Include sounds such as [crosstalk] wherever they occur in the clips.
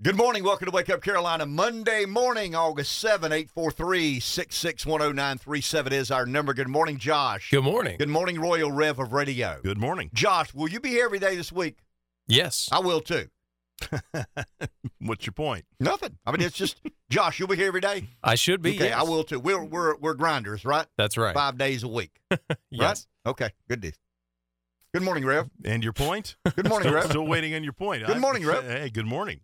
Good morning. Welcome to Wake Up Carolina. Monday morning, August 7, 843 6610937 is our number. Good morning, Josh. Good morning. Good morning, Royal Rev of Radio. Good morning. Josh, will you be here every day this week? Yes. I will too. [laughs] What's your point? Nothing. I mean, it's just, [laughs] Josh, you'll be here every day? I should be. Okay, yes. I will too. We're, we're, we're grinders, right? That's right. Five days a week. [laughs] yes. Right? Okay, good deal. Good morning, Rev. And your point? Good morning, still, Rev. still waiting on your point. Good morning, Rev. Hey, good morning.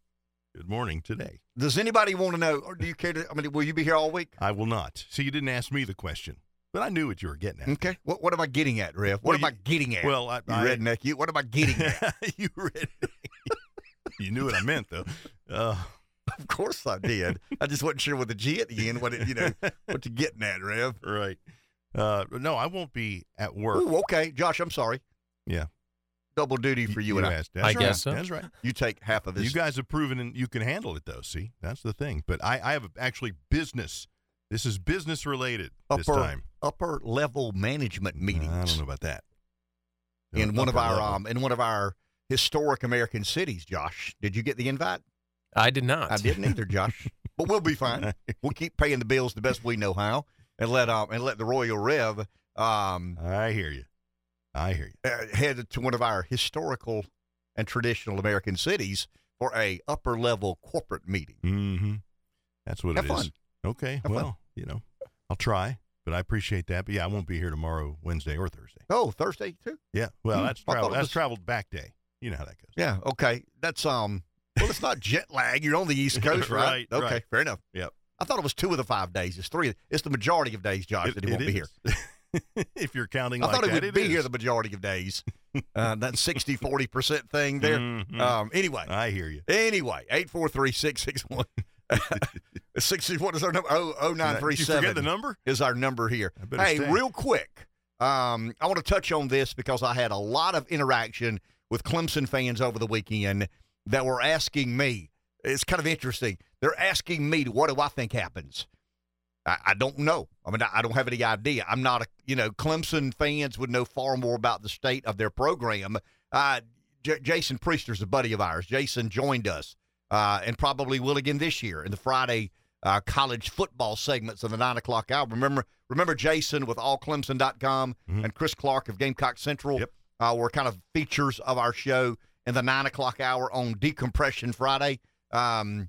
Good morning today. Does anybody want to know, or do you care to, I mean, will you be here all week? I will not. See, you didn't ask me the question, but I knew what you were getting at. Okay. What, what am I getting at, Rev? What Well, am you- I getting at? Well, I, you I redneck, you. What am I getting at? [laughs] you read. you knew what I meant, though. Uh, [laughs] Of course I did. I just wasn't sure with the G at the end what it, you know what you're getting at, Rev. [laughs] right. Uh, no, I won't be at work. Ooh, okay, Josh. I'm sorry. Yeah. Double duty for you, and I. asked. That's I right. guess so. That's right. You take half of this. You guys have proven and you can handle it, though. See, that's the thing. But I, I have actually business. This is business related this upper time. upper level management meetings I don't know about that. in one of our level. um in one of our historic American cities. Josh, did you get the invite? I did not. I didn't either, Josh. [laughs] but we'll be fine. We'll keep paying the bills the best we know how, and let um and let the Royal Rev um I hear you. I hear you. uh, head to one of our historical and traditional American cities for a upper level corporate meeting. Mm-hmm. That's what Have it is. fun. Okay. Have well, fun. you know, I'll try, but I appreciate that. But yeah, I won't be here tomorrow, Wednesday or Thursday. Oh, Thursday too. Yeah. Well, Hmm, that's travel. That's was- traveled back day. You know how that goes. Yeah. Okay. That's um. Well, it's not jet lag. You're on the East [laughs] Coast, right? Right, Okay. right. Fair enough. Yep. I thought it was two of the five days. It's three. It's the majority of days, Josh, It- that he won't be here. [laughs] [laughs] if you're counting I like thought that, would it would be is. here the majority of days. [laughs] uh, that 60 40 percent thing there. Mhm. Um. Anyway. I hear you. Anyway. Eight four three six six one. [laughs] Sixty. What is our number? Oh, oh nine three Did you forget the number? is our number here. Hey, stay. real quick, um, I want to touch on this because I had a lot of interaction with Clemson fans over the weekend that were asking me. It's kind of interesting. They're asking me, what do I think happens? I, I don't know. I mean, I, I don't have any idea. I'm not a, you know, Clemson fans would know far more about the state of their program. Uh, J- Jason Priester's a buddy of ours. Jason joined us uh, and probably will again this year in the Friday uh, college football segments of the nine o'clock hour. Remember, remember Jason with allclemson.com Mhm. and Chris Clark of Gamecock Central Yep. uh, were kind of features of our show in the nine o'clock hour on Decompression Friday. Um,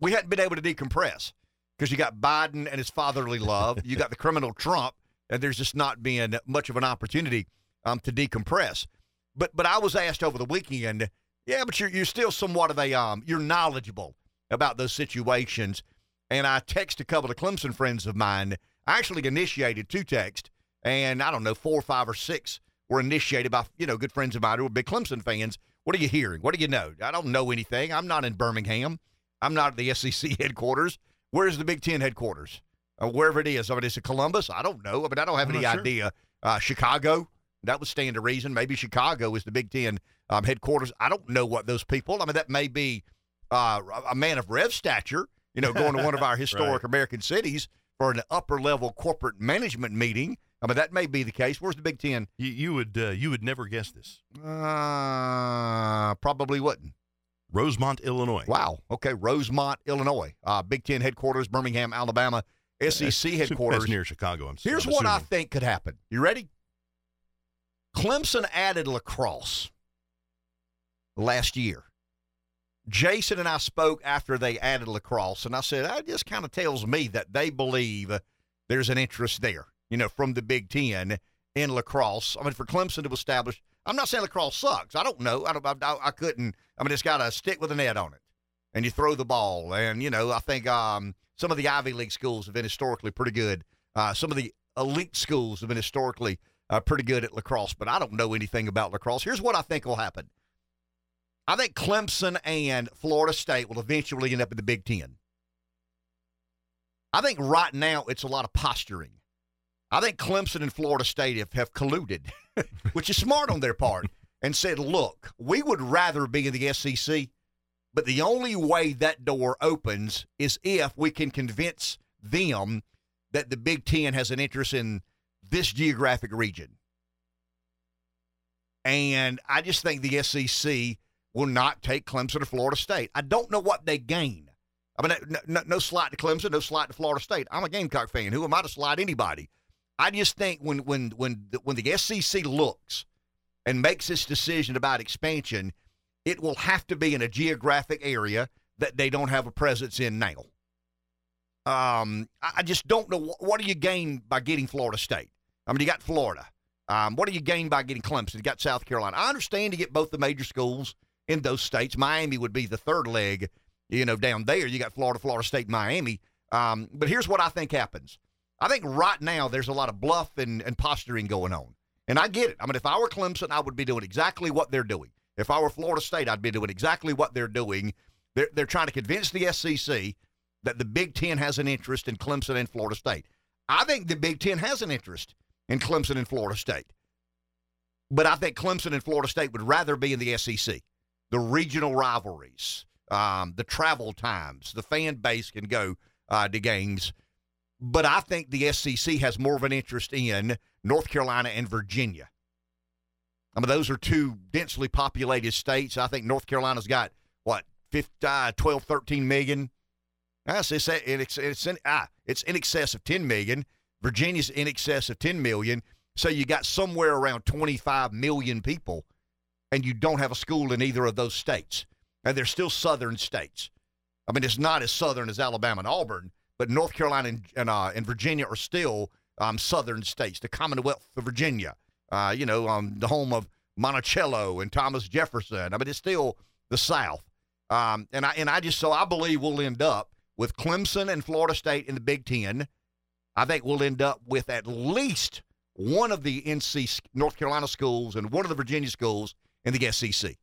we hadn't been able to decompress because you got Biden and his fatherly love, you got the criminal Trump, and there's just not been much of an opportunity um, to decompress. But but I was asked over the weekend, yeah, but you're you're still somewhat of a um, you're knowledgeable about those situations. And I text a couple of Clemson friends of mine. I actually initiated two texts, and I don't know, four, five, or six were initiated by you know good friends of mine who are big Clemson fans. What are you hearing? What do you know? I don't know anything. I'm not in Birmingham. I'm not at the [laughs] SEC headquarters. Where's the Big Ten headquarters? Uh, wherever it is. I mean, is it Columbus? I don't know. I mean, I don't have I'm any sure. idea. Uh, Chicago. That would stand to reason. Maybe Chicago is the Big Ten um, headquarters. I don't know what those people. I mean, that may be uh, a man of rev stature. You know, going to one of our [laughs] historic American cities for an upper level corporate management meeting. I mean, that may be the case. Where's the Big Ten? You, you would uh, you would never guess this. Uh, probably wouldn't. Rosemont, Illinois. Wow. Okay. Rosemont, Illinois. Uh, Big Ten headquarters, Birmingham, Alabama. SEC headquarters. Near Chicago. I'm, Here's I'm what I think could happen. You ready? Clemson added lacrosse last year. Jason and I spoke after they added lacrosse, and I said, that just kind of tells me that they believe there's an interest there, you know, from the Big Ten in lacrosse. I mean, for Clemson to establish, I'm not saying lacrosse sucks. I don't know. I, don't, I, I couldn't. I mean, it's got a stick with a net on it, and you throw the ball. And, you know, I think um, some of the Ivy League schools have been historically pretty good. Uh, some of the elite schools have been historically uh, pretty good at lacrosse, but I don't know anything about lacrosse. Here's what I think will happen I think Clemson and Florida State will eventually end up in the Big Ten. I think right now it's a lot of posturing. I think Clemson and Florida State have, have colluded, [laughs] [laughs] which is smart on their part, and said, look, we would rather be in the SEC, but the only way that door opens is if we can convince them that the Big Ten has an interest in this geographic region. And I just think the SEC will not take Clemson or Florida State. I don't know what they gain. I mean, no, no, no slight to Clemson, no slight to Florida State. I'm a Gamecock fan. Who am I to slide anybody? I just think when when when the, when the SEC looks and makes this decision about expansion, it will have to be in a geographic area that they don't have a presence in now. Um, I just don't know what, do you gain by getting Florida State. I mean, you got Florida. Um, what do you gain by getting Clemson? You got South Carolina. I understand you get both the major schools in those states. Miami would be the third leg, you know, down there. You got Florida, Florida State, Miami. Um, but here's what I think happens. I think right now there's a lot of bluff and, and posturing going on. And I get it. I mean, if I were Clemson, I would be doing exactly what they're doing. If I were Florida State, I'd be doing exactly what they're doing. They're, they're trying to convince the SEC that the Big Ten has an interest in Clemson and Florida State. I think the Big Ten has an interest in Clemson and Florida State. But I think Clemson and Florida State would rather be in the SEC. The regional rivalries, um, the travel times, the fan base can go uh, to games. But I think the SEC has more of an interest in North Carolina and Virginia. I mean, those are two densely populated states. I think North Carolina's got, what, 15, uh, 12, 13 million. Yes, it's, it's, it's, in, ah, it's in excess of 10 million. Virginia's in excess of 10 million. So you got somewhere around 25 million people, and you don't have a school in either of those states. And they're still southern states. I mean, it's not as southern as Alabama and Auburn, but North Carolina and, and, uh, and Virginia are still um, southern states, the Commonwealth of Virginia, uh, you know, um, the home of Monticello and Thomas Jefferson. I mean, it's still the South. Um, and I and I just so I believe we'll end up with Clemson and Florida State in the Big Ten. I think we'll end up with at least one of the NC North Carolina schools and one of the Virginia schools in the SEC.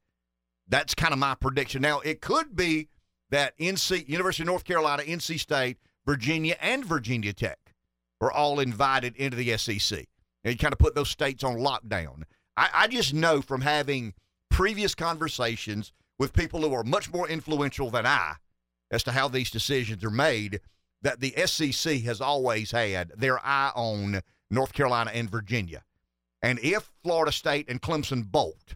That's kind of my prediction. Now it could be that NC University of North Carolina, NC State, Virginia, and Virginia Tech are all invited into the SEC. And you kind of put those states on lockdown. I, I just know from having previous conversations with people who are much more influential than I as to how these decisions are made that the SEC has always had their eye on North Carolina and Virginia. And if Florida State and Clemson bolt,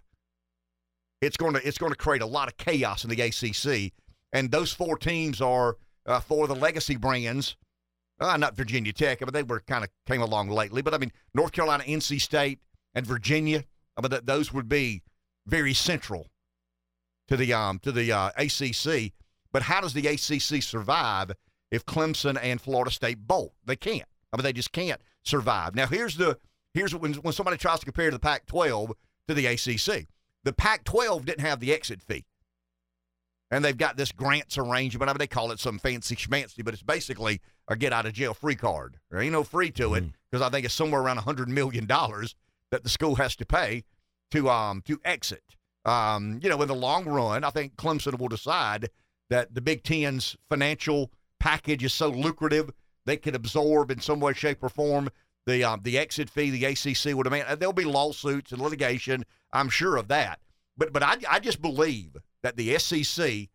it's going to it's going to create a lot of chaos in the ACC. And those four teams are uh, for the legacy brands uh, not Virginia Tech, but they were kind of came along lately. But I mean, North Carolina, NC State, and Virginia. I mean, th- those would be very central to the um to the uh, ACC. But how does the ACC survive if Clemson and Florida State bolt? They can't. I mean, they just can't survive. Now, here's the here's when when somebody tries to compare the Pac-12 to the ACC. The Pac-12 didn't have the exit fee and they've got this grants arrangement. I mean, they call it some fancy schmancy, but it's basically a get out of jail free card. There ain't no free to it because mm. I think it's somewhere around hundred million dollars that the school has to pay to um to exit. Um, you know, in the long run, I think Clemson will decide that the Big Ten's financial package is so lucrative they can absorb in some way, shape, or form the um, the exit fee. The ACC would demand. There'll be lawsuits and litigation. I'm sure of that. But but I I just believe that the SEC,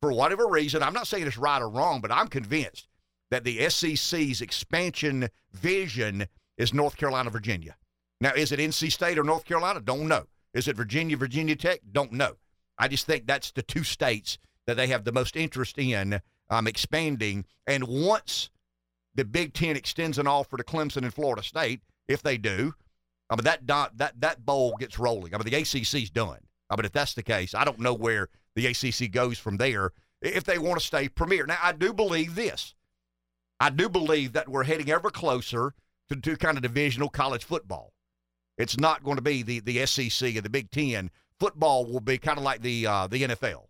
for whatever reason, I'm not saying it's right or wrong, but I'm convinced that the SEC's expansion vision is North Carolina, Virginia. Now, is it NC State or North Carolina? Don't know. Is it Virginia, Virginia Tech? Don't know. I just think that's the two states that they have the most interest in um, expanding. And once the Big Ten extends an offer to Clemson and Florida State, if they do, I mean that that that bowl gets rolling. I mean the ACC's done. Uh, but if that's the case, I don't know where the ACC goes from there if they want to stay premier. Now, I do believe this. I do believe that we're heading ever closer to, to kind of divisional college football. It's not going to be the, the SEC and the Big Ten. Football will be kind of like the uh, the NFL.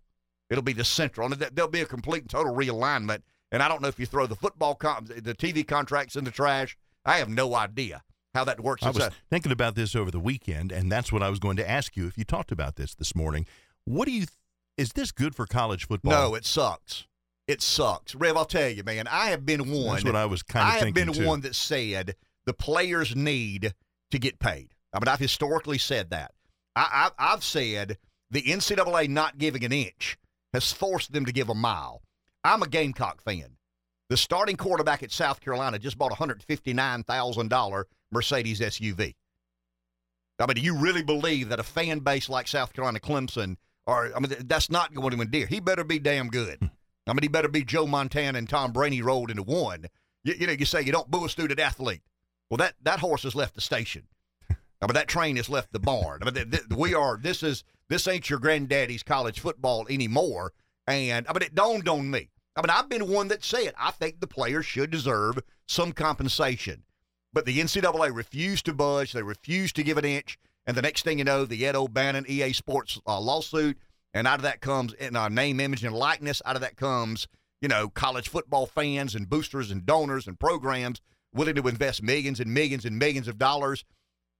It'll be the central. And there'll be a complete and total realignment. And I don't know if you throw the football, the TV contracts in the trash. I have no idea how that works. I was thinking about this over the weekend, and that's what I was going to ask you if you talked about this this morning. What do you? Th- is this good for college football? No, it sucks. It sucks, Rev. I'll tell you, man. I have been one. That's what I was kind of. I have been too. one that said the players need to get paid. I mean, I've historically said that. I, I, I've said the NCAA not giving an inch has forced them to give a mile. I'm a Gamecock fan. The starting quarterback at South Carolina just bought a $159,000 Mercedes SUV. I mean, do you really believe that a fan base like South Carolina Clemson or I mean, that's not going to endear. He better be damn good. I mean, he better be Joe Montana and Tom Brady rolled into one. You, you know, you say you don't boo a student athlete. Well, that that horse has left the station. I mean, that train has left the barn. I mean, th- th- we are. This is this ain't your granddaddy's college football anymore. And I mean, it dawned on me. I mean, I've been one that said I think the players should deserve some compensation, but the NCAA refused to budge. They refused to give an inch. And the next thing you know, the Ed O'Bannon EA Sports uh, lawsuit, and out of that comes in our name, image, and likeness. Out of that comes, you know, college football fans and boosters and donors and programs willing to invest millions and millions and millions of dollars.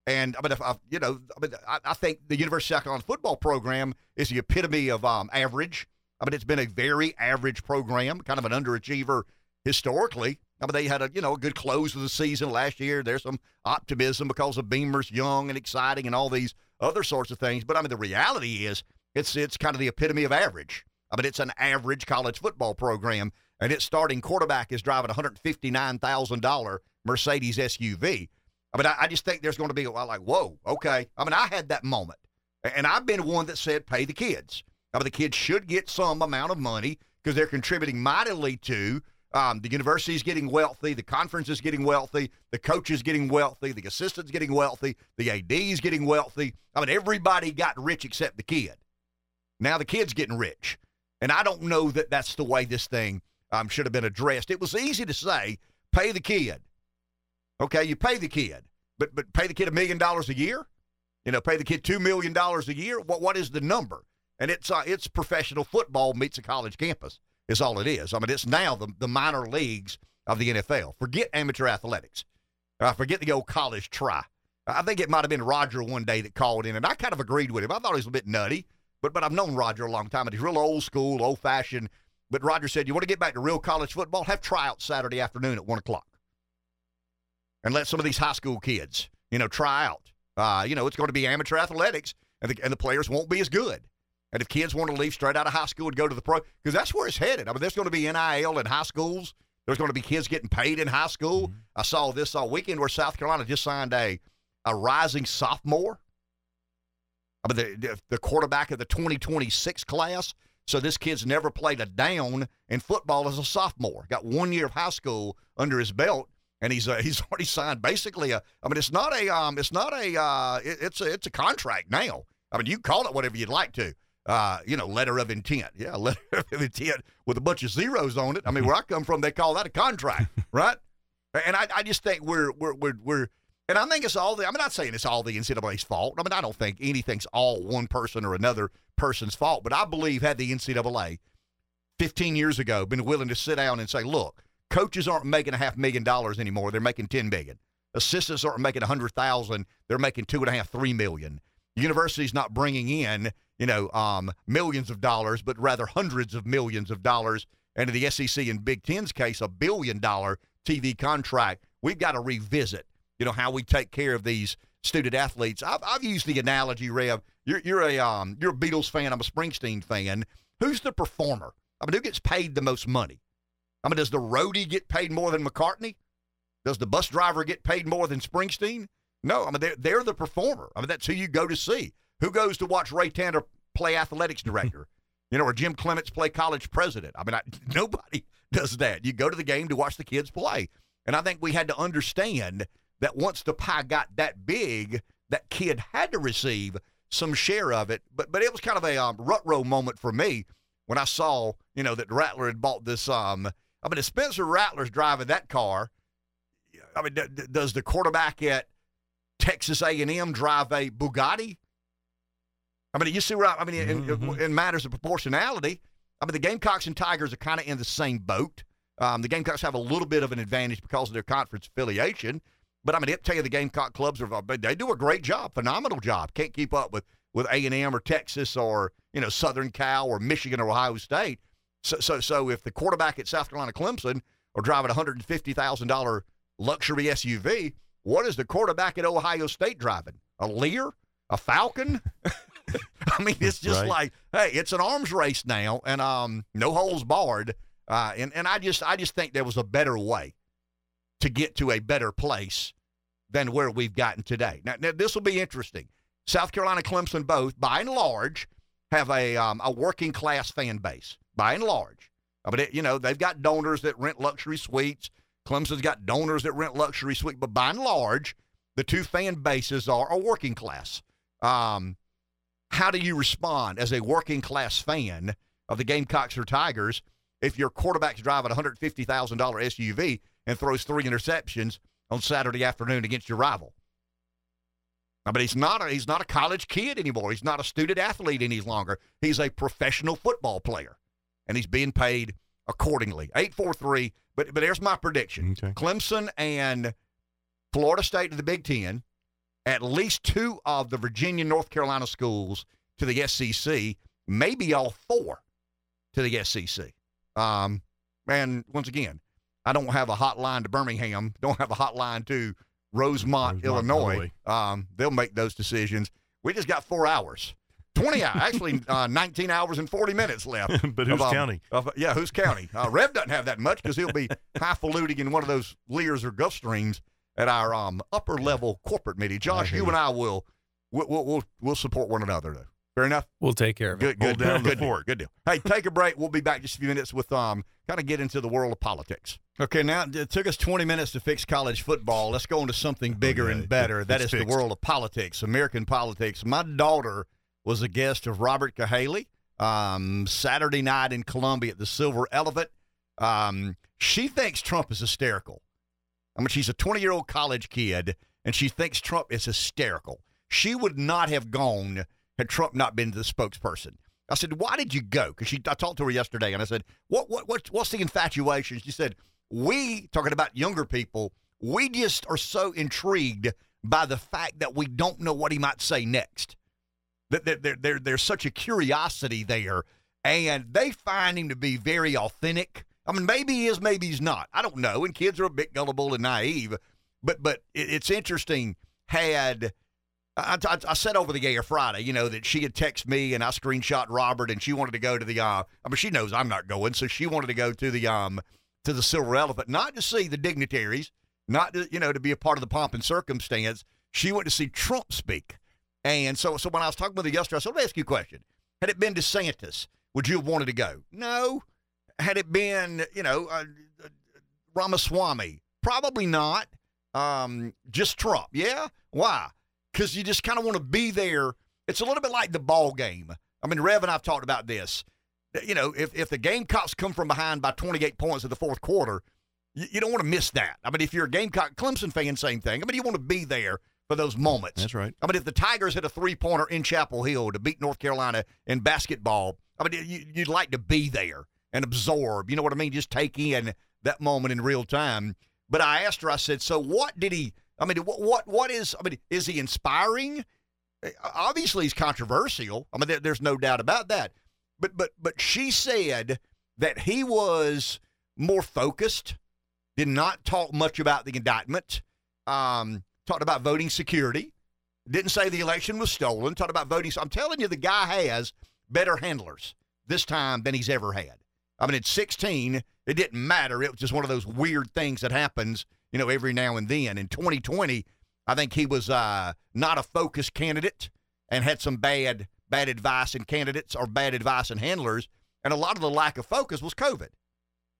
And I mean, if I, you know, I, mean, I, I think the University of South Carolina football program is the epitome of um, average. I mean, it's been a very average program, kind of an underachiever historically. I mean, they had a you know a good close of the season last year. There's some optimism because of Beamer's young and exciting and all these other sorts of things. But I mean, the reality is it's it's kind of the epitome of average. I mean, it's an average college football program, and its starting quarterback is driving a hundred fifty nine thousand dollar Mercedes SUV. I mean, I, I just think there's going to be a like, whoa, okay. I mean, I had that moment, and I've been one that said pay the kids. I mean, the kids should get some amount of money because they're contributing mightily to um, the university is getting wealthy, the conference is getting wealthy, the coach is getting wealthy, the assistant's getting wealthy, the AD is getting wealthy. I mean, everybody got rich except the kid. Now the kid's getting rich. And I don't know that that's the way this thing um, should have been addressed. It was easy to say, pay the kid. Okay, you pay the kid, but but pay the kid a million dollars a year. You know, pay the kid two million dollars a year. What what is the number? And it's uh, it's professional football meets a college campus is all it is. I mean, it's now the, the minor leagues of the NFL. Forget amateur athletics. Uh, forget the old college try. I think it might have been Roger one day that called in, and I kind of agreed with him. I thought he was a bit nutty, but but I've known Roger a long time, and he's real old school, old fashioned. But Roger said, "You want to get back to real college football? Have tryouts Saturday afternoon at one o'clock, and let some of these high school kids, you know, try out. Uh, you know, it's going to be amateur athletics, and the, and the players won't be as good. And if kids want to leave straight out of high school and go to the pro, because that's where it's headed. I mean, there's going to be NIL in high schools. There's going to be kids getting paid in high school. Mm-hmm. I saw this all weekend where South Carolina just signed a a rising sophomore. I mean, the, the quarterback of the 2026 class. So this kid's never played a down in football as a sophomore. Got one year of high school under his belt, and he's uh, [laughs] he's already signed basically a. I mean, it's not a um, it's not a uh, it, it's a it's a contract now. I mean, you call it whatever you'd like to uh, you know, letter of intent. Yeah, [laughs] letter of intent with a bunch of zeros on it. I mean, where I come from, they call that a contract, [laughs] right? And I, I just think we're, we're, we're, we're, and I think it's all the, I'm not saying it's all the NCAA's fault. I mean, I don't think anything's all one person or another person's fault, but I believe had the NCAA 15 years ago been willing to sit down and say, look, coaches aren't making a half million dollars anymore. They're making 10 million. Assistants aren't making a hundred thousand. They're making two and a half, three million. university's not bringing in you know, um, millions of dollars, but rather hundreds of millions of dollars. And in the SEC and Big Ten's case, a billion dollar TV contract. We've got to revisit, you know, how we take care of these student athletes. I've, I've used the analogy, Rev. You're, you're a um, you're a Beatles fan. I'm a Springsteen fan. Who's the performer? I mean, who gets paid the most money? I mean, does the roadie get paid more than McCartney? Does the bus driver get paid more than Springsteen? No, I mean they're they're the performer. I mean that's who you go to see. Who goes to watch Ray Tanner play athletics director? [laughs] you know, or Jim Clements play college president? I mean, I, nobody [laughs] does that. You go to the game to watch the kids play. And I think we had to understand that once the pie got that big, that kid had to receive some share of it. But but it was kind of a um, rut row moment for me when I saw you know that Rattler had bought this. Um, I mean, if Spencer Rattler's driving that car, I mean, d- d- does the quarterback at Texas A&M drive a Bugatti? I mean, you see where I, I mean, in, mm-hmm. in, matters of proportionality, I mean, the Gamecocks and Tigers are kind of in the same boat. Um, the Gamecocks have a little bit of an advantage because of their conference affiliation. But I mean, I tell you, the Gamecock clubs are they do a great job, phenomenal job. Can't keep up with with A and M or Texas or you know Southern Cal or Michigan or Ohio State. So so so if the quarterback at South Carolina Clemson are driving a hundred and fifty thousand dollar luxury SUV, what is the quarterback at Ohio State driving? A Lear, a Falcon? [laughs] [laughs] I mean, it's just right. like, hey, it's an arms race now, and um, no holes barred. Uh, and and I just I just think there was a better way to get to a better place than where we've gotten today. Now, now this will be interesting. South Carolina, Clemson, both by and large have a um, a working class fan base by and large. I mean, it, you know, they've got donors that rent luxury suites. Clemson's got donors that rent luxury suites, but by and large, the two fan bases are a working class. Um, how do you respond as a working class fan of the Gamecocks or Tigers if your quarterback's driving a $150,000 SUV and throws three interceptions on Saturday afternoon against your rival? I mean, he's not a, he's not a college kid anymore. He's not a student athlete any longer. He's a professional football player, and he's being paid accordingly. Eight four three. But but there's my prediction: Okay. Clemson and Florida State to the Big Ten, at least two of the Virginia North Carolina schools to the SEC, maybe all four to the SEC. Um, and once again, I don't have a hotline to Birmingham. [laughs] Don't have a hotline to Rosemont, Rosemont, Illinois. Um, they'll make those decisions. We just got four hours. 20 hours, actually [laughs] uh, 19 hours and 40 minutes left. [laughs] but who's of, um, county? of- yeah, who's county? Uh, Rev doesn't have that much because he'll be highfalutin in one of those Lears or Gulfstreams at our um, upper level corporate meeting. Josh, you you. and I will we'll, we'll, we'll, we'll support one another, though. Fair enough? We'll take care of it. Good, Hold good, down the good, deal, good deal. Hey, take a break. We'll be back just a few minutes with um, kind of get into the world of politics. Okay, now it took us 20 minutes to fix college football. Let's go into something bigger yeah, and better. it- That it's is the world of politics, American politics. My daughter was a guest of Robert Cahaly um, Saturday night in Columbia at the Silver Elephant. Um, she thinks Trump is hysterical. I mean, she's a 20 year old college kid, and she thinks Trump is hysterical. She would not have gone had Trump not been the spokesperson. I said, "Why did you go?" Because she, I talked to her yesterday, and I said, "What, what, what, what's the infatuation?" She said, "We talking about younger people. We just are so intrigued by the fact that we don't know what he might say next. That there, there, there, there's such a curiosity there, and they find him to be very authentic. I mean, maybe he is, maybe he's not. I don't know. And kids are a bit gullible and naive, but but it, it's interesting. Had I, I, I said over the air Friday, you know, that she had texted me and I screenshot Robert and she wanted to go to the, uh, I mean, she knows I'm not going. So she wanted to go to the, um, to the Silver Elephant, not to see the dignitaries, not to, you know, to be a part of the pomp and circumstance. She went to see Trump speak. And so, so when I was talking with her yesterday, I said, let me ask you a question. Had it been DeSantis, would you have wanted to go? No. Had it been, you know, uh, uh, Ramaswamy? Probably not. Um, just Trump. Yeah. Why? Because you just kind of want to be there. It's a little bit like the ball game. I mean, Rev and I've talked about this. You know, if, if the Gamecocks come from behind by 28 points in the fourth quarter, you, you don't want to miss that. I mean, if you're a Gamecock Clemson fan, same thing. I mean, you want to be there for those moments. That's right. I mean, if the Tigers hit a three pointer in Chapel Hill to beat North Carolina in basketball, I mean, you, you'd like to be there and absorb. You know what I mean? Just take in that moment in real time. But I asked her, I said, so what did he? I mean, what what what is? I mean, is he inspiring? Uh, Obviously, he's controversial. I mean, there, there's no doubt about that. But but but she said that he was more focused. Did not talk much about the indictment. Um, talked about voting security. Didn't say the election was stolen. Talked about voting. So I'm telling you, the guy has better handlers this time than he's ever had. I mean, at 16, it didn't matter. It was just one of those weird things that happens, you know, every now and then. In 2020, I think he was uh, not a focused candidate and had some bad bad advice in candidates or bad advice in handlers. And a lot of the lack of focus was COVID.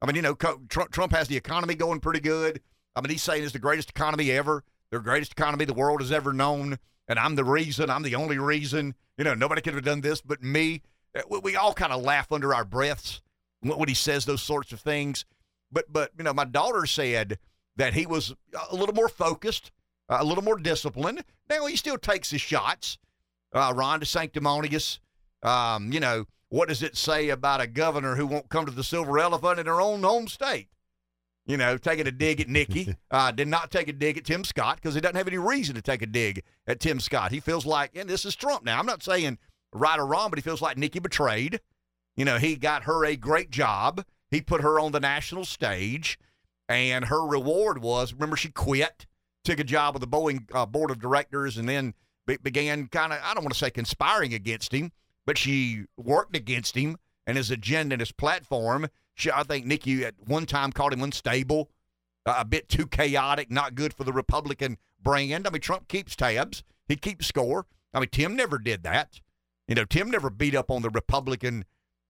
I mean, you know, Trump, Trump has the economy going pretty good. I mean, he's saying it's the greatest economy ever, the greatest economy the world has ever known. And I'm the reason, I'm the only reason. You know, nobody could have done this but me. Uh, We, we all kind of laugh under our breaths when he says those sorts of things. But, but you know, my daughter said that he was a little more focused, a little more disciplined. Now, he still takes his shots. Uh, Ron DeSanctimonious, um, you know, what does it say about a governor who won't come to the Silver Elephant in her own home state? You know, taking a dig at Nikki. [laughs] uh, did not take a dig at Tim Scott because he doesn't have any reason to take a dig at Tim Scott. He feels like, and this is Trump now. I'm not saying right or wrong, but he feels like Nikki betrayed. You know, he got her a great job. He put her on the national stage, and her reward was remember, she quit, took a job with the Boeing uh, board of directors, and then be- began kind of, I don't want to say conspiring against him, but she worked against him and his agenda and his platform. She, I think Nikki at one time called him unstable, uh, a bit too chaotic, not good for the Republican brand. I mean, Trump keeps tabs, he keeps score. I mean, Tim never did that. You know, Tim never beat up on the Republican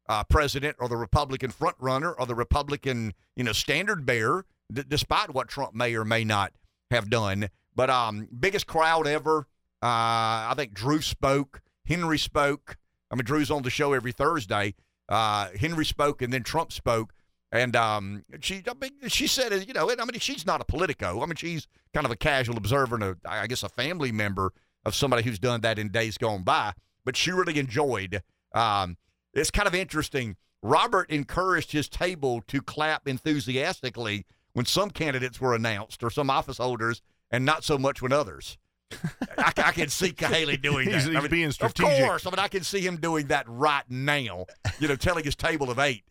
uh, president or the Republican frontrunner or the Republican, you know, standard bearer, d- despite what Trump may or may not have done. But um, biggest crowd ever. Uh, I think Drew spoke. Henry spoke. I mean, Drew's on the show every Thursday. Uh, Henry spoke, and then Trump spoke. And um, she, I mean, she said, you know, I mean, she's not a politico. I mean, she's kind of a casual observer and, a, I guess, a family member of somebody who's done that in days gone by. But she really enjoyed. Um, it's kind of interesting. Robert encouraged his table to clap enthusiastically when some candidates were announced or some office holders, and not so much when others. I, I, can see [laughs] Haley doing that. He's, he's I mean, being strategic. Of course. I mean, I can see him doing that right now. You know, telling his table of eight,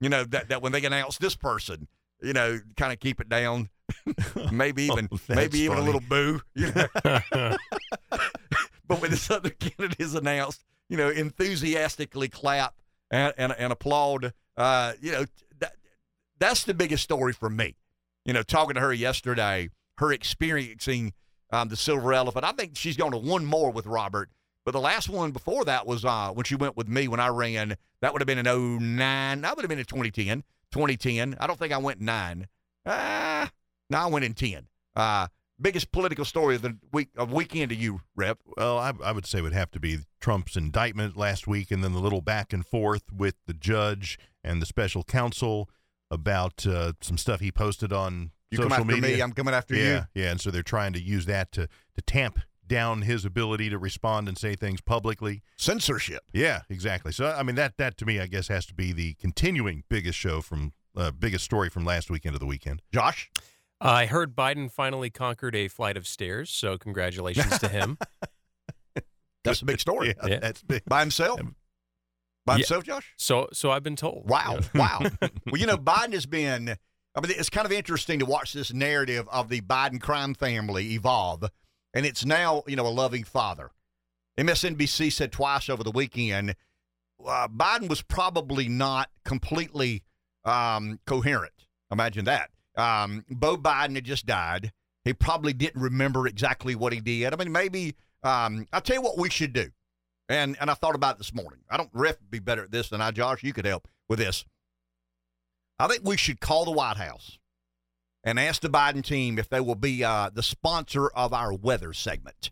you know, that, that when they announce this person, you know, kind of keep it down. [laughs] maybe even Oh, maybe even funny. a little boo. You know? [laughs] but when this other candidate is announced, you know, enthusiastically clap and, and, and applaud. Uh, you know, that, that's the biggest story for me. You know, talking to her yesterday, her experiencing um, the silver elephant. I think she's going to one more with Robert. But the last one before that was uh, when she went with me when I ran. That would have been in 09. That would have been in 2010. 2010. I don't think I went nine. Ah, no, I went in 10. Uh, biggest political story of the week of weekend to you, Rep. Well, I, I would say it would have to be Trump's indictment last week, and then the little back and forth with the judge and the special counsel about uh, some stuff he posted on You social come after media. me, I'm coming after you. yeah, yeah, and so they're trying to use that to to tamp down his ability to respond and say things publicly. Censorship. Yeah, exactly. So I mean that that to me, I guess, has to be the continuing biggest show from uh, biggest story from last weekend of the weekend. Josh? I heard Biden finally conquered a flight of stairs, so congratulations to him. [laughs] That's a big story. Yeah, Yeah. that's big. By himself? By Yeah. himself, Josh? So, so I've been told. Wow. Yeah. Wow. [laughs] well, you know, Biden has been, I mean, it's kind of interesting to watch this narrative of the Biden crime family evolve. And it's now, you know, a loving father. MSNBC said twice over the weekend uh, Biden was probably not completely um, coherent. Imagine that. Um, Beau Biden had just died. He probably didn't remember exactly what he did. I mean, maybe um, I'll tell you what we should do. And and I thought about it this morning. I don't Ref be better at this than I, Josh. You could help with this. I think we should call the White House and ask the Biden team if they will be uh, the sponsor of our weather segment.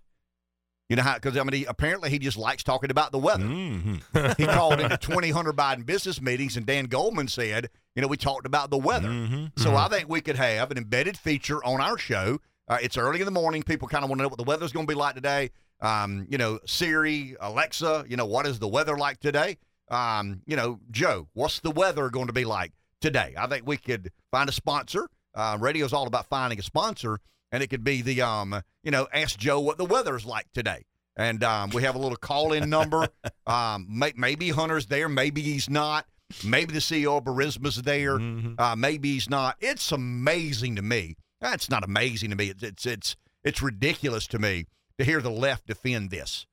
You know how? Because I mean, he, apparently he just likes talking about the weather. hmm [laughs] He called into [laughs] 20 Hunter Biden business meetings, and Dan Goldman said, you know, we talked about the weather. hmm So I think we could have an embedded feature on our show. Uh, it's early in the morning. People kind of want to know what the weather's going to be like today. Um, you know, Siri, Alexa, you know, what is the weather like today? Um, you know, Joe, what's the weather going to be like today? I think we could find a sponsor. Uh, is all about finding a sponsor, and it could be the, um, you know, ask Joe what the weather's like today. And um, we have a little call-in number. [laughs] um, may, maybe Hunter's there, maybe he's not. Maybe the CEO of Burisma's there. Mhm. Uh, maybe he's not. It's amazing to me. Uh, It's not amazing to me. It's it's it's it's ridiculous to me to hear the left defend this.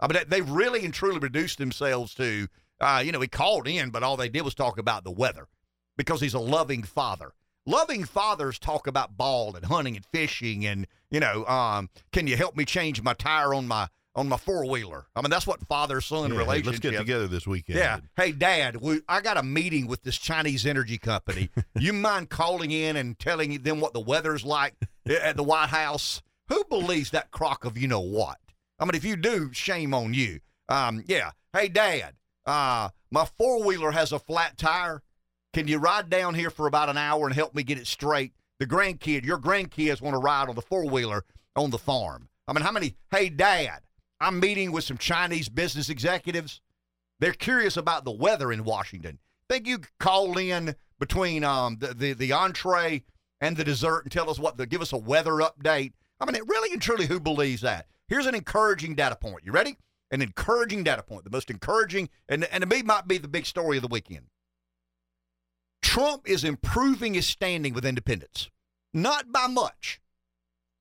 I mean, they- they've really and truly reduced themselves to, uh, you know, he called in, but all they did was talk about the weather because he's a loving father. Loving fathers talk about ball and hunting and fishing and you know, um, can you help me change my tire on my on my four wheeler? I mean, that's what father son Yeah, hey, relationship. let's get together this weekend. Yeah. Hey, Dad, we, I got a meeting with this Chinese energy company. [laughs] you mind calling in and telling them what the weather's like at the White House? Who believes that crock of you know what? I mean, if you do, shame on you. Um, yeah. Hey, Dad, uh, my four wheeler has a flat tire. Can you ride down here for about an hour and help me get it straight? The grandkid, your grandkids want to ride on the four wheeler on the farm. I mean, how many? Hey, Dad, I'm meeting with some Chinese business executives. They're curious about the weather in Washington. Think you call in between um, the, the the entree and the dessert and tell us what the give us a weather update. I mean, it really and truly, who believes that? Here's an encouraging data point. You ready? An encouraging data point. The most encouraging, and and to me might be the big story of the weekend. Trump is improving his standing with independents, not by much,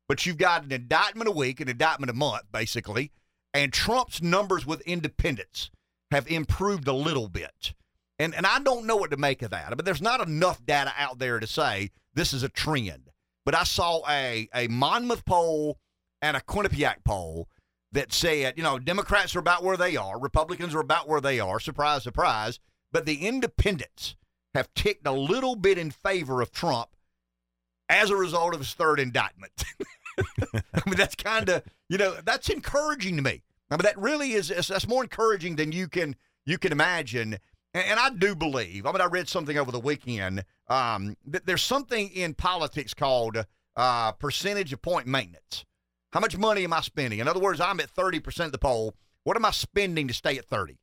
but you've got an indictment a week, an indictment a month, basically, and Trump's numbers with independents have improved a little bit. And and I don't know what to make of that. But there's not enough data out there to say this is a trend. But I saw a a Monmouth poll and a Quinnipiac poll that said, you know, Democrats are about where they are, Republicans are about where they are, surprise, surprise, but the independents have ticked a little bit in favor of Trump as a result of his third indictment. [laughs] I mean, that's kind of, you know, that's encouraging to me. I mean, that really is, that's more encouraging than you can, you can imagine. And, and I do believe, I mean, I read something over the weekend, um, that there's something in politics called uh, percentage of point maintenance. How much money am I spending? In other words, I'm at 30% of the poll. What am I spending to stay at 30?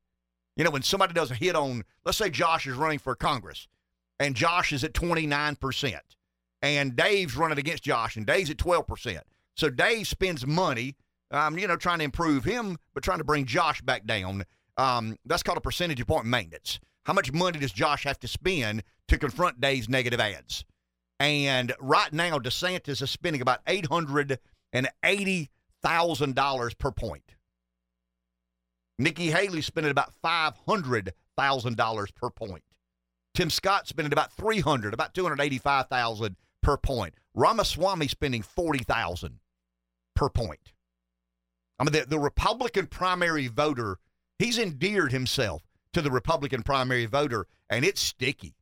You know, when somebody does a hit on, let's say Josh is running for Congress and Josh is at 29%, and Dave's running against Josh and Dave's at 12%. So Dave spends money, um, you know, trying to improve him, but trying to bring Josh back down. Um, that's called a percentage point maintenance. How much money does Josh have to spend to confront Dave's negative ads? And right now, DeSantis is spending about eight hundred and eighty thousand dollars per point. Nikki Haley spending about five hundred thousand dollars per point. Tim Scott spending about three hundred, about two hundred eighty-five thousand per point. Ramaswamy spending forty thousand per point. I mean, the, the Republican primary voter, he's endeared himself to the Republican primary voter, and it's sticky.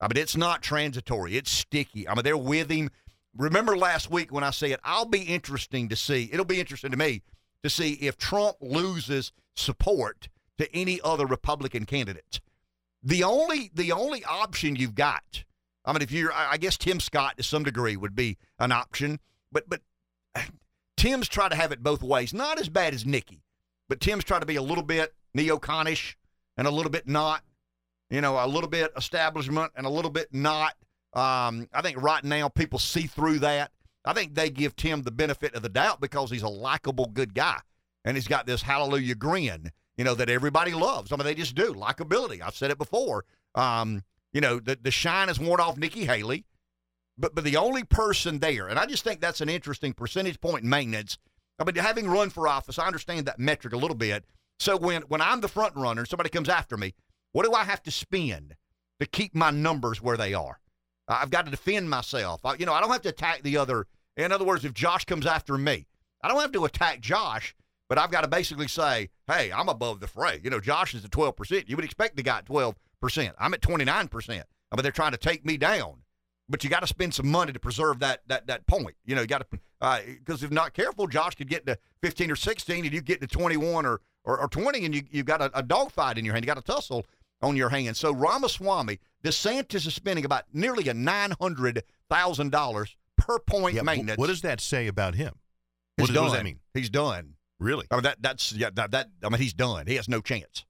I mean, it's not transitory. It's sticky. I mean, they're with him. Remember last week when I said I'll be interesting to see. It'll be interesting to me to see if Trump loses support to any other Republican candidate. The only the only option you've got. I mean, if you're, I guess Tim Scott to some degree would be an option, but but [sighs] Tim's tried to have it both ways. Not as bad as Nikki, but Tim's tried to be a little bit neoconish and a little bit not you know, a little bit establishment and a little bit not. Um, I think right now people see through that. I think they give Tim the benefit of the doubt because he's a likable, good guy, and he's got this hallelujah grin, you know, that everybody loves. I mean, they just do likability. I've said it before. Um, you know, the the shine has worn off Nikki Haley, but but the only person there, and I just think that's an interesting percentage point maintenance. I mean, having run for office, I understand that metric a little bit. So when when I'm the front runner, somebody comes after me, what do I have to spend to keep my numbers where they are? I've got to defend myself. I, you know, I don't have to attack the other. In other words, if Josh comes after me, I don't have to attack Josh, but I've got to basically say, hey, I'm above the fray. You know, Josh is at 12%. You would expect the guy at 12%. I'm at 29%. I mean, they're trying to take me down. But you got to spend some money to preserve that that that point. You know, you got to because uh, if not careful, Josh could get to 15 or 16, and you get to 21 or or, or 20, and you you've got a, a dogfight in your hand. You got a tussle on your hands. So Ramaswamy, DeSantis is spending about nearly a nine hundred thousand dollars per point yeah, maintenance. What does that say about him? What, does, what does that mean? He's done. Really? I mean that that's yeah that, that I mean he's done. He has no chance.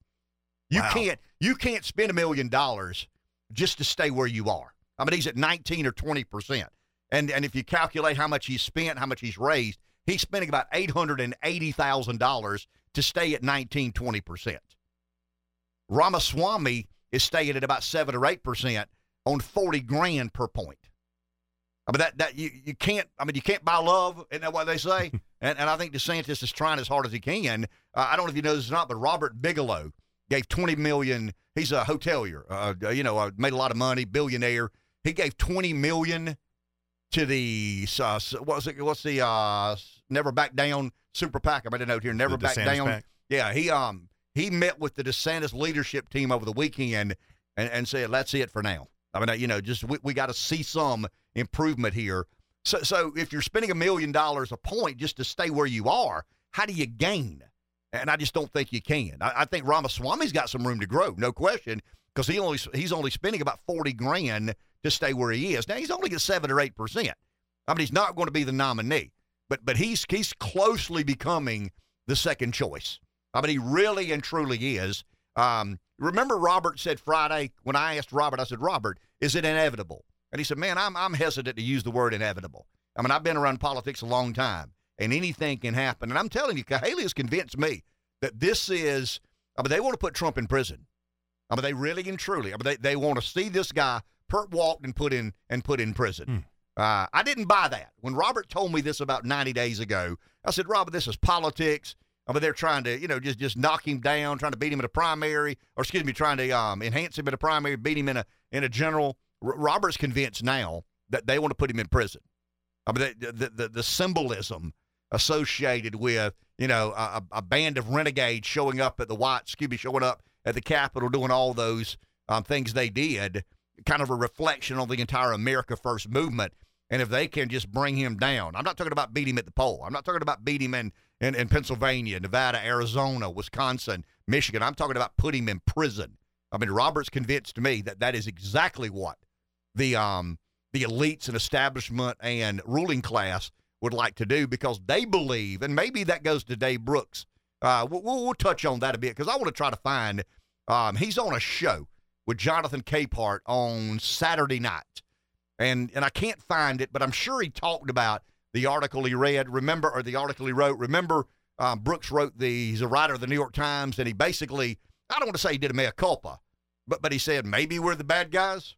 You wow. can't you can't spend a million dollars just to stay where you are. I mean he's at 19 or 20 percent. And and if you calculate how much he's spent, how much he's raised, he's spending about eight hundred and eighty thousand dollars to stay at 19, 20 percent. Ramaswamy is staying at about seven or eight percent on forty grand per point. I mean that that you, you can't I mean you can't buy love, isn't that what they say? [laughs] and and I think DeSantis is trying as hard as he can. Uh, I don't know if you know this or not, but Robert Bigelow gave twenty million. He's a hotelier, uh, uh you know, uh, made a lot of money, billionaire. He gave twenty million to the uh, what's it? What's the uh, Never Back Down Super PAC? I made a note here. Never the Back DeSantis Down. PAC? Yeah, he um he met with the DeSantis leadership team over the weekend and, and said, "That's it for now." I mean, you know, just we, we got to see some improvement here. So, so if you're spending a million dollars a point just to stay where you are, how do you gain? And I just don't think you can. I, I think Ramaswamy's got some room to grow, no question, because he only he's only spending about forty grand to stay where he is. Now he's only at seven or eight percent. I mean, he's not going to be the nominee, but but he's he's closely becoming the second choice. I mean, he really and truly is. Um, remember, Robert said Friday when I asked Robert, I said, Robert, is it inevitable? And he said, Man, I'm I'm hesitant to use the word inevitable. I mean, I've been around politics a long time, and anything can happen. And I'm telling you, Haley has convinced me that this is. I mean, they want to put Trump in prison. I mean, they really and truly. I mean, they, they want to see this guy perp walked and put in and put in prison. Hmm. Uh, I didn't buy that. When Robert told me this about 90 days ago, I said, Robert, this is politics. I mean, they're trying to, you know, just just knock him down, trying to beat him in a primary, or excuse me, trying to um, enhance him in a primary, beat him in a in a general. R- Robert's convinced now that they want to put him in prison. I mean, the the, the, the symbolism associated with you know, a, a band of renegades showing up at the White, excuse me, showing up at the Capitol, doing all those um, things they did, kind of a reflection on the entire America First movement. And if they can just bring him down, I'm not talking about beat him at the poll. I'm not talking about beat him in, in, in Pennsylvania, Nevada, Arizona, Wisconsin, Michigan. I'm talking about put him in prison. I mean, Roberts convinced me that that is exactly what the um the elites and establishment and ruling class would like to do because they believe, and maybe that goes to Dave Brooks. Uh, we'll, we'll touch on that a bit because I want to try to find. Um, he's on a show with Jonathan Capehart on Saturday night, and and I can't find it, but I'm sure he talked about the article he read. Remember, or the article he wrote. Remember, um, Brooks wrote the. He's a writer of the New York Times, and he basically. I don't want to say he did a mea culpa, but but he said maybe we're the bad guys.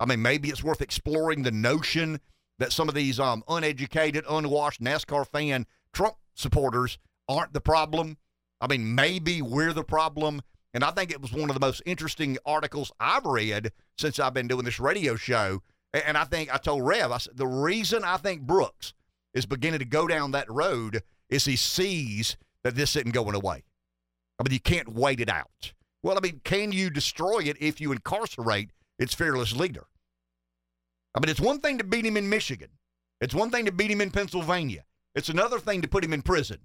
I mean, maybe it's worth exploring the notion that some of these um, uneducated, unwashed NASCAR fan Trump supporters aren't the problem. I mean, maybe we're the problem. And I think it was one of the most interesting articles I've read since I've been doing this radio show. And I think I told Rev, I said, the reason I think Brooks is beginning to go down that road is he sees that this isn't going away. I mean, you can't wait it out. Well, I mean, can you destroy it if you incarcerate its fearless leader? I mean, it's one thing to beat him in Michigan. It's one thing to beat him in Pennsylvania. It's another thing to put him in prison.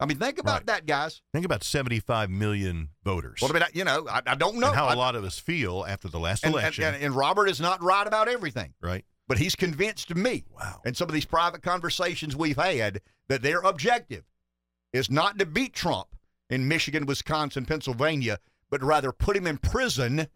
I mean, think about Right. that, guys. Think about 75 million voters. Well, I mean, I- you know, I, I don't know and how I- a lot of us feel after the last and, election, and, and Robert is not right about everything, right? but he's convinced me Wow. and some of these private conversations we've had that their objective is not to beat Trump in Michigan, Wisconsin, Pennsylvania, but rather put him in prison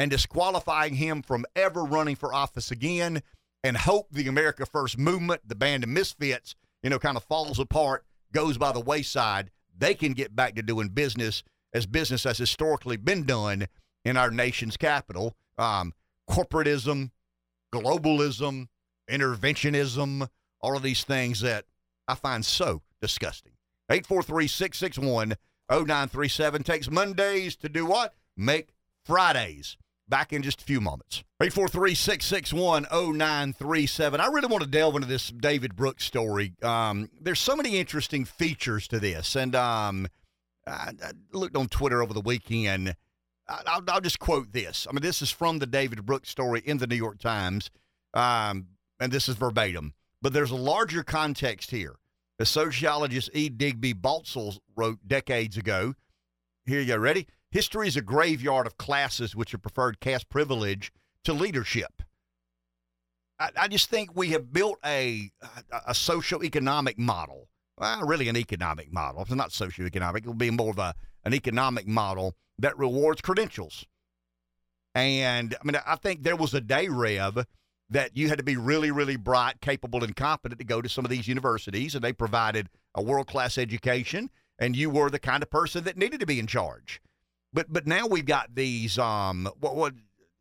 and disqualifying him from ever running for office again and hope the America First movement, the band of misfits, you know, kind of falls apart, goes by the wayside. They can get back to doing business as business has historically been done in our nation's capital. Um, corporatism, globalism, interventionism, all of these things that I find so disgusting. 843 661 0937 takes Mondays to do what? Make Fridays. Back in just a few moments. 843 661 0937. I really want to delve into this David Brooks story. Um, there's so many interesting features to this. And um, I, I looked on Twitter over the weekend. I- I'll, I'll just quote this. I mean, this is from the David Brooks story in the New York Times, um, and this is verbatim. But there's a larger context here. The sociologist E. Digby Baltzell wrote decades ago. Here you go. Ready? History is a graveyard of classes which have preferred caste privilege to leadership. I, I just think we have built a a, a socio-economic model. Well, really an economic model. It's not socio-economic. It will be more of a an economic model that rewards credentials. And I mean, I think there was a day, Rev, that you had to be really, really bright, capable, and competent to go to some of these universities, and they provided a world class education, and you were the kind of person that needed to be in charge. But but now we've got these um what what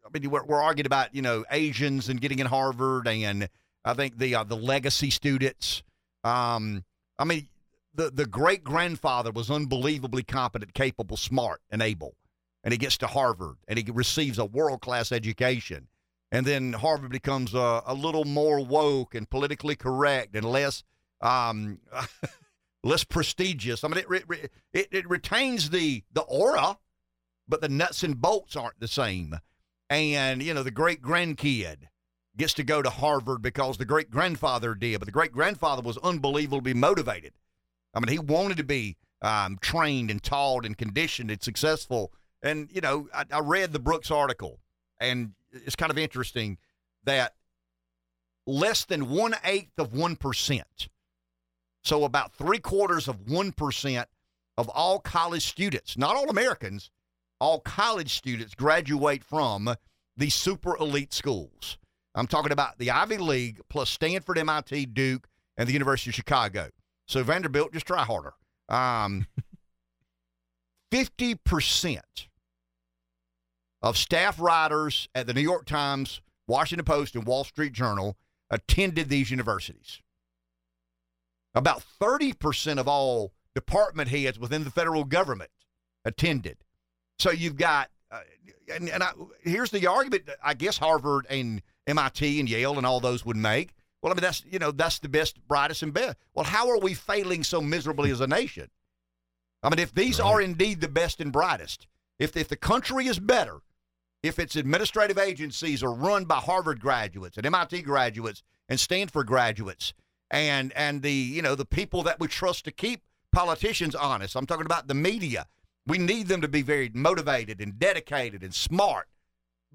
I mean we're, we're arguing about you know Asians and getting in Harvard, and I think the uh, the legacy students. Um, I mean the the great grandfather was unbelievably competent, capable, smart, and able, and he gets to Harvard and he receives a world class education, and then Harvard becomes a, a little more woke and politically correct and less um, [laughs] less prestigious. I mean, it, re- it it retains the the aura, but the nuts and bolts aren't the same. And you know, the great grandkid gets to go to Harvard because the great grandfather did, but the great grandfather was unbelievably motivated. I mean, he wanted to be um, trained and taught and conditioned and successful. And you know, I, I read the Brooks article, and it's kind of interesting that less than one eighth of one percent, so about three quarters of one percent of all college students, not all Americans, all college students graduate from the super elite schools. I'm talking about the Ivy League plus Stanford, MIT, Duke, and the University of Chicago. So Vanderbilt, just try harder. Um, [laughs] 50% of staff writers at the New York Times, Washington Post, and Wall Street Journal attended these universities. About 30% of all department heads within the federal government attended. So you've got, uh, and, and I, here's the argument that I guess Harvard and MIT and Yale and all those would make. Well, I mean, that's, you know, that's the best, brightest, and best. Well, how are we failing so miserably as a nation? I mean, if these Right. are indeed the best and brightest, if, if the country is better, if its administrative agencies are run by Harvard graduates and MIT graduates and Stanford graduates and and the you know the people that we trust to keep politicians honest. I'm talking about the media. We need them to be very motivated and dedicated and smart.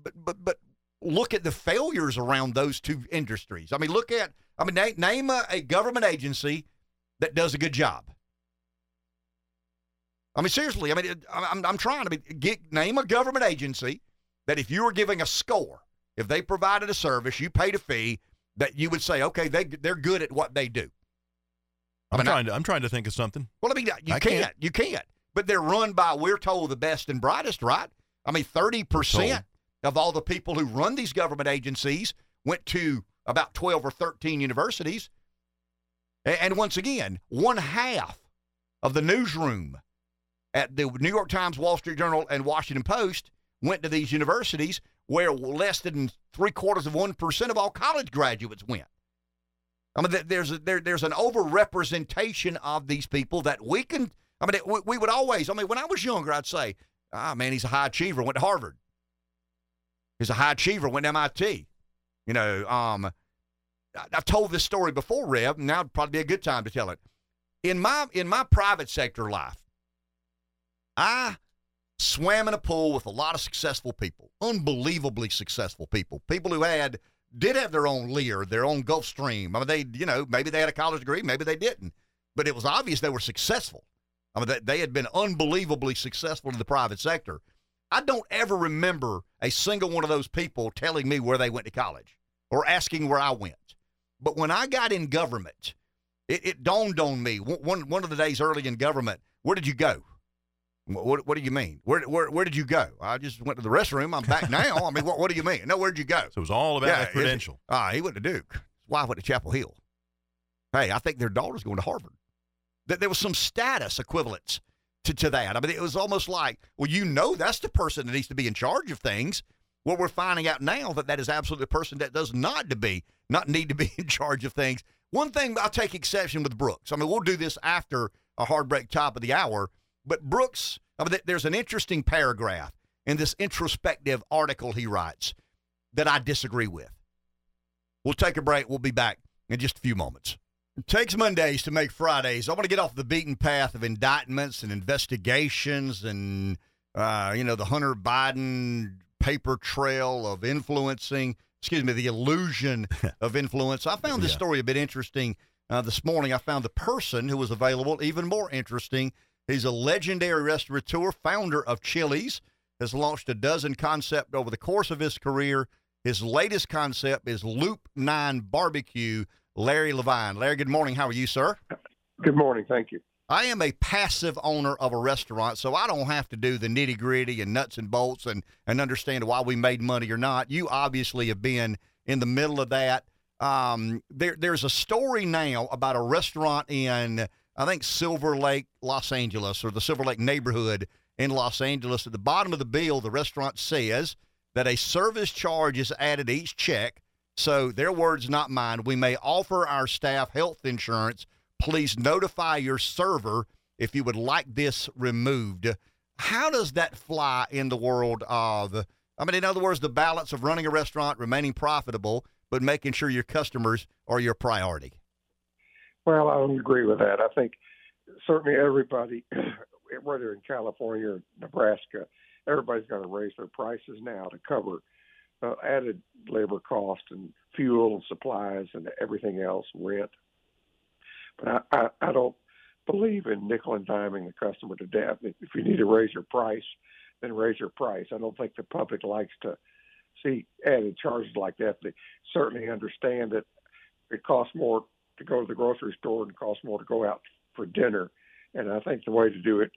But but but look at the failures around those two industries. I mean, look at I mean, na- name a, a government agency that does a good job. I mean, seriously. I mean, it- I'm, I'm trying to be, get, name a government agency that if you were giving a score, if they provided a service, you paid a fee, that you would say, okay, they they're good at what they do. I I'm mean, trying to I'm trying to think of something. Well, I mean, you I can't, can't. you can't. But they're run by we're told the best and brightest, right? I mean, thirty percent of all the people who run these government agencies went to about twelve or thirteen universities. A- And once again, one half of the newsroom at the New York Times, Wall Street Journal, and Washington Post went to these universities where less than three quarters of one percent of all college graduates went. I mean, there's a, there, there's an overrepresentation of these people that we can. I mean, we, would always. I mean, when I was younger, I'd say, "Ah, man, he's a high achiever. Went to Harvard. He's a high achiever. Went to MIT." You know, um, I've told this story before, Rev. Now would probably be a good time to tell it. In my in my private sector life, I swam in a pool with a lot of successful people, unbelievably successful people, people who had did have their own Lear, their own Gulfstream. I mean, they, you know, maybe they had a college degree, maybe they didn't, but it was obvious they were successful. I mean, they, they had been unbelievably successful in the private sector. I don't ever remember a single one of those people telling me where they went to college or asking where I went. But when I got in government, it, it dawned on me one, one of the days early in government, where did you go? What, what, do you mean? Where, where, where did you go? I just went to the restroom. I'm back now. I mean, what, what do you mean? No, where'd you go? So it was all about Yeah, credential. Ah, he went to Duke. His wife went to Chapel Hill. Hey, I think their daughter's going to Harvard. That there was some status equivalence to, to that. I mean, it was almost like, well, you know, that's the person that needs to be in charge of things. Well, we're finding out now that that is absolutely the person that does not to be not need to be [laughs] in charge of things. One thing I'll take exception with Brooks. I mean, we'll do this after a hard break top of the hour. But Brooks, I mean, there's an interesting paragraph in this introspective article he writes that I disagree with. We'll take a break. We'll be back in just a few moments. It takes Mondays to make Fridays. I want to get off the beaten path of indictments and investigations and, uh, you know, the Hunter Biden paper trail of influencing, excuse me, the illusion [laughs] of influence. I found this Yeah. story a bit interesting uh, this morning. I found the person who was available even more interesting. He's a legendary restaurateur, founder of Chili's, has launched a dozen concepts over the course of his career. His latest concept is Loop 9 Barbecue. Larry Lavine. Larry, good morning. How are you, sir? Good morning. Thank you. I am a passive owner of a restaurant, so I don't have to do the nitty gritty and nuts and bolts and, and understand why we made money or not. You obviously have been in the middle of that. Um, there, there's a story now about a restaurant in, I think, Silver Lake, Los Angeles, or the Silver Lake neighborhood in Los Angeles. At the bottom of the bill, the restaurant says that a service charge is added each check. So, their words, not mine. We may offer our staff health insurance please notify your server if you would like this removed. How does that fly in the world of, I mean, in other words, the balance of running a restaurant, remaining profitable, but making sure your customers are your priority? Well, I don't agree with that. I think certainly everybody, [clears throat] whether in California or Nebraska, everybody's going to raise their prices now to cover uh, added labor cost and fuel and supplies and everything else, rent. But I, I, I don't believe in nickel and diming the customer to death. If you need to raise your price, then raise your price. I don't think the public likes to see added charges like that. They certainly understand that it costs more to go to the grocery store and costs more to go out for dinner. And I think the way to do it,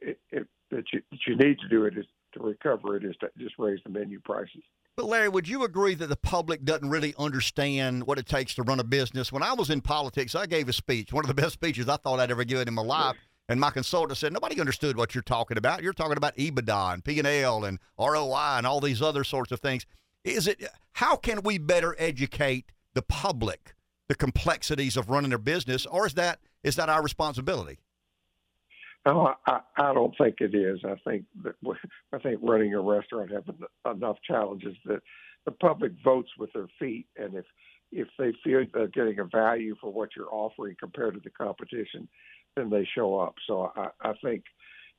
it, it that you that you need to do it is to recover it is to just raise the menu prices. But Larry, would you agree that the public doesn't really understand what it takes to run a business? When I was in politics, I gave a speech, one of the best speeches I thought I'd ever given in my life. And my consultant said, nobody understood what you're talking about. You're talking about EBITDA and P&L and ROI and all these other sorts of things. Is it, how can we better educate the public the complexities of running their business, or is that is that our responsibility? Oh, no, I, I don't think it is. I think that [laughs] I think running a restaurant has enough challenges that the public votes with their feet, and if if they feel they're getting a value for what you're offering compared to the competition, then they show up. So I, I think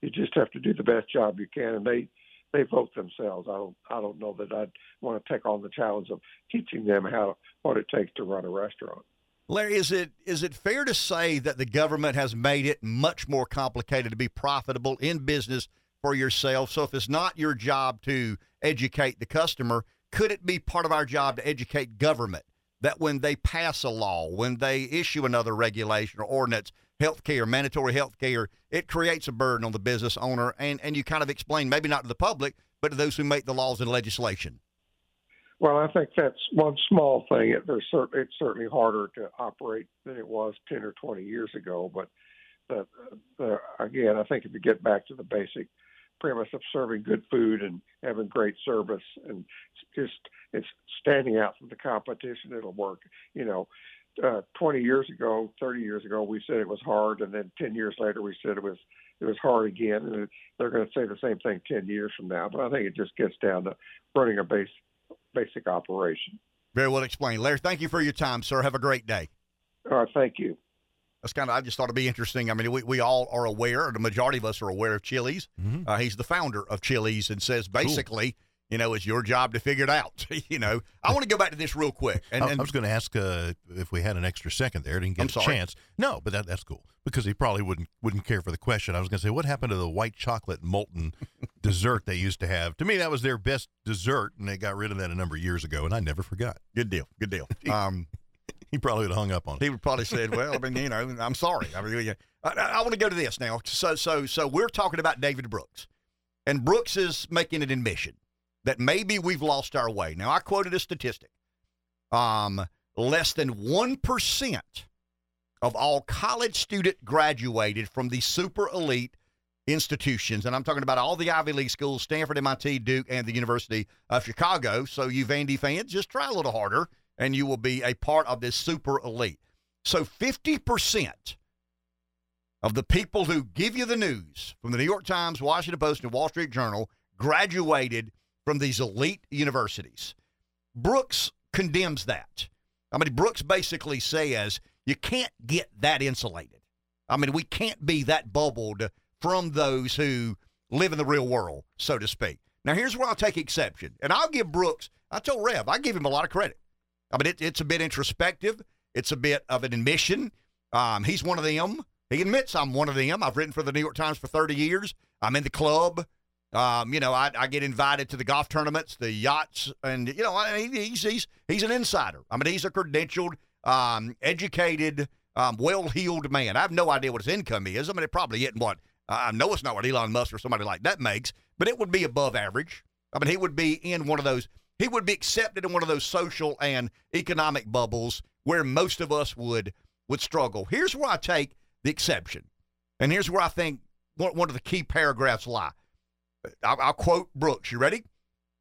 you just have to do the best job you can, and they they vote themselves. I don't I don't know that I'd want to take on the challenge of teaching them how what it takes to run a restaurant. Larry, is it is it fair to say that the government has made it much more complicated to be profitable in business for yourself? So if it's not your job to educate the customer, could it be part of our job to educate government that when they pass a law, when they issue another regulation or ordinance, health care, mandatory health care, it creates a burden on the business owner and, and you kind of explain maybe not to the public, but to those who make the laws and legislation? Well, I think that's one small thing. It, there's certainly it's certainly harder to operate than it was ten or twenty years ago. But the, the, again, I think if you get back to the basic premise of serving good food and having great service and just it's standing out from the competition, it'll work. You know, uh, 20 years ago, 30 years ago, we said it was hard, and then 10 years later, we said it was it was hard again, and they're going to say the same thing 10 years from now. But I think it just gets down to running a base basic operation. Very well explained. Larry, thank you for your time, sir. Have a great day. All right, thank you. That's kind of, I just thought it'd be interesting. I mean, we, we all are aware, the majority of us are aware of Chili's. Mm-hmm. Uh, he's the founder of Chili's and says basically, cool. You know, it's your job to figure it out. [laughs] you know, I want to go back to this real quick. And, and I was going to ask uh, if we had an extra second there. Didn't get a chance. No, but that, that's cool because he probably wouldn't wouldn't care for the question. I was going to say, what happened to the white chocolate molten [laughs] dessert they used to have? To me, that was their best dessert, and they got rid of that a number of years ago, and I never forgot. Good deal. Good deal. [laughs] Um, he probably would have hung up on it. He would probably said, "Well, I mean, you know, I'm sorry." I mean, I, I want to go to this now. So, so, so we're talking about David Brooks, and Brooks is making an admission that maybe we've lost our way. Now, I quoted a statistic: um, less than one percent of all college student graduated from the super elite institutions, and I'm talking about all the Ivy League schools, Stanford, MIT, Duke, and the University of Chicago. So, you Vandy fans, just try a little harder and you will be a part of this super elite. So 50% of the people who give you the news from the New York Times, Washington Post, and Wall Street Journal graduated from these elite universities. Brooks condemns that. I mean, Brooks basically says you can't get that insulated. I mean, we can't be that bubbled from those who live in the real world, so to speak. Now, here's where I'll take exception. And I'll give Brooks, I told Rev, I give him a lot of credit. I mean, it, it's a bit introspective. It's a bit of an admission. Um, he's one of them. He admits I'm one of them. I've written for the New York Times for 30 years. I'm in the club. Um, you know, I, I, get invited to the golf tournaments, the yachts, and you know, he's he's he's an insider. I mean, he's a credentialed, um, educated, um, well-heeled man. I have no idea what his income is. I mean, it probably isn't what I know. It's not what Elon Musk or somebody like that makes, but it would be above average. I mean, he would be in one of those he would be accepted in one of those social and economic bubbles where most of us would would struggle. Here's where I take the exception, and here's where I think one, one of the key paragraphs lie. I'll, I'll quote Brooks. You ready?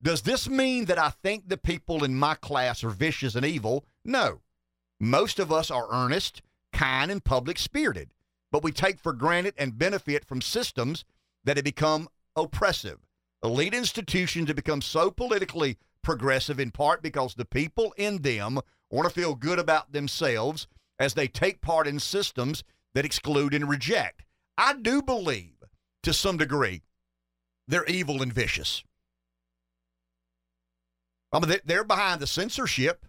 Does this mean that I think the people in my class are vicious and evil? No. Most of us are earnest, kind, and public spirited, but we take for granted and benefit from systems that have become oppressive. Elite institutions have become so politically progressive in part because the people in them want to feel good about themselves as they take part in systems that exclude and reject. I do believe, to some degree, they're evil and vicious. I mean, they're behind the censorship.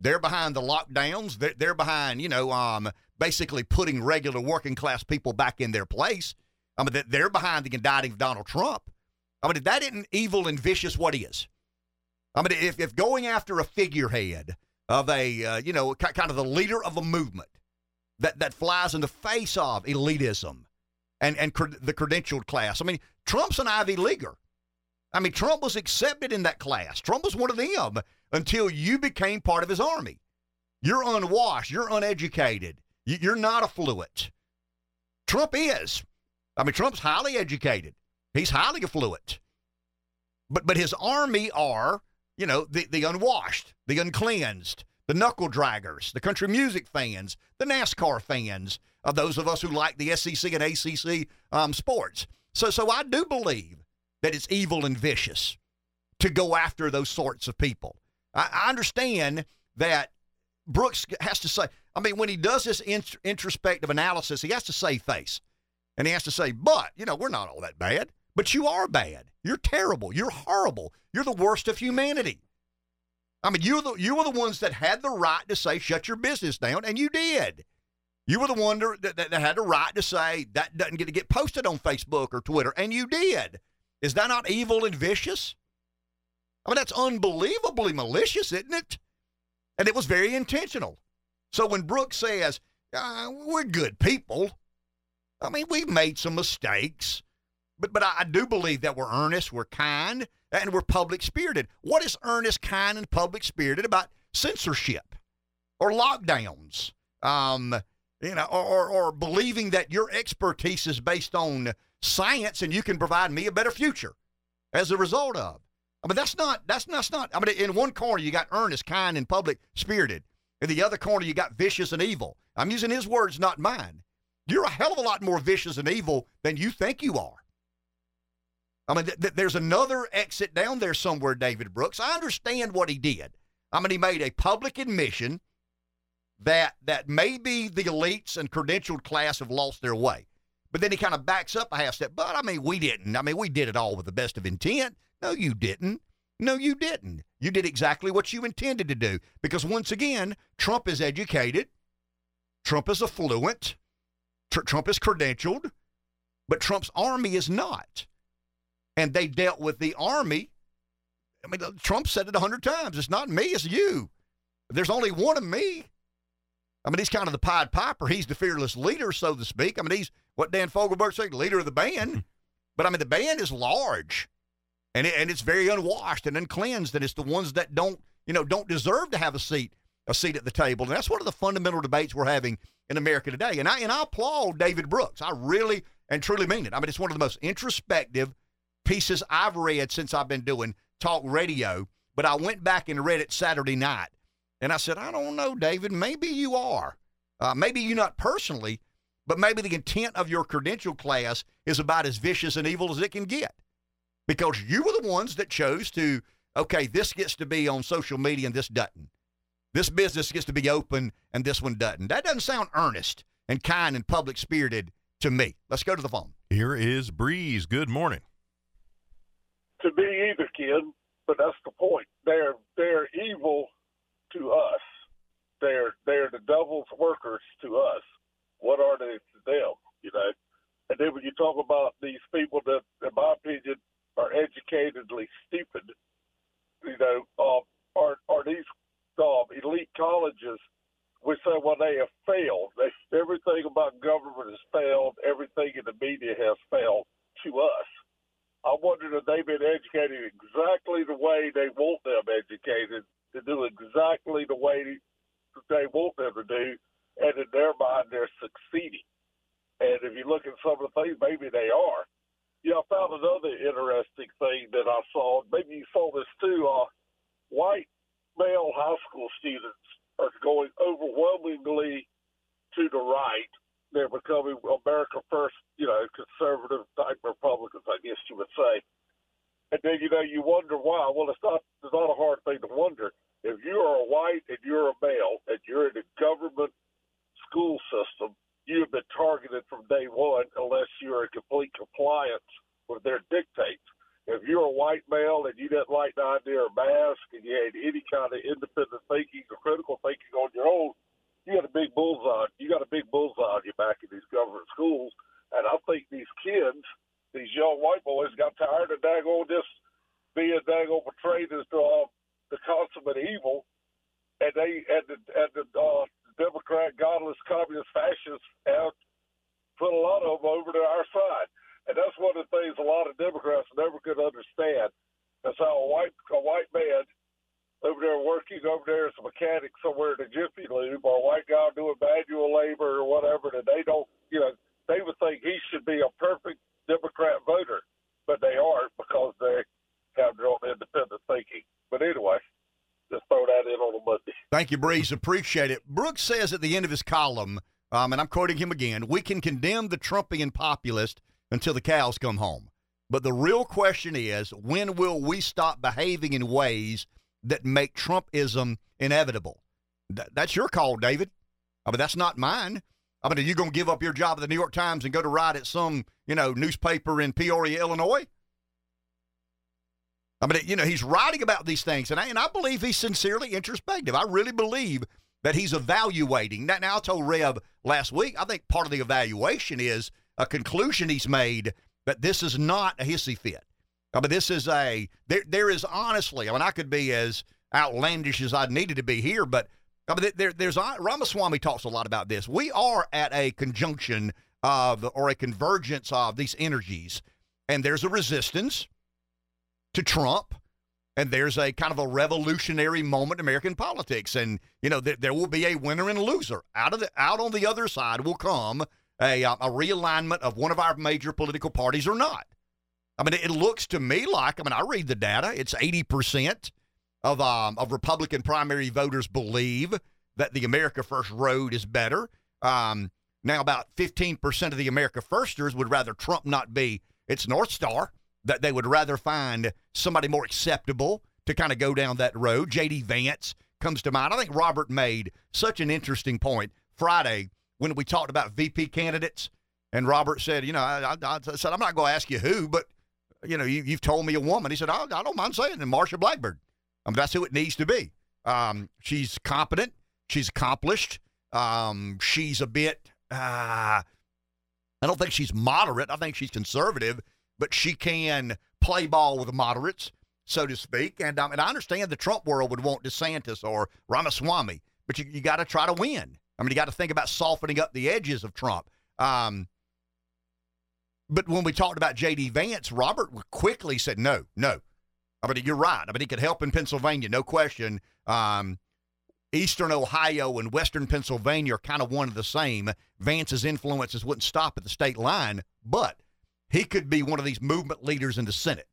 They're behind the lockdowns. They're behind, you know, um, basically putting regular working class people back in their place. I mean, they're behind the indicting of Donald Trump. I mean, if that isn't evil and vicious, what is? I mean, if, if going after a figurehead of a, uh, you know, kind of the leader of a movement that, that flies in the face of elitism and, and the credentialed class, I mean, Trump's an Ivy Leaguer. I mean, Trump was accepted in that class. Trump was one of them until you became part of his army. You're unwashed. You're uneducated. You're not affluent. Trump is. I mean, Trump's highly educated. He's highly affluent. But but his army are you know, the, the unwashed, the uncleansed, the knuckle draggers, the country music fans, the NASCAR fans, of those of us who like the SEC and ACC um, sports. So, so I do believe that it's evil and vicious to go after those sorts of people. I, I understand that Brooks has to say, I mean, when he does this introspective analysis, he has to say face. And he has to say, but, you know, we're not all that bad. But you are bad. You're terrible. You're horrible. You're the worst of humanity. I mean, you the you were the ones that had the right to say shut your business down, and you did. You were the one that, that, that had the right to say that doesn't get to get posted on Facebook or Twitter, and you did. Is that not evil and vicious? I mean, that's unbelievably malicious, isn't it? And it was very intentional. So when Brooks says, uh, we're good people, I mean, we've made some mistakes, but, but I, I do believe that we're earnest, we're kind, and we're public spirited. What is earnest, kind, and public spirited about censorship or lockdowns? Um, you know, or, or, or believing that your expertise is based on science and you can provide me a better future as a result of. I mean, that's not, that's not, that's not, I mean, in one corner you got earnest, kind, and public spirited. In the other corner you got vicious and evil. I'm using his words, not mine. You're a hell of a lot more vicious and evil than you think you are. I mean, th- th- there's another exit down there somewhere, David Brooks. I understand what he did. I mean, he made a public admission that that maybe the elites and credentialed class have lost their way. But then he kind of backs up a half step. But I mean, we didn't. I mean, we did it all with the best of intent. No, you didn't. No, you didn't. You did exactly what you intended to do. Because once again, Trump is educated, Trump is affluent, Tr- Trump is credentialed, but Trump's army is not and they dealt with the army. I mean, Trump said it a hundred times. It's not me, it's you. There's only one of me. I mean, he's kind of the Pied Piper. He's the fearless leader, so to speak. I mean, he's what Dan Fogelberg said, leader of the band. Hmm. But I mean, the band is large, and it, and it's very unwashed and uncleansed, and it's the ones that don't, you know, don't deserve to have a seat, a seat at the table. And that's one of the fundamental debates we're having in America today. And I and I applaud David Brooks. I really and truly mean it. I mean, it's one of the most introspective pieces I've read since I've been doing talk radio, but I went back and read it Saturday night. And I said, I don't know, David, maybe you are. Uh, maybe you not personally, but maybe the intent of your credential class is about as vicious and evil as it can get. Because you were the ones that chose to, okay, this gets to be on social media and this doesn't. This business gets to be open and this one doesn't. That doesn't sound earnest and kind and public spirited to me. Let's go to the phone. Here is Breeze. Good morning to be either, kid. But that's the point. They're they're evil to us. They're they're the devil's workers to us. What are they to them? You know. And then when you talk about these people that, in my opinion, are educatedly stupid, you know, uh, are are these uh, elite colleges? We say, well, they have failed. They, everything about government has failed. Everything in the media has failed to us. I wonder if they've been educated exactly the way they want them educated to do exactly the way they want them to do, and in their mind they're succeeding. And if you look at some of the things, maybe they are. Yeah, I found another interesting thing that I saw. Maybe you saw this too. Uh, white male high school students are going overwhelmingly to the right they're becoming America first, you know, conservative type Republicans, I guess you would say. And then you know you wonder why. Well, it's not it's not a hard thing to wonder. If you are a white and you're a male and you're in a government school system, you have been targeted from day one unless you're in complete compliance with their dictates. If you're a white male and you didn't like the idea of mask and you had any kind of independent thinking or critical thinking on your own, you got a big bullseye. You got a big bullseye on your back in these government schools, and I think these kids, these young white boys, got tired of daggone just being daggone portrayed as the, uh, the consummate evil, and they and the and the uh, Democrat, godless, communist, fascists have put a lot of them over to our side, and that's one of the things a lot of Democrats never could understand. That's how a white a white man over there working over there as a mechanic somewhere in a Jiffy Lube or a white guy doing manual labor or whatever, that they don't, you know, they would think he should be a perfect Democrat voter, but they aren't because they have their own independent thinking. But anyway, just throw that in on a Monday. Thank you, Breeze. Appreciate it. Brooks says at the end of his column, um, and I'm quoting him again: "We can condemn the Trumpian populist until the cows come home, but the real question is, when will we stop behaving in ways that make Trumpism inevitable?" Th- that's your call, David. I mean, that's not mine. I mean, are you going to give up your job at the New York Times and go to write at some, you know, newspaper in Peoria, Illinois? I mean, you know, he's writing about these things, and I, and I believe he's sincerely introspective. I really believe that he's evaluating. Now, now I told Rev last week, I think part of the evaluation is a conclusion he's made that this is not a hissy fit. I mean, this is a, there, there is honestly, I mean, I could be as outlandish as I needed to be here, but I mean, there, there's Ramaswamy talks a lot about this. We are at a conjunction of or a convergence of these energies, and there's a resistance to Trump, and there's a kind of a revolutionary moment in American politics, and you know there, there will be a winner and a loser. Out of the out on the other side will come a um, a realignment of one of our major political parties or not. I mean, it looks to me like I mean I read the data. It's eighty percent of um, of Republican primary voters believe that the America First road is better. Um, now, about 15% of the America Firsters would rather Trump not be its North Star, that they would rather find somebody more acceptable to kind of go down that road. J.D. Vance comes to mind. I think Robert made such an interesting point Friday when we talked about VP candidates. And Robert said, you know, I, I, I said, I'm not going to ask you who, but, you know, you, have told me a woman. He said, I, I don't mind saying it, Marsha Blackburn. I mean, that's who it needs to be. Um, she's competent. She's accomplished. Um, she's a bit. Uh, I don't think she's moderate. I think she's conservative, but she can play ball with the moderates, so to speak. And, um, and I understand the Trump world would want DeSantis or Ramaswamy, but you, you got to try to win. I mean, you got to think about softening up the edges of Trump. Um, but when we talked about J.D. Vance, Robert quickly said, no, no, I mean, you're right. I mean, he could help in Pennsylvania, no question. Um, Eastern Ohio and Western Pennsylvania are kind of one of the same. Vance's influences wouldn't stop at the state line, but he could be one of these movement leaders in the Senate.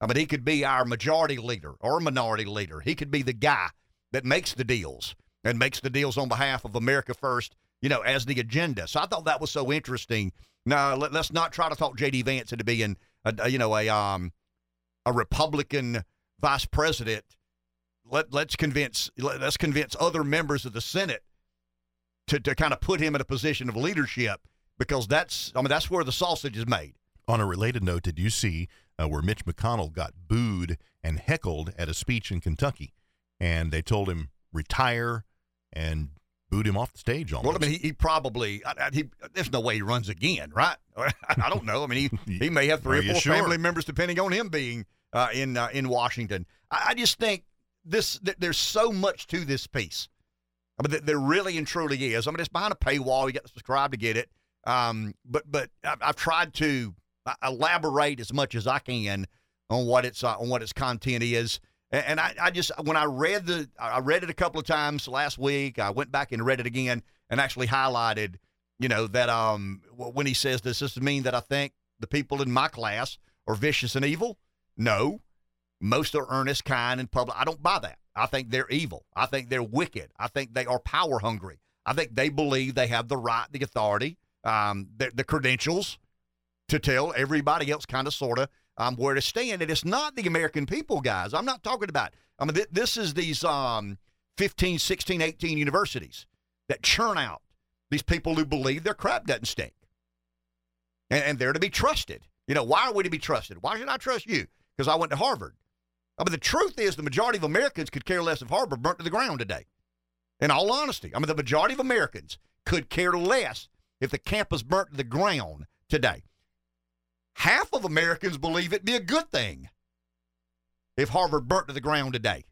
I mean, he could be our majority leader or minority leader. He could be the guy that makes the deals and makes the deals on behalf of America First, you know, as the agenda. So I thought that was so interesting. Now, let, us not try to talk J.D. Vance into being, a, you know, a um, a Republican vice president. Let let's convince let's convince other members of the Senate to, to kind of put him in a position of leadership because that's I mean that's where the sausage is made. On a related note, did you see uh, where Mitch McConnell got booed and heckled at a speech in Kentucky, and they told him retire and booed him off the stage almost. Well, I mean, he, he probably, I, I, he, there's no way he runs again, right? [laughs] I don't know. I mean, he, he may have three or four sure? family members, depending on him being uh, in uh, in Washington. I, I, just think this th- there's so much to this piece. I mean, th- there really and truly is. I mean, it's behind a paywall. You got to subscribe to get it. Um, but but I've, I've, tried to uh, elaborate as much as I can on what its uh, on what its content is. And I, I just when I read the I read it a couple of times last week. I went back and read it again and actually highlighted, you know, that um when he says does this mean that I think the people in my class are vicious and evil? No. Most are earnest, kind, and public. I don't buy that. I think they're evil. I think they're wicked. I think they are power hungry. I think they believe they have the right, the authority, um, the, the credentials to tell everybody else kind of sort of um, where to stand. And it's not the American people, guys. I'm not talking about, I mean, th- this is these um, 15, 16, 18 universities that churn out these people who believe their crap doesn't stink. And, and they're to be trusted. You know, why are we to be trusted? Why should I trust you? Because I went to Harvard. I mean, the truth is the majority of Americans could care less if Harvard burnt to the ground today. In all honesty, I mean, the majority of Americans could care less if the campus burnt to the ground today half of Americans believe it'd be a good thing if Harvard burnt to the ground today.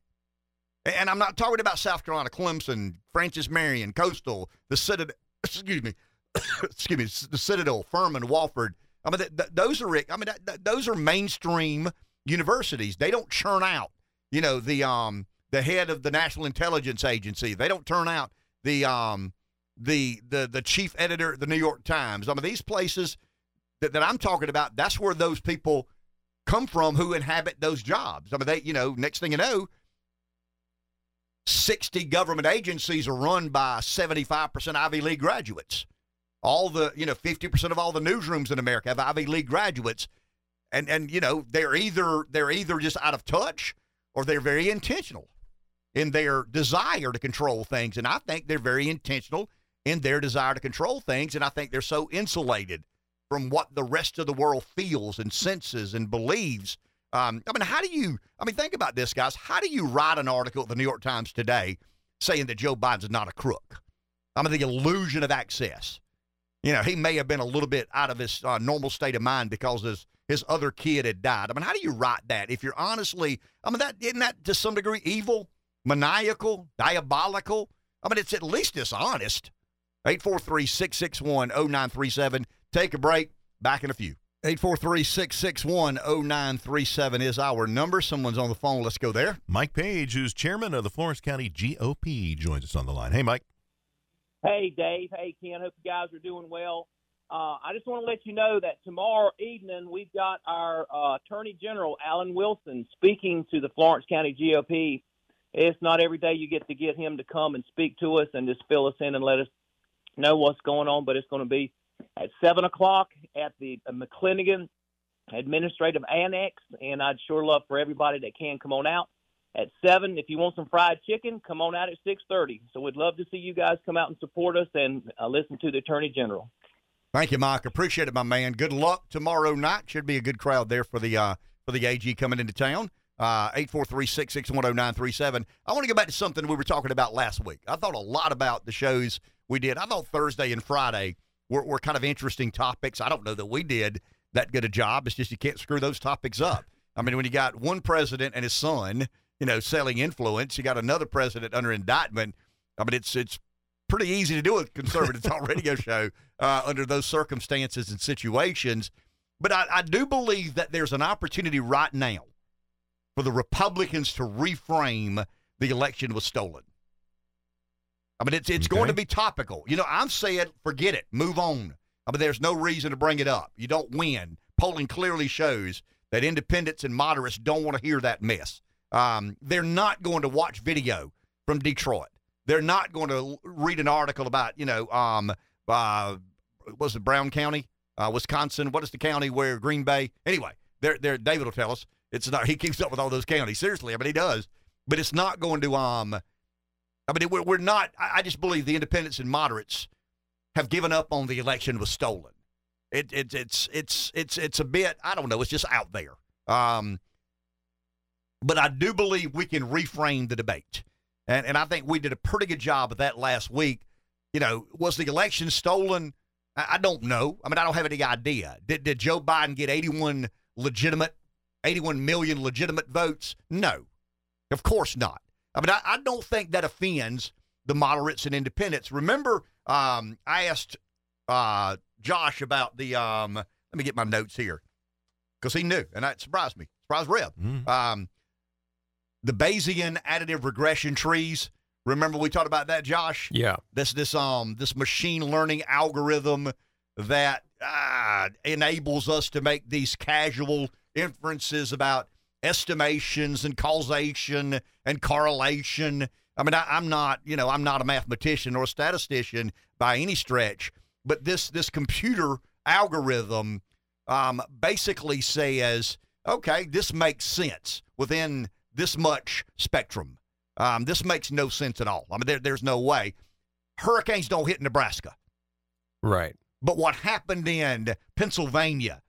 And I'm not talking about South Carolina, Clemson, Francis Marion, Coastal, the Citadel, excuse me, [coughs] excuse me, the Citadel, Furman, Wofford. I mean, th- th- those are, I mean, th- those are mainstream universities. They don't churn out, you know, the um the head of the National Intelligence Agency. They don't turn out the um the the the chief editor of the New York Times. I mean, these places that, that I'm talking about, that's where those people come from who inhabit those jobs. I mean, they, you know, next thing you know, 60 government agencies are run by 75% Ivy League graduates. All the, you know, 50% of all the newsrooms in America have Ivy League graduates. And and you know, they're either they're either just out of touch or they're very intentional in their desire to control things. And I think they're very intentional in their desire to control things. And I think they're so insulated from what the rest of the world feels and senses and believes. Um, I mean, how do you, I mean, think about this, guys. How do you write an article at the New York Times today saying that Joe Biden's not a crook? I mean, the illusion of access. You know, he may have been a little bit out of his uh, normal state of mind because his, his other kid had died. I mean, how do you write that if you're honestly, I mean, that isn't that to some degree evil, maniacal, diabolical? I mean, it's at least dishonest. 843 661 0937. Take a break. Back in a few. 843 661 0937 is our number. Someone's on the phone. Let's go there. Mike Page, who's chairman of the Florence County GOP, joins us on the line. Hey, Mike. Hey, Dave. Hey, Ken. Hope you guys are doing well. Uh, I just want to let you know that tomorrow evening we've got our uh, Attorney General, Alan Wilson, speaking to the Florence County GOP. It's not every day you get to get him to come and speak to us and just fill us in and let us know what's going on, but it's going to be at 7 o'clock at the McClinigan Administrative Annex, and I'd sure love for everybody that can come on out at 7. If you want some fried chicken, come on out at 6.30. So we'd love to see you guys come out and support us and uh, listen to the Attorney General. Thank you, Mike. Appreciate it, my man. Good luck tomorrow night. Should be a good crowd there for the uh, for the AG coming into town. Uh, eight four three six six one zero nine three seven. I want to go back to something we were talking about last week. I thought a lot about the shows we did. I thought Thursday and Friday were, were kind of interesting topics. I don't know that we did that good a job. It's just you can't screw those topics up. I mean, when you got one president and his son, you know, selling influence, you got another president under indictment. I mean, it's it's pretty easy to do a conservative talk [laughs] radio show uh, under those circumstances and situations. But I, I do believe that there's an opportunity right now for the Republicans to reframe the election was stolen. I mean, it's it's okay. going to be topical. You know, I'm saying forget it, move on. I mean, there's no reason to bring it up. You don't win. Polling clearly shows that independents and moderates don't want to hear that mess. Um, they're not going to watch video from Detroit. They're not going to read an article about, you know, um, uh, was it Brown County, uh, Wisconsin? What is the county where Green Bay? Anyway, they're, they're, David will tell us. It's not. He keeps up with all those counties. Seriously, I mean, he does. But it's not going to. Um, I mean, we're, we're not. I just believe the independents and moderates have given up on the election was stolen. It, it, it's it's it's it's a bit. I don't know. It's just out there. Um, but I do believe we can reframe the debate. And, and I think we did a pretty good job of that last week. You know, was the election stolen? I, I don't know. I mean, I don't have any idea. Did, did Joe Biden get 81 legitimate, 81 million legitimate votes? No, of course not. I mean, I, I don't think that offends the moderates and independents. Remember, um, I asked uh, Josh about the, um, let me get my notes here because he knew, and that surprised me. Surprised Rev. Mm. Um, the Bayesian additive regression trees. Remember we talked about that, Josh? Yeah. This this um this machine learning algorithm that uh, enables us to make these causal inferences about estimations and causation and correlation. I mean, I, am not, you know, I'm not a mathematician or a statistician by any stretch, but this this computer algorithm um, basically says, okay, this makes sense within this much spectrum. Um, this makes no sense at all. I mean, there, there's no way. Hurricanes don't hit Nebraska. Right. But what happened in Pennsylvania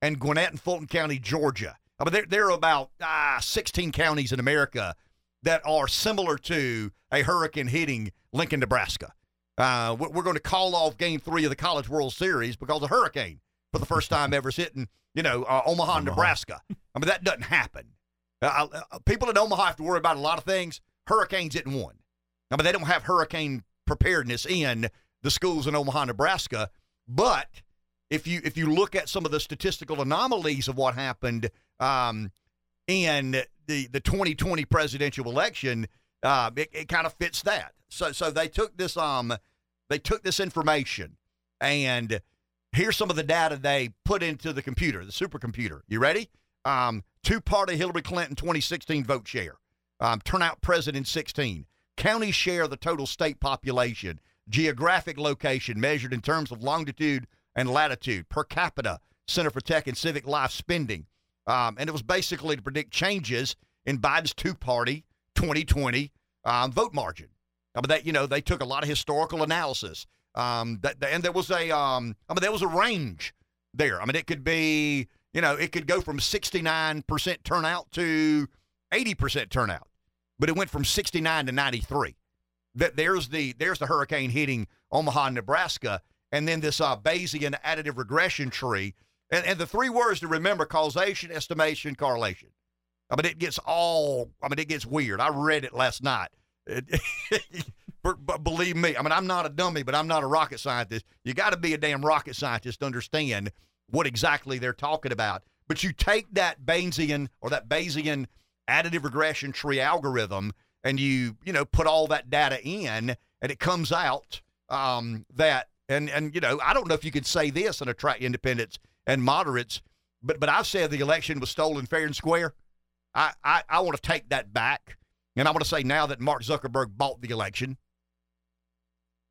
and Gwinnett and Fulton County, Georgia, I mean, there, there are about ah, 16 counties in America that are similar to a hurricane hitting Lincoln, Nebraska. Uh, we're going to call off Game Three of the College World Series because of a hurricane for the first time ever hitting, you know, uh, Omaha, Omaha, Nebraska. I mean, that doesn't happen. Uh, uh, people in Omaha have to worry about a lot of things. Hurricanes hitting one. I mean, they don't have hurricane preparedness in the schools in Omaha, Nebraska. But if you if you look at some of the statistical anomalies of what happened um, in the the 2020 presidential election, uh, it, it kind of fits that. So so they took this um they took this information and here's some of the data they put into the computer, the supercomputer. You ready? Um, two party Hillary Clinton 2016 vote share, um, turnout president 16, county share of the total state population, geographic location measured in terms of longitude and latitude, per capita, Center for Tech and Civic Life spending. Um, and it was basically to predict changes in Biden's two party 2020 um, vote margin. I mean, that, you know, they took a lot of historical analysis. Um, that, and there was a, um, I mean, there was a range there. I mean, it could be, you know, it could go from 69% turnout to 80% turnout, but it went from 69 to 93. That there's the there's the hurricane hitting Omaha, Nebraska, and then this uh, Bayesian additive regression tree. And, and the three words to remember: causation, estimation, correlation. I mean, it gets all. I mean, it gets weird. I read it last night. [laughs] but believe me, I mean, I'm not a dummy, but I'm not a rocket scientist. You got to be a damn rocket scientist to understand what exactly they're talking about. But you take that Bayesian or that Bayesian additive regression tree algorithm and you you know put all that data in and it comes out um, that and and you know I don't know if you could say this and attract independents and moderates, but but I've said the election was stolen fair and square. I I, I want to take that back, and I want to say now that Mark Zuckerberg bought the election.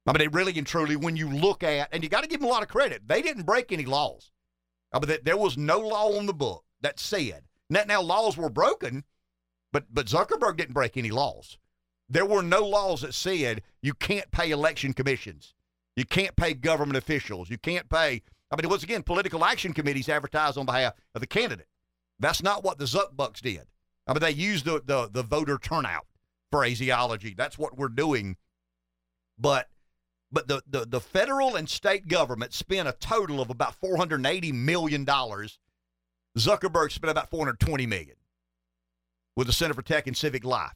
I mean, they really and truly, when you look at, and you got to give them a lot of credit, they didn't break any laws. I mean, there was no law on the book that said now, now laws were broken, but but Zuckerberg didn't break any laws. There were no laws that said you can't pay election commissions. You can't pay government officials. You can't pay. I mean, once again, political action committees advertise on behalf of the candidate. That's not what the Zuckbucks did. I mean, they used the, the, the voter turnout phraseology. That's what we're doing. But but the, the, the federal and state government spent a total of about $480 million. Zuckerberg spent about 420 million with the Center for Tech and Civic Life.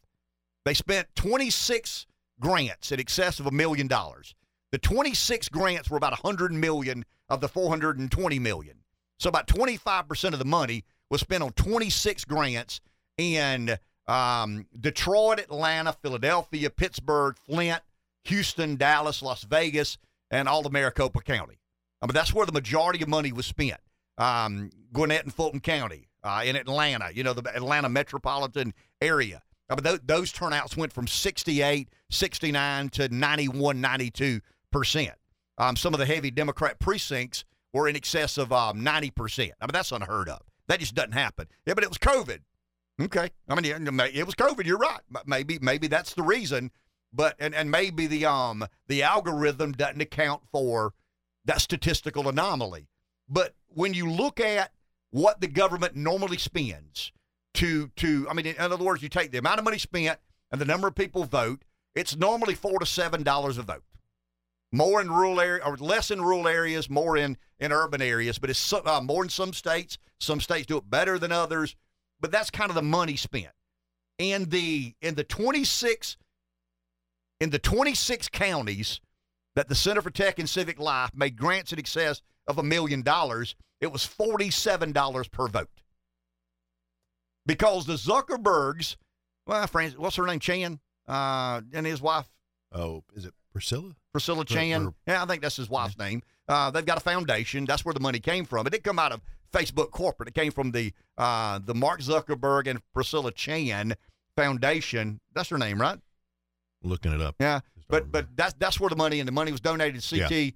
They spent 26 grants in excess of a million dollars. The 26 grants were about 100 million of the 420 million. So about 25% of the money was spent on 26 grants in um, Detroit, Atlanta, Philadelphia, Pittsburgh, Flint, Houston, Dallas, Las Vegas, and all of Maricopa County. I mean, that's where the majority of money was spent. Um, Gwinnett and Fulton County, uh, in Atlanta, you know, the Atlanta metropolitan area. I mean, th- those turnouts went from 68, 69 to 91, 92 percent. Um, some of the heavy Democrat precincts were in excess of um, 90 percent. I mean, that's unheard of. That just doesn't happen. Yeah, but it was COVID. Okay, I mean, it was COVID. You're right. Maybe, maybe that's the reason. But and, and maybe the um the algorithm doesn't account for that statistical anomaly. But when you look at what the government normally spends to to I mean, in other words, you take the amount of money spent and the number of people vote, it's normally four to seven dollars a vote. More in rural area or less in rural areas, more in in urban areas, but it's uh, more in some states. Some states do it better than others, but that's kind of the money spent. And the in the 26 in the 26 counties that the Center for Tech and Civic Life made grants in excess of a million dollars, it was $47 per vote. Because the Zuckerbergs, well, friends, what's her name? Chan, uh, and his wife. Oh, is it Priscilla? Priscilla Chan. yeah, I think that's his wife's yeah. name. Uh, they've got a foundation. That's where the money came from. It didn't come out of Facebook corporate. It came from the uh, the Mark Zuckerberg and Priscilla Chan Foundation. That's her name, right? Looking it up. Yeah, but but that's that's where the money and the money was donated to CT. Yeah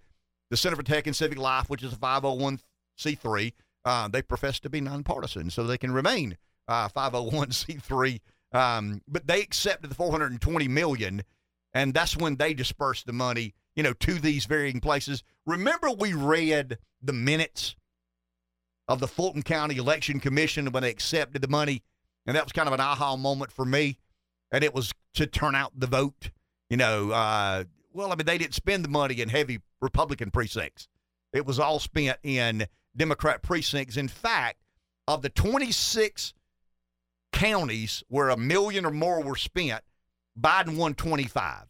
the Center for Tech and Civic Life, which is a 501c3, uh, they profess to be nonpartisan, so they can remain uh, 501c3. Um, but they accepted the 420 million, and that's when they dispersed the money, you know, to these varying places. Remember, we read the minutes of the Fulton County Election Commission when they accepted the money, and that was kind of an aha moment for me. And it was to turn out the vote. You know, uh, well, I mean, they didn't spend the money in heavy Republican precincts. It was all spent in Democrat precincts. In fact, of the 26 counties where a million or more were spent, Biden won 25.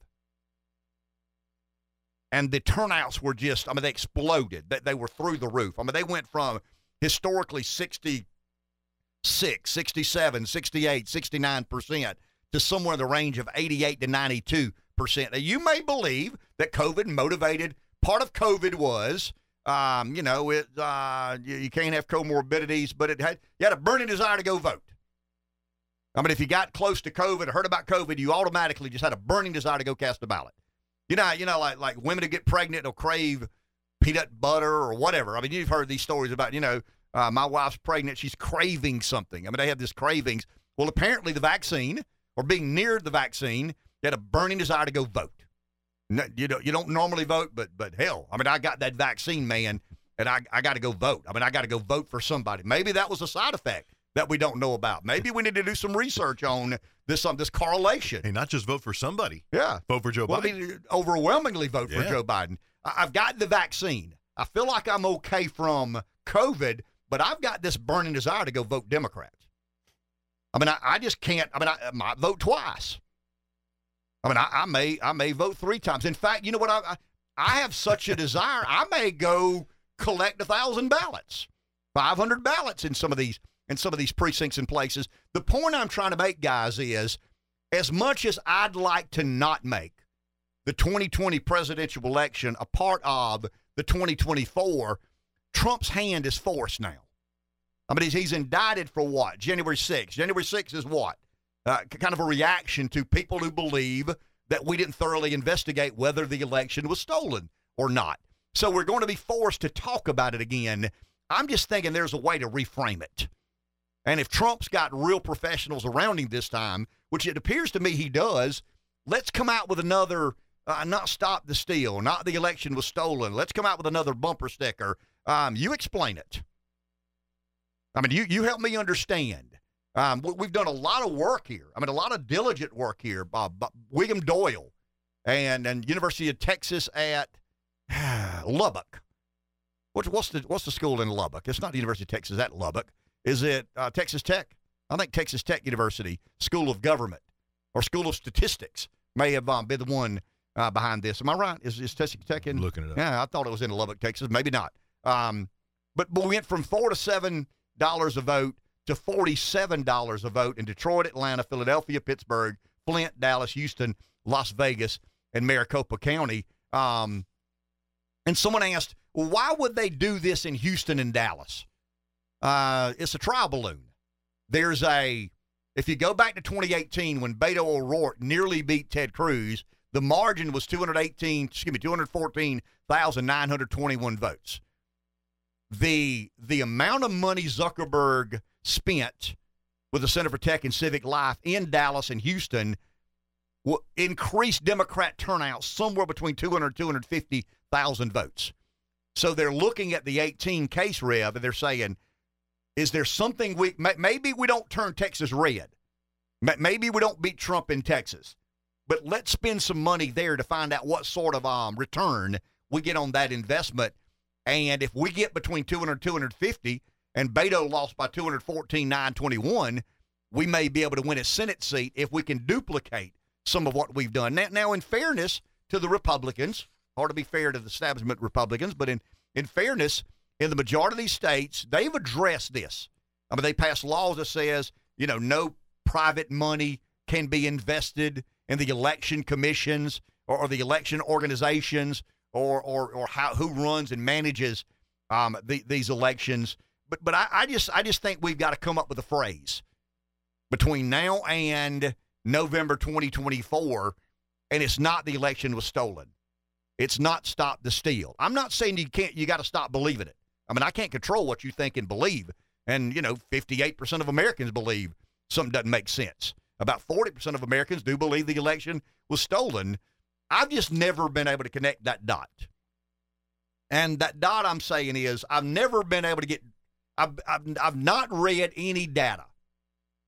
And the turnouts were just, I mean, they exploded. They, they were through the roof. I mean, they went from historically 66, 67, 68, 69% to somewhere in the range of 88 to 92 percent. Now, you may believe that COVID motivated. Part of COVID was, um, you know, it uh, you, you, can't have comorbidities, but it had you had a burning desire to go vote. I mean, if you got close to COVID or heard about COVID, you automatically just had a burning desire to go cast a ballot. You know, you know, like like women who get pregnant will crave peanut butter or whatever. I mean, you've heard these stories about, you know, uh, my wife's pregnant, she's craving something. I mean, they have this cravings. Well, apparently the vaccine or being near the vaccine, had a burning desire to go vote. No, you don't you don't normally vote, but but hell, I mean, I got that vaccine, man, and I I got to go vote. I mean, I got to go vote for somebody. Maybe that was a side effect that we don't know about. Maybe we need to do some research on this um, this correlation. And not just vote for somebody. Yeah, vote for Joe well, Biden. I mean, overwhelmingly vote Yeah. for Joe Biden. I- I've got the vaccine. I feel like I'm okay from COVID, but I've got this burning desire to go vote Democrats. I mean, I, I just can't. I mean, I, I might vote twice. I mean, I, I may I may vote three times. In fact, you know what? I I, I have such a desire. I may go collect a thousand ballots, five hundred ballots in some of these in some of these precincts and places. The point I'm trying to make, guys, is as much as I'd like to not make the 2020 presidential election a part of the 2024, Trump's hand is forced now. I mean, he's, he's indicted for what? January 6th. January 6th is what? Uh, kind of a reaction to people who believe that we didn't thoroughly investigate whether the election was stolen or not. So we're going to be forced to talk about it again. I'm just thinking there's a way to reframe it. And if Trump's got real professionals around him this time, which it appears to me he does, let's come out with another uh, not stop the steal, not the election was stolen. Let's come out with another bumper sticker. Um, you explain it. I mean, you you help me understand. Um, we- we've done a lot of work here. I mean, a lot of diligent work here. Uh, William Doyle and and University of Texas at [sighs] Lubbock. What's what's the what's the school in Lubbock? It's not the University of Texas at Lubbock. Is it uh, Texas Tech? I think Texas Tech University School of Government or School of Statistics may have um, been the one uh, behind this. Am I right? Is, is Texas Tech in? Looking it up. Yeah, I thought it was in Lubbock, Texas. Maybe not. Um, but, but we went from four to seven dollars a vote to forty-seven dollars a vote in Detroit, Atlanta, Philadelphia, Pittsburgh, Flint, Dallas, Houston, Las Vegas, and Maricopa County. Um, and someone asked, well, why would they do this in Houston and Dallas? Uh, it's a trial balloon. There's a, if you go back to 2018 when Beto O'Rourke nearly beat Ted Cruz, the margin was 218, excuse me, 214,921 votes. The the amount of money Zuckerberg spent with the Center for Tech and Civic Life in Dallas and Houston will increase Democrat turnout somewhere between 200 250,000 votes. So they're looking at the 18 case rev and they're saying, is there something we maybe we don't turn Texas red? Maybe we don't beat Trump in Texas, but let's spend some money there to find out what sort of um, return we get on that investment. And if we get between 200 and 250, and Beto lost by 214 921, we may be able to win a Senate seat if we can duplicate some of what we've done. Now, now in fairness to the Republicans, hard to be fair to the establishment Republicans, but in, in fairness, in the majority of these states, they've addressed this. I mean, they passed laws that says, you know, no private money can be invested in the election commissions or, or the election organizations or or, or how who runs and manages um, the, these elections. But but I, I just I just think we've got to come up with a phrase between now and November 2024, and it's not the election was stolen. It's not stop the steal. I'm not saying you can't. You got to stop believing it. I mean, I can't control what you think and believe. And you know, 58% of Americans believe something doesn't make sense. About 40% of Americans do believe the election was stolen. I've just never been able to connect that dot. And that dot I'm saying is I've never been able to get. I've I've, I've not read any data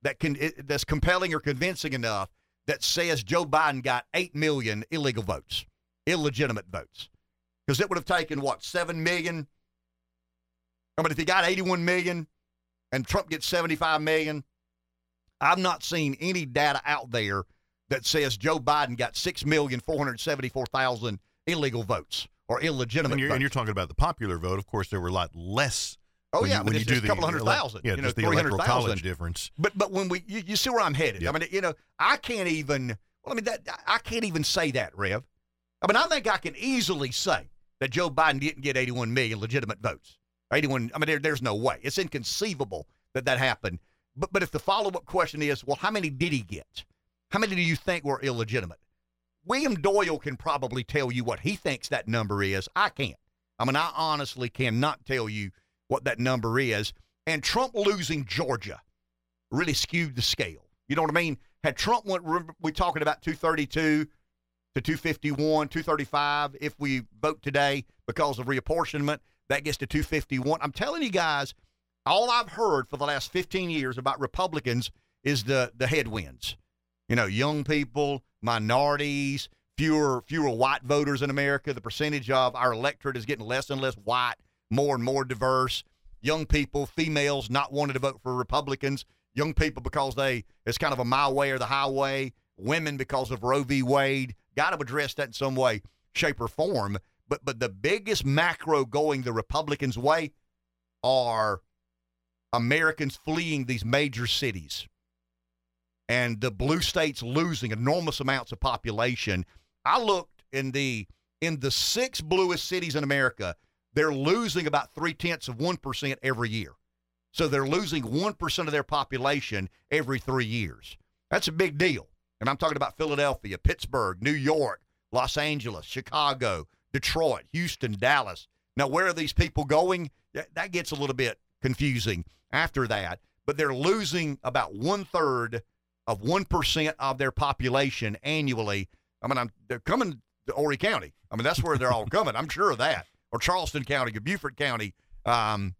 that can that's compelling or convincing enough that says Joe Biden got eight million illegal votes, illegitimate votes, because it would have taken what seven million. I mean, if he got 81 million and Trump gets 75 million, I've not seen any data out there that says Joe Biden got 6,474,000 illegal votes or illegitimate And you're, votes. and you're talking about the popular vote. Of course, there were a lot less. oh, when yeah, you, when you do the a couple hundred thousand, Yeah, you know, just the electoral 300,000. college difference. But but when we you, you see where I'm headed. Yep. I mean, you know, I can't even well, I mean that I can't even say that, Rev. I mean, I think I can easily say that Joe Biden didn't get 81 million legitimate votes. 81. I mean, there, there's no way. It's inconceivable that that happened. But but if the follow up question is, well, how many did he get? How many do you think were illegitimate? William Doyle can probably tell you what he thinks that number is. I can't. I mean, I honestly cannot tell you what that number is. And Trump losing Georgia really skewed the scale. You know what I mean? Had Trump went, we're talking about 232 to 251, 235 if we vote today because of reapportionment, that gets to 251. I'm telling you guys, all I've heard for the last 15 years about Republicans is the the headwinds. You know, young people, minorities, fewer fewer white voters in America. The percentage of our electorate is getting less and less white, more and more diverse. Young people, females not wanting to vote for Republicans. Young people because they it's kind of a my way or the highway. Women because of Roe v. Wade. Got to address that in some way, shape, or form. But but the biggest macro going the Republicans' way are Americans fleeing these major cities and the blue states losing enormous amounts of population. I looked in the in the six bluest cities in America, they're losing about three tenths of one percent every year. So they're losing one percent of their population every three years. That's a big deal. And I'm talking about Philadelphia, Pittsburgh, New York, Los Angeles, Chicago, Detroit, Houston, Dallas. Now, where are these people going? That gets a little bit confusing after that. But they're losing about one third of 1% of their population annually. I mean, I'm, they're coming to Horry County. I mean, that's where they're all coming. I'm sure of that. Or Charleston County or Beaufort County. Um,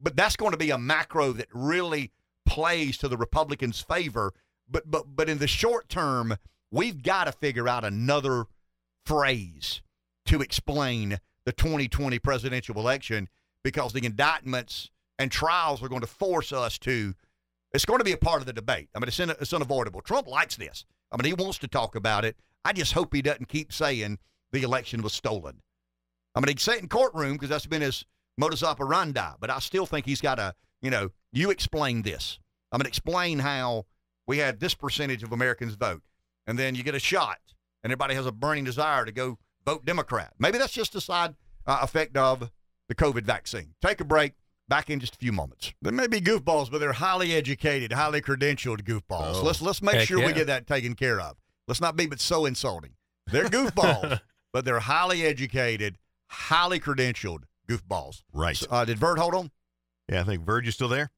but that's going to be a macro that really plays to the Republicans' favor. But but but in the short term, we've got to figure out another phrase to explain the 2020 presidential election because the indictments and trials are going to force us to it's going to be a part of the debate. I mean, it's, in, it's unavoidable. Trump likes this. I mean, he wants to talk about it. I just hope he doesn't keep saying the election was stolen. I mean, he can say it in courtroom because that's been his modus operandi, but I still think he's got to, you know, you explain this. I mean, explain how we had this percentage of Americans vote, and then you get a shot, and everybody has a burning desire to go vote Democrat. Maybe that's just a side uh, effect of the COVID vaccine. Take a break. Back in just a few moments. They may be goofballs, but they're highly educated, highly credentialed goofballs. Oh, let's let's make sure yeah. we get that taken care of. Let's not be but so insulting. They're [laughs] goofballs, but they're highly educated, highly credentialed goofballs. Right. So, uh, did Verd hold on? Yeah, I think Verd, you still there?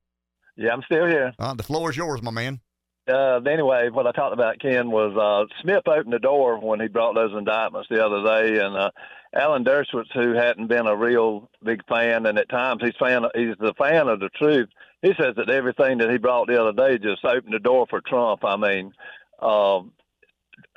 Yeah, I'm still here. Uh, the floor is yours, my man. Uh, anyway, what I talked about, Ken, was uh, Smith opened the door when he brought those indictments the other day, and uh, Alan Dershowitz, who hadn't been a real big fan, and at times he's fan, he's the fan of the truth. He says that everything that he brought the other day just opened the door for Trump. I mean, uh,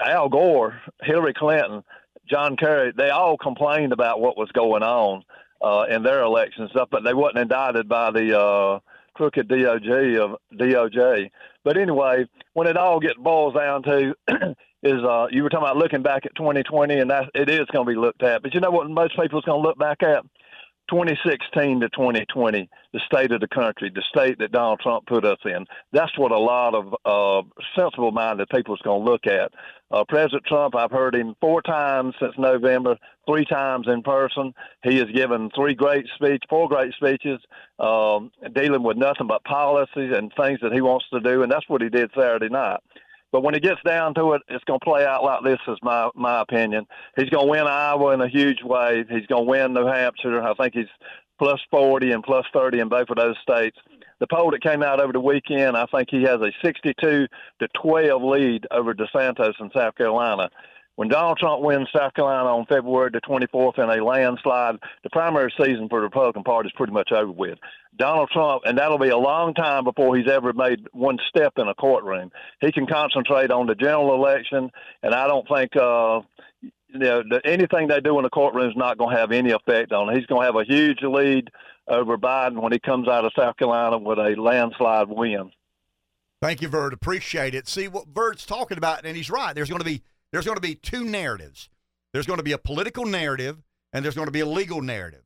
Al Gore, Hillary Clinton, John Kerry, they all complained about what was going on uh, in their election stuff, but they wasn't indicted by the uh, crooked DOJ of DOJ. But anyway, when it all gets boils down to [clears throat] is uh, you were talking about looking back at 2020, and that it is going to be looked at. But you know what most people is going to look back at? 2016 to 2020, the state of the country, the state that Donald Trump put us in. That's what a lot of uh, sensible minded people is going to look at. Uh, President Trump, I've heard him four times since November, three times in person. He has given three great speeches, four great speeches, um, dealing with nothing but policies and things that he wants to do, and that's what he did Saturday night. But when it gets down to it, it's going to play out like this, is my my opinion. He's going to win Iowa in a huge way. He's going to win New Hampshire. I think he's plus 40 and plus 30 in both of those states. The poll that came out over the weekend, I think he has a 62 to 12 lead over DeSantis in South Carolina. When Donald Trump wins South Carolina on February the 24th in a landslide, the primary season for the Republican Party is pretty much over with. Donald Trump, and that'll be a long time before he's ever made one step in a courtroom. He can concentrate on the general election, and I don't think uh, you know anything they do in the courtroom is not going to have any effect on him. He's going to have a huge lead over Biden when he comes out of South Carolina with a landslide win. Thank you, Verd. Appreciate it. See what Verd's talking about, and he's right. There's going to be there's going to be two narratives. There's going to be a political narrative and there's going to be a legal narrative.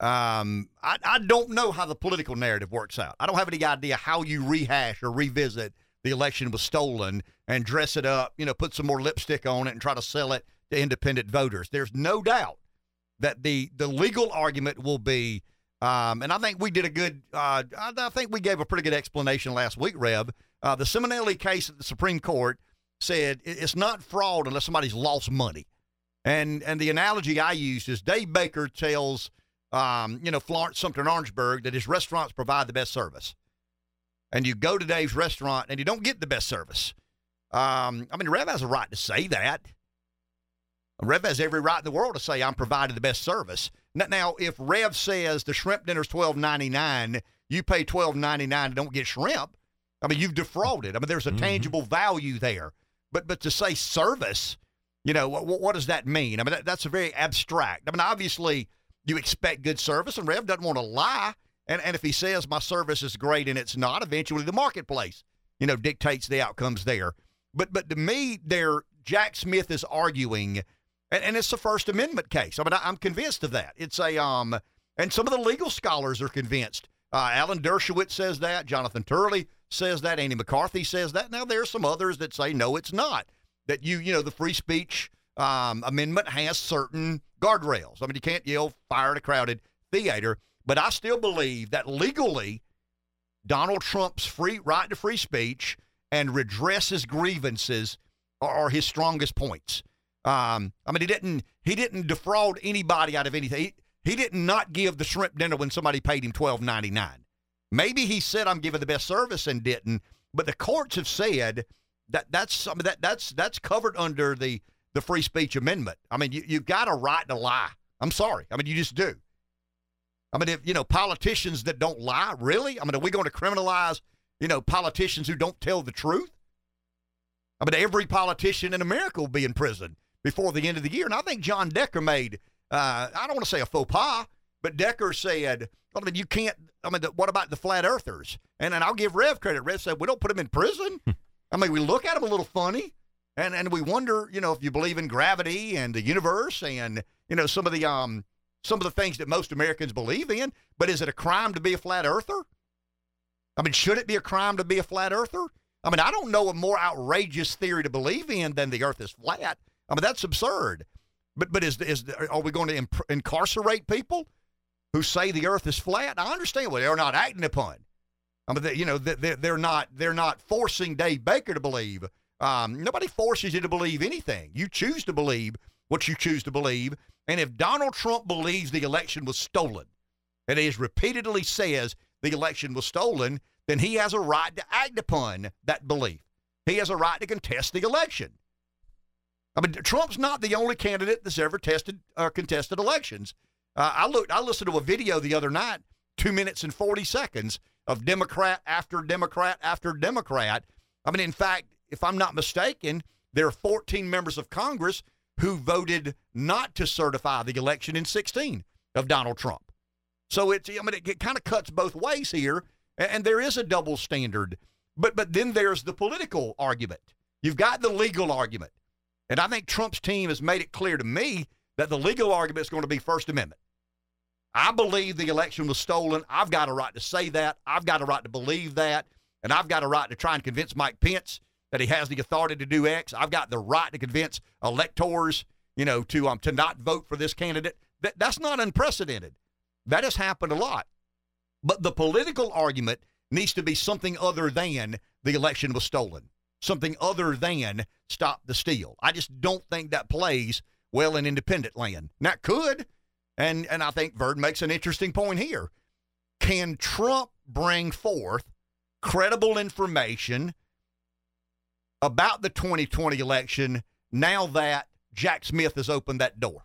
Um, I, I don't know how the political narrative works out. I don't have any idea how you rehash or revisit the election was stolen and dress it up, you know, put some more lipstick on it and try to sell it to independent voters. There's no doubt that the the legal argument will be Um, and I think we did a good. Uh, I think we gave a pretty good explanation last week, Rev. Uh, the Ciminelli case at the Supreme Court said it's not fraud unless somebody's lost money. And and the analogy I used is Dave Baker tells um, you know Florence Sumter and Orangeburg that his restaurants provide the best service. And you go to Dave's restaurant and you don't get the best service. Um, I mean, Rev has a right to say that. Rev has every right in the world to say I'm providing the best service. Now, if Rev says the shrimp dinner's twelve ninety nine, you pay twelve ninety nine and don't get shrimp. I mean, you've defrauded. I mean, there's a mm-hmm. tangible value there. But but to say service, you know, what, what does that mean? I mean, that, that's a very abstract. I mean, obviously, you expect good service, and Rev doesn't want to lie. And and if he says my service is great and it's not, eventually the marketplace, you know, dictates the outcomes there. But but to me, there Jack Smith is arguing and, and it's a First Amendment case. I mean, I, am convinced of that. It's a um, and some of the legal scholars are convinced. Uh, Alan Dershowitz says that. Jonathan Turley says that. Andy McCarthy says that. Now there are some others that say no, it's not. That you you know the free speech um, amendment has certain guardrails. I mean, you can't yell fire at a crowded theater. But I still believe that legally, Donald Trump's free right to free speech and redress his grievances are, are his strongest points. Um, I mean, he didn't he didn't defraud anybody out of anything. He, he did not not give the shrimp dinner when somebody paid him twelve ninety nine. Maybe he said I'm giving the best service and didn't, but the courts have said that that's some that that's that's covered under the the free speech amendment. I mean, you you got a right to lie. I'm sorry. I mean, you just do. I mean, if you know politicians that don't lie, really? I mean, are we going to criminalize you know politicians who don't tell the truth? I mean, every politician in America will be in prison before the end of the year. And I think John Decker made, uh, I don't want to say a faux pas, but Decker said, I mean, you can't, I mean, what about the flat earthers? And, and I'll give Rev credit. Rev said, we don't put them in prison. I mean, we look at them a little funny. And, and we wonder, you know, if you believe in gravity and the universe and, you know, some of the, um, some of the things that most Americans believe in. But is it a crime to be a flat earther? I mean, should it be a crime to be a flat earther? I mean, I don't know a more outrageous theory to believe in than the earth is flat. I mean, that's absurd. But but is is are we going to incarcerate people who say the Earth is flat? I understand what they're not acting upon. I mean, they, you know, they, they're not they're not forcing Dave Baker to believe. Um, nobody forces you to believe anything. You choose to believe what you choose to believe. And if Donald Trump believes the election was stolen, and he repeatedly says the election was stolen, then he has a right to act upon that belief. He has a right to contest the election. I mean, Trump's not the only candidate that's ever tested uh, contested elections. Uh, I looked. I listened to a video the other night, two minutes and forty seconds of Democrat after Democrat after Democrat. I mean, in fact, if I'm not mistaken, there are 14 members of Congress who voted not to certify the election in 16 of Donald Trump. So it's. I mean, it, it kind of cuts both ways here, and, and there is a double standard. But but then there's the political argument. You've got the legal argument. And I think Trump's team has made it clear to me that the legal argument is going to be First Amendment. I believe the election was stolen. I've got a right to say that. I've got a right to believe that. And I've got a right to try and convince Mike Pence that he has the authority to do X. I've got the right to convince electors, you know, to um to not vote for this candidate. That that's not unprecedented. That has happened a lot. But the political argument needs to be something other than the election was stolen something other than stop the steal. I just don't think that plays well in independent land. Now, could, and, and I think Verd makes an interesting point here. Can Trump bring forth credible information about the 2020 election now that Jack Smith has opened that door?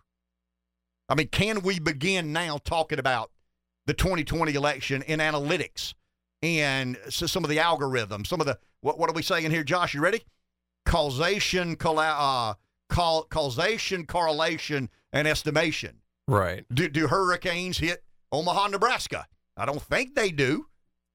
I mean, can we begin now talking about the 2020 election in analytics and so some of the algorithms, some of the what, what are we saying here, Josh? You ready? Causation, uh, causation, correlation, and estimation. Right. Do, do hurricanes hit Omaha, Nebraska? I don't think they do.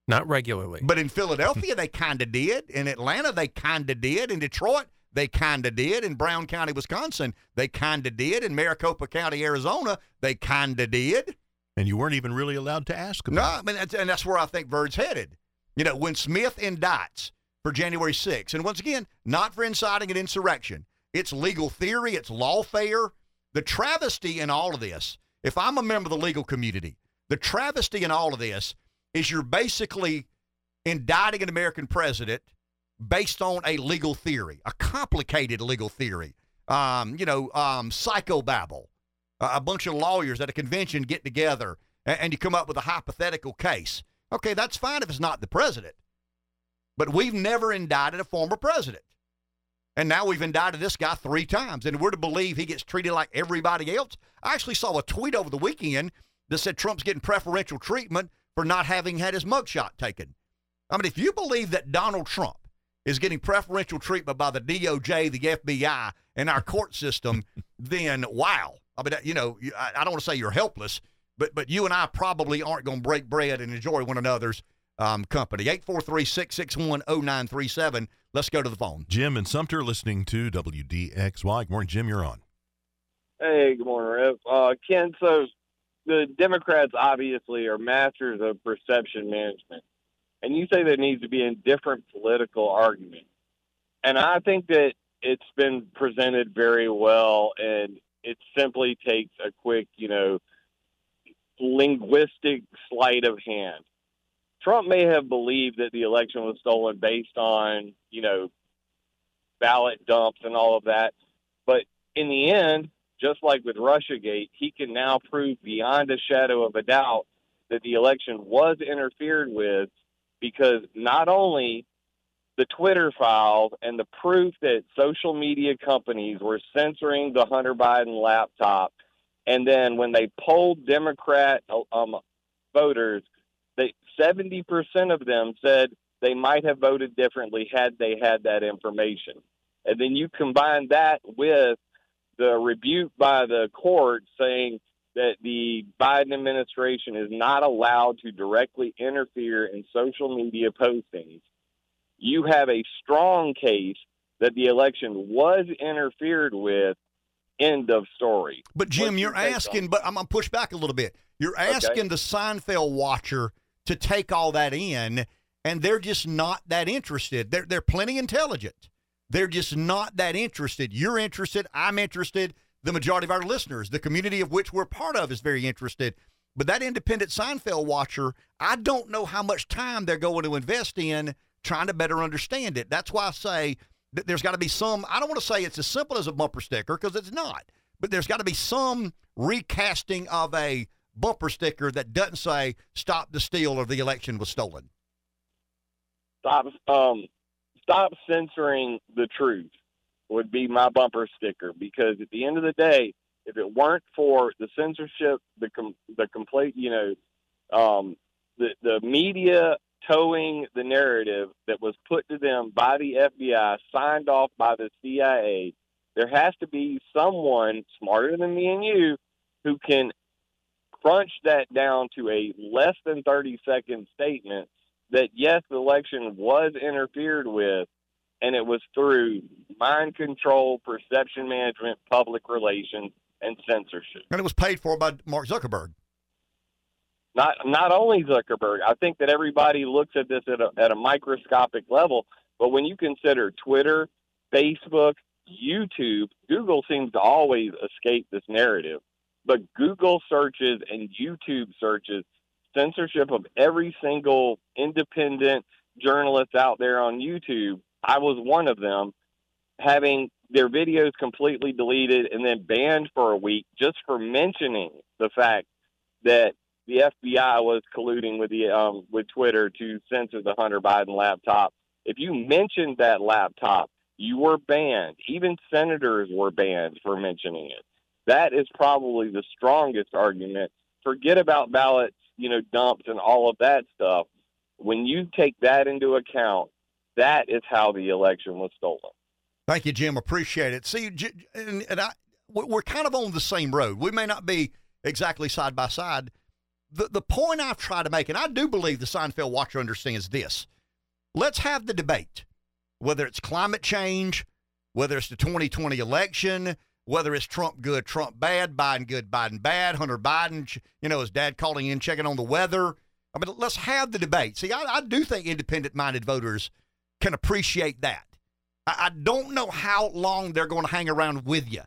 Not regularly. But in [laughs] Philadelphia, they kind of did. In Atlanta, they kind of did. In Detroit, they kind of did. In Brown County, Wisconsin, they kind of did. In Maricopa County, Arizona, they kind of did. And you weren't even really allowed to ask about. No, I mean, and that's where I think Verd's headed. You know, when Smith indicts for January 6th. And once again, not for inciting an insurrection. It's legal theory, it's lawfare. The travesty in all of this, if I'm a member of the legal community, The travesty in all of this is you're basically indicting an American president based on a legal theory, a complicated legal theory. Um, you know, um, psychobabble. A bunch of lawyers at a convention get together and, and you come up with a hypothetical case. Okay, that's fine if it's not the president. But we've never indicted a former president. And now we've indicted this guy three times, and we're to believe he gets treated like everybody else. I actually saw a tweet over the weekend that said Trump's getting preferential treatment for not having had his mugshot taken. I mean, if you believe that Donald Trump is getting preferential treatment by the DOJ, the FBI, and our court system, [laughs] then wow. I mean, you know, I don't want to say you're helpless, but but you and I probably aren't going to break bread and enjoy one another's um, company. 843 661 0937. Let's go to the phone. Jim and Sumter listening to WDXY. Good morning, Jim. You're on. Hey, good morning, Rip. Uh, Ken, so the Democrats obviously are masters of perception management. And you say there needs to be a different political argument. And I think that it's been presented very well, and it simply takes a quick, you know, linguistic sleight of hand. Trump may have believed that the election was stolen based on, you know, ballot dumps and all of that. But in the end, just like with Russiagate, he can now prove beyond a shadow of a doubt that the election was interfered with because not only the Twitter files and the proof that social media companies were censoring the Hunter Biden laptop, and then when they polled Democrat um, voters, 70% of them said they might have voted differently had they had that information. And then you combine that with the rebuke by the court saying that the Biden administration is not allowed to directly interfere in social media postings, you have a strong case that the election was interfered with. End of story. But Jim, you're asking, but I'm gonna push back a little bit. You're asking okay. the Seinfeld watcher to take all that in, and they're just not that interested. They're they're plenty intelligent. They're just not that interested. You're interested. I'm interested. The majority of our listeners, the community of which we're part of, is very interested. But that independent Seinfeld watcher, I don't know how much time they're going to invest in trying to better understand it. That's why I say that there's got to be some, I don't want to say it's as simple as a bumper sticker because it's not, but there's got to be some recasting of a bumper sticker that doesn't say stop the steal or the election was stolen. Stop, um, stop censoring the truth would be my bumper sticker because at the end of the day, if it weren't for the censorship, the com- the complete, you know, um, the the media toeing the narrative that was put to them by the FBI, signed off by the CIA, there has to be someone smarter than me and you who can crunch that down to a less than 30 second statement that yes, the election was interfered with and it was through mind control, perception management, public relations, and censorship. And it was paid for by Mark Zuckerberg. Not not only Zuckerberg. I think that everybody looks at this at a, at a microscopic level, but when you consider Twitter, Facebook, YouTube, Google seems to always escape this narrative. But Google searches and YouTube searches, censorship of every single independent journalist out there on YouTube I was one of them, having their videos completely deleted and then banned for a week just for mentioning the fact that the FBI was colluding with the um, with Twitter to censor the Hunter Biden laptop. If you mentioned that laptop, you were banned. Even senators were banned for mentioning it. That is probably the strongest argument. Forget about ballots, you know, dumps and all of that stuff. When you take that into account, that is how the election was stolen. Thank you, Jim. Appreciate it. See, and, and I, we're kind of on the same road. We may not be exactly side by side. The, the point I've tried to make, and I do believe the Seinfeld Watcher understands this let's have the debate, whether it's climate change, whether it's the 2020 election, whether it's Trump good, Trump bad, Biden good, Biden bad, Hunter Biden, you know, his dad calling in, checking on the weather. I mean, let's have the debate. See, I, I do think independent minded voters can appreciate that. I, I don't know how long they're going to hang around with you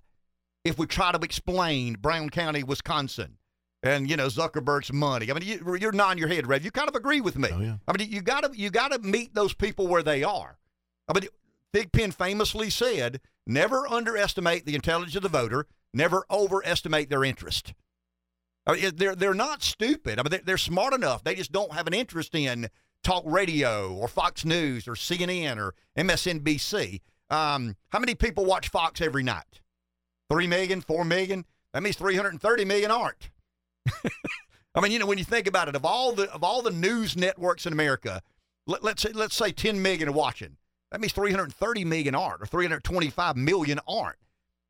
if we try to explain Brown County, Wisconsin, and you know Zuckerberg's money. I mean, you, you're nodding your head, Rev. You kind of agree with me. Oh, yeah. I mean, you got to you got to meet those people where they are. I mean, Thigpen famously said, "Never underestimate the intelligence of the voter. Never overestimate their interest." I mean, they're they're not stupid. I mean, they're, they're smart enough. They just don't have an interest in talk radio or Fox News or CNN or MSNBC. Um, how many people watch Fox every night? Three million, four million. That means 330 million aren't. [laughs] I mean, you know, when you think about it, of all the of all the news networks in America, let, us say let's say 10 million are watching. That means 330 million aren't, or 325 million aren't.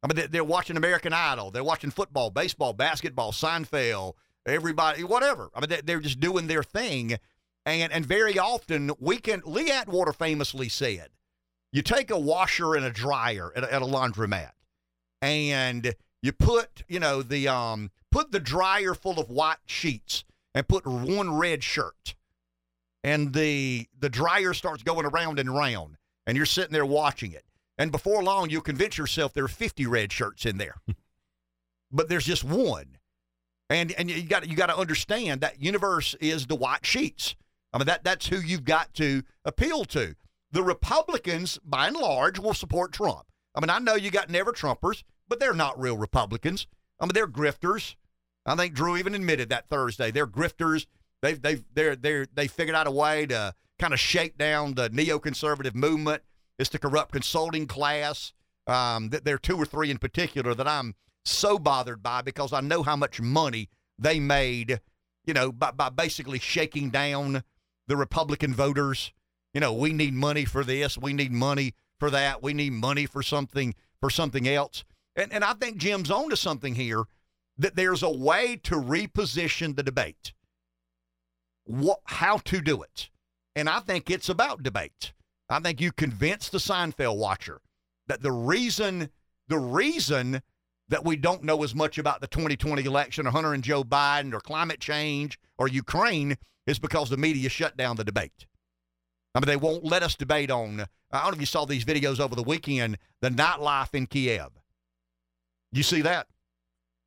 I mean, they're watching American Idol, they're watching football, baseball, basketball, Seinfeld, everybody, whatever. I mean, they're just doing their thing, and and very often we can. Lee Atwater famously said, "You take a washer and a dryer at a, at a laundromat, and you put, you know, the um, put the dryer full of white sheets and put one red shirt. And the the dryer starts going around and around, and you're sitting there watching it. And before long, you'll convince yourself there are 50 red shirts in there, [laughs] but there's just one. And and you got you got to understand that universe is the white sheets. I mean that that's who you've got to appeal to. The Republicans, by and large, will support Trump. I mean, I know you got never Trumpers, but they're not real Republicans. I mean, they're grifters. I think Drew even admitted that Thursday. They're grifters. They've they've they're they're they figured out a way to kind of shake down the neoconservative movement. It's the corrupt consulting class. Um, that there are two or three in particular that I'm so bothered by because I know how much money they made, you know, by, by basically shaking down the Republican voters. You know, we need money for this, we need money for that, we need money for something for something else. And and I think Jim's on to something here that there's a way to reposition the debate. What, how to do it. And I think it's about debate. I think you convince the Seinfeld watcher that the reason the reason that we don't know as much about the 2020 election or Hunter and Joe Biden or climate change or Ukraine is because the media shut down the debate. I mean, they won't let us debate on. I don't know if you saw these videos over the weekend, the nightlife in Kiev. You see that?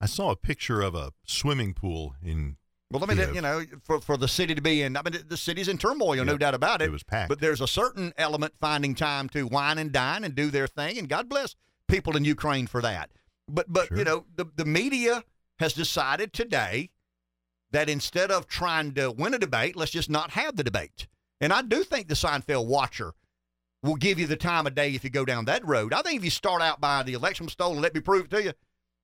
I saw a picture of a swimming pool in. Well, I mean, you know, for, for the city to be in, I mean, the city's in turmoil, no doubt about it. It was packed. But there's a certain element finding time to wine and dine and do their thing, and God bless people in Ukraine for that. But, but sure. you know, the, the media has decided today that instead of trying to win a debate, let's just not have the debate. And I do think the Seinfeld watcher will give you the time of day if you go down that road. I think if you start out by the election was stolen, let me prove it to you,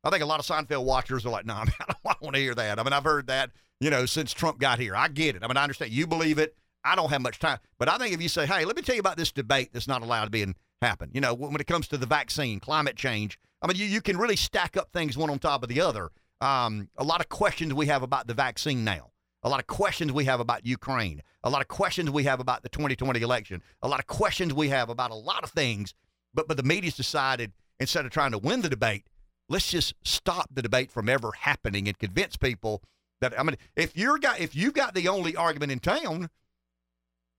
I think a lot of Seinfeld watchers are like, no, nah, [laughs] I don't want to hear that. I mean, I've heard that, you know, since Trump got here. I get it. I mean, I understand you believe it. I don't have much time. But I think if you say, hey, let me tell you about this debate that's not allowed to be in, happen, you know, when it comes to the vaccine, climate change, I mean, you, you can really stack up things one on top of the other. Um, a lot of questions we have about the vaccine now, a lot of questions we have about Ukraine, a lot of questions we have about the 2020 election, a lot of questions we have about a lot of things. But, but the media's decided instead of trying to win the debate, let's just stop the debate from ever happening and convince people that I mean, if you're got if you've got the only argument in town,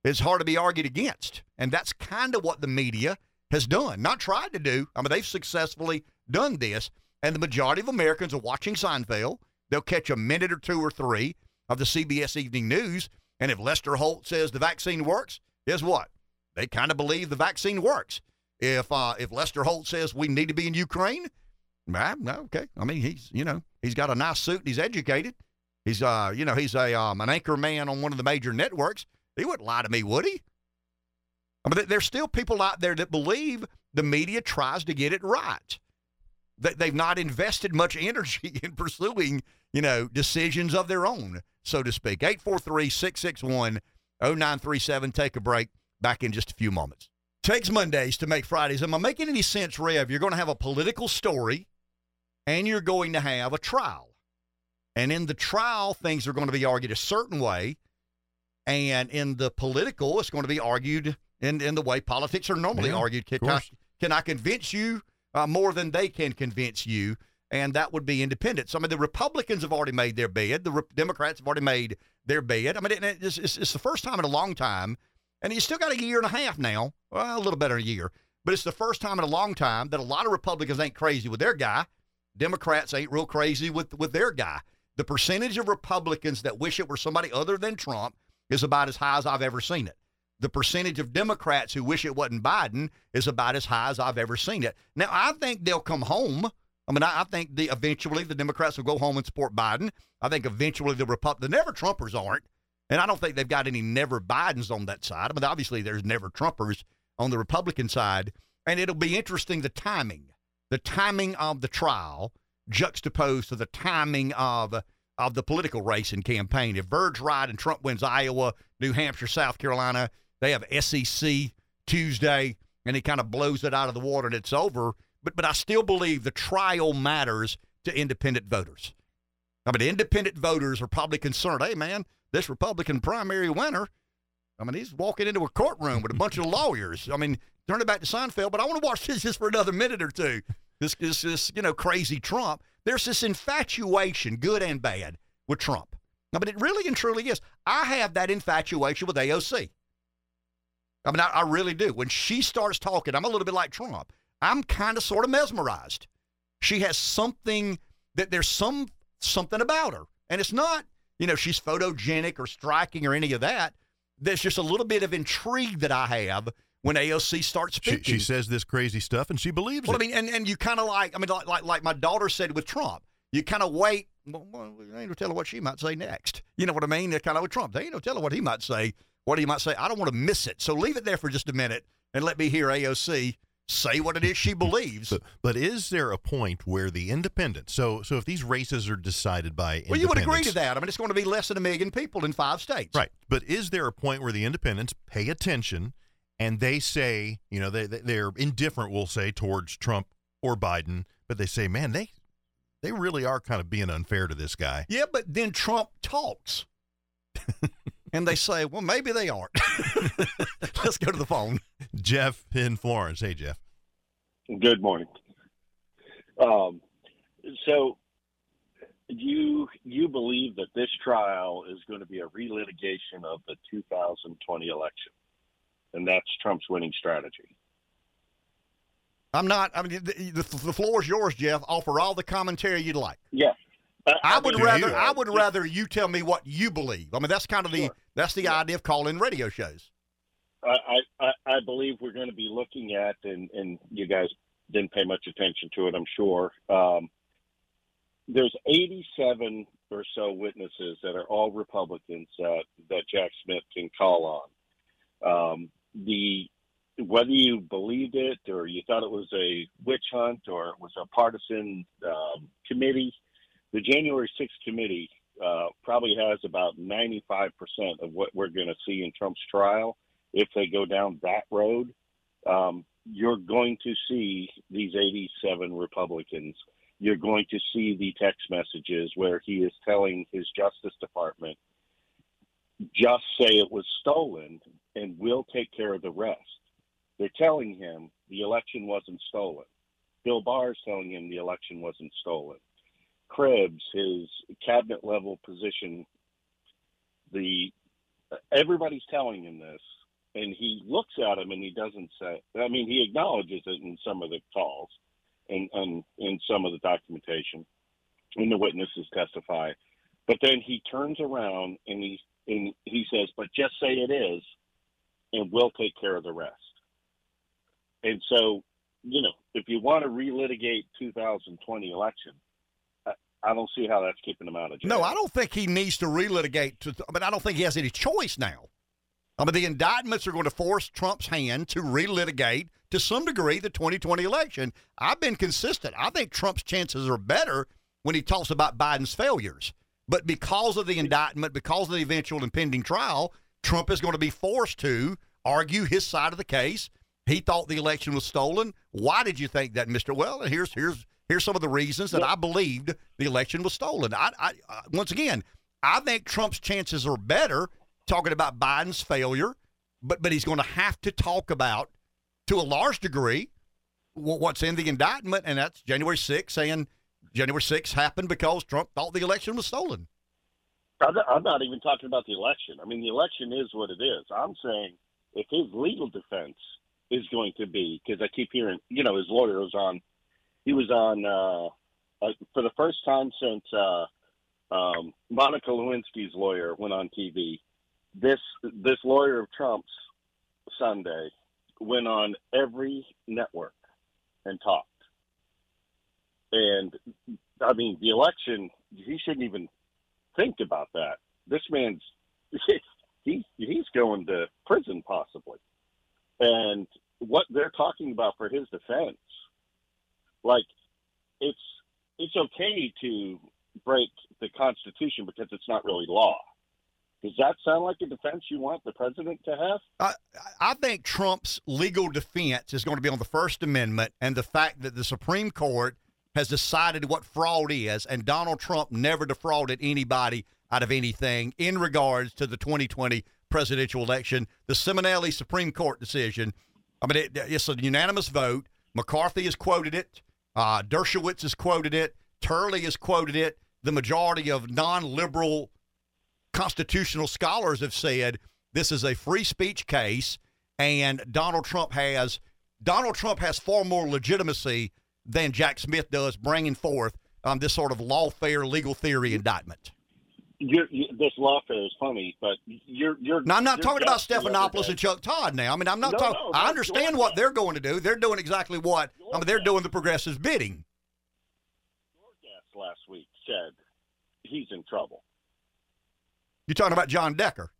it's hard to be argued against, and that's kind of what the media has done, not tried to do. I mean, they've successfully done this, and the majority of Americans are watching Seinfeld. They'll catch a minute or two or three of the CBS Evening News, and if Lester Holt says the vaccine works, guess what? They kind of believe the vaccine works. If uh, if Lester Holt says we need to be in Ukraine, Ah, okay. I mean, he's you know he's got a nice suit and he's educated. He's uh you know he's a um, an anchor man on one of the major networks. He wouldn't lie to me, would he? I mean, there's still people out there that believe the media tries to get it right. That they've not invested much [laughs] energy in pursuing you know decisions of their own, so to speak. 843 661 0937. Take a break. Back in just a few moments. Takes Mondays to make Fridays. Am I making any sense, Rev? You're going to have a political story and you're going to have a trial. And in the trial, things are going to be argued a certain way. And in the political, it's going to be argued in, in the way politics are normally yeah, argued. Can I, can I convince you uh, more than they can convince you? And that would be independence. I mean, the Republicans have already made their bid. The Re- Democrats have already made their bid. I mean, it's, it's, it's the first time in a long time, and you still got a year and a half now, well, a little better than a year, but it's the first time in a long time that a lot of Republicans ain't crazy with their guy. Democrats ain't real crazy with with their guy. The percentage of Republicans that wish it were somebody other than Trump is about as high as I've ever seen it. The percentage of Democrats who wish it wasn't Biden is about as high as I've ever seen it. Now, I think they'll come home. I mean, I, I think the eventually the Democrats will go home and support Biden. I think eventually the the never Trumpers aren't, and I don't think they've got any never Bidens on that side. I mean, obviously there's never Trumpers on the Republican side, and it'll be interesting the timing, the timing of the trial juxtaposed to the timing of of the political race and campaign. If Verd's right and Trump wins Iowa, New Hampshire, South Carolina, they have SEC Tuesday, and he kind of blows it out of the water and it's over. But but I still believe the trial matters to independent voters. I mean, independent voters are probably concerned. Hey, man, this Republican primary winner. I mean, he's walking into a courtroom with a bunch of [laughs] lawyers. I mean, turn it back to Seinfeld, but I want to watch this just for another minute or two. This, this, this, you know, crazy Trump. There's this infatuation, good and bad, with Trump. I mean, it really and truly is. I have that infatuation with AOC. I mean, I, I really do. When she starts talking, I'm a little bit like Trump. I'm kind of sort of mesmerized. She has something that there's some something about her, and it's not, you know, she's photogenic or striking or any of that. There's just a little bit of intrigue that I have when AOC starts speaking. She, she says this crazy stuff and she believes well, it. I mean, and, and you kind of like, I mean, like, like like my daughter said with Trump, you kind of wait. Well, well, ain't no telling what she might say next. You know what I mean? They're kind of with Trump. They ain't no telling what he might say, what he might say. I don't want to miss it. So leave it there for just a minute and let me hear AOC say what it is she believes. But, but is there a point where the independents? So so if these races are decided by well, you would agree to that. I mean, it's going to be less than a million people in five states, right? But is there a point where the independents pay attention and they say, you know, they they're indifferent, we'll say, towards Trump or Biden, but they say, man, they they really are kind of being unfair to this guy. Yeah, but then Trump talks. [laughs] and they say, well, maybe they aren't. [laughs] Let's go to the phone. Jeff in Florence. Hey, Jeff. Good morning. Um, so you you believe that this trial is going to be a relitigation of the 2020 election, and that's Trump's winning strategy. I'm not. I mean, the, the, the floor is yours, Jeff. Offer all the commentary you'd like. Yeah. I, I would rather you, I would rather you tell me what you believe. I mean, that's kind of the sure. that's the idea of calling radio shows. I, I, I believe we're going to be looking at, and, and you guys didn't pay much attention to it, I'm sure. Um, there's 87 or so witnesses that are all Republicans that that Jack Smith can call on. Um, the whether you believed it or you thought it was a witch hunt or it was a partisan um, committee, the January 6th committee uh, probably has about 95% of what we're going to see in Trump's trial if they go down that road. Um, you're going to see these 87 Republicans. You're going to see the text messages where he is telling his Justice Department, just say it was stolen and we'll take care of the rest. They're telling him the election wasn't stolen. Bill Barr is telling him the election wasn't stolen. Krebs, his cabinet level position, the everybody's telling him this, and he looks at him and he doesn't say. I mean, he acknowledges it in some of the calls, and and in some of the documentation, when the witnesses testify, but then he turns around and he and he says, "But just say it is, and we'll take care of the rest." And so, you know, if you want to relitigate 2020 election, I, don't see how that's keeping him out of jail. No, I don't think he needs to relitigate. To, I I don't think he has any choice now. I mean, the indictments are going to force Trump's hand to relitigate to some degree the 2020 election. I've been consistent. I think Trump's chances are better when he talks about Biden's failures. But because of the indictment, because of the eventual impending trial, Trump is going to be forced to argue his side of the case he thought the election was stolen. Why did you think that, Mister? Well, here's here's here's some of the reasons that I believed the election was stolen. I, I uh, once again, I think Trump's chances are better talking about Biden's failure, but but he's going to have to talk about to a large degree what's in the indictment, and that's January 6th, saying January 6th happened because Trump thought the election was stolen. I'm not even talking about the election. I mean, the election is what it is. I'm saying if his legal defense is going to be because I keep hearing, you know, his lawyer was on, he was on uh, uh, for the first time since uh, Um, Monica Lewinsky's lawyer went on TV. This this lawyer of Trump's Sunday went on every network and talked. And I mean, the election, he shouldn't even think about that. This man's [laughs] he he's going to prison possibly. And what they're talking about for his defense, like it's it's okay to break the Constitution because it's not really law. Does that sound like a defense you want the president to have? I, I think Trump's legal defense is going to be on the First Amendment and the fact that the Supreme Court has decided what fraud is, and Donald Trump never defrauded anybody out of anything in regards to the 2020 presidential election. The Ciminelli Supreme Court decision, I mean, it, it's a unanimous vote. McCarthy has quoted it. Uh, Dershowitz has quoted it. Turley has quoted it. The majority of non liberal constitutional scholars have said this is a free speech case, and Donald Trump has Donald Trump has far more legitimacy than Jack Smith does, bringing forth um, this sort of lawfare legal theory indictment. You're, you, this lawfare is funny, but you're you're. Now, I'm not talking about Stephanopoulos and Chuck Todd. Now, I mean, I'm not No, talking. no, I understand what they're going to do. They're doing exactly what. I mean, they're guess. doing the progressives' bidding. Your guest last week said he's in trouble. You're talking about John Decker.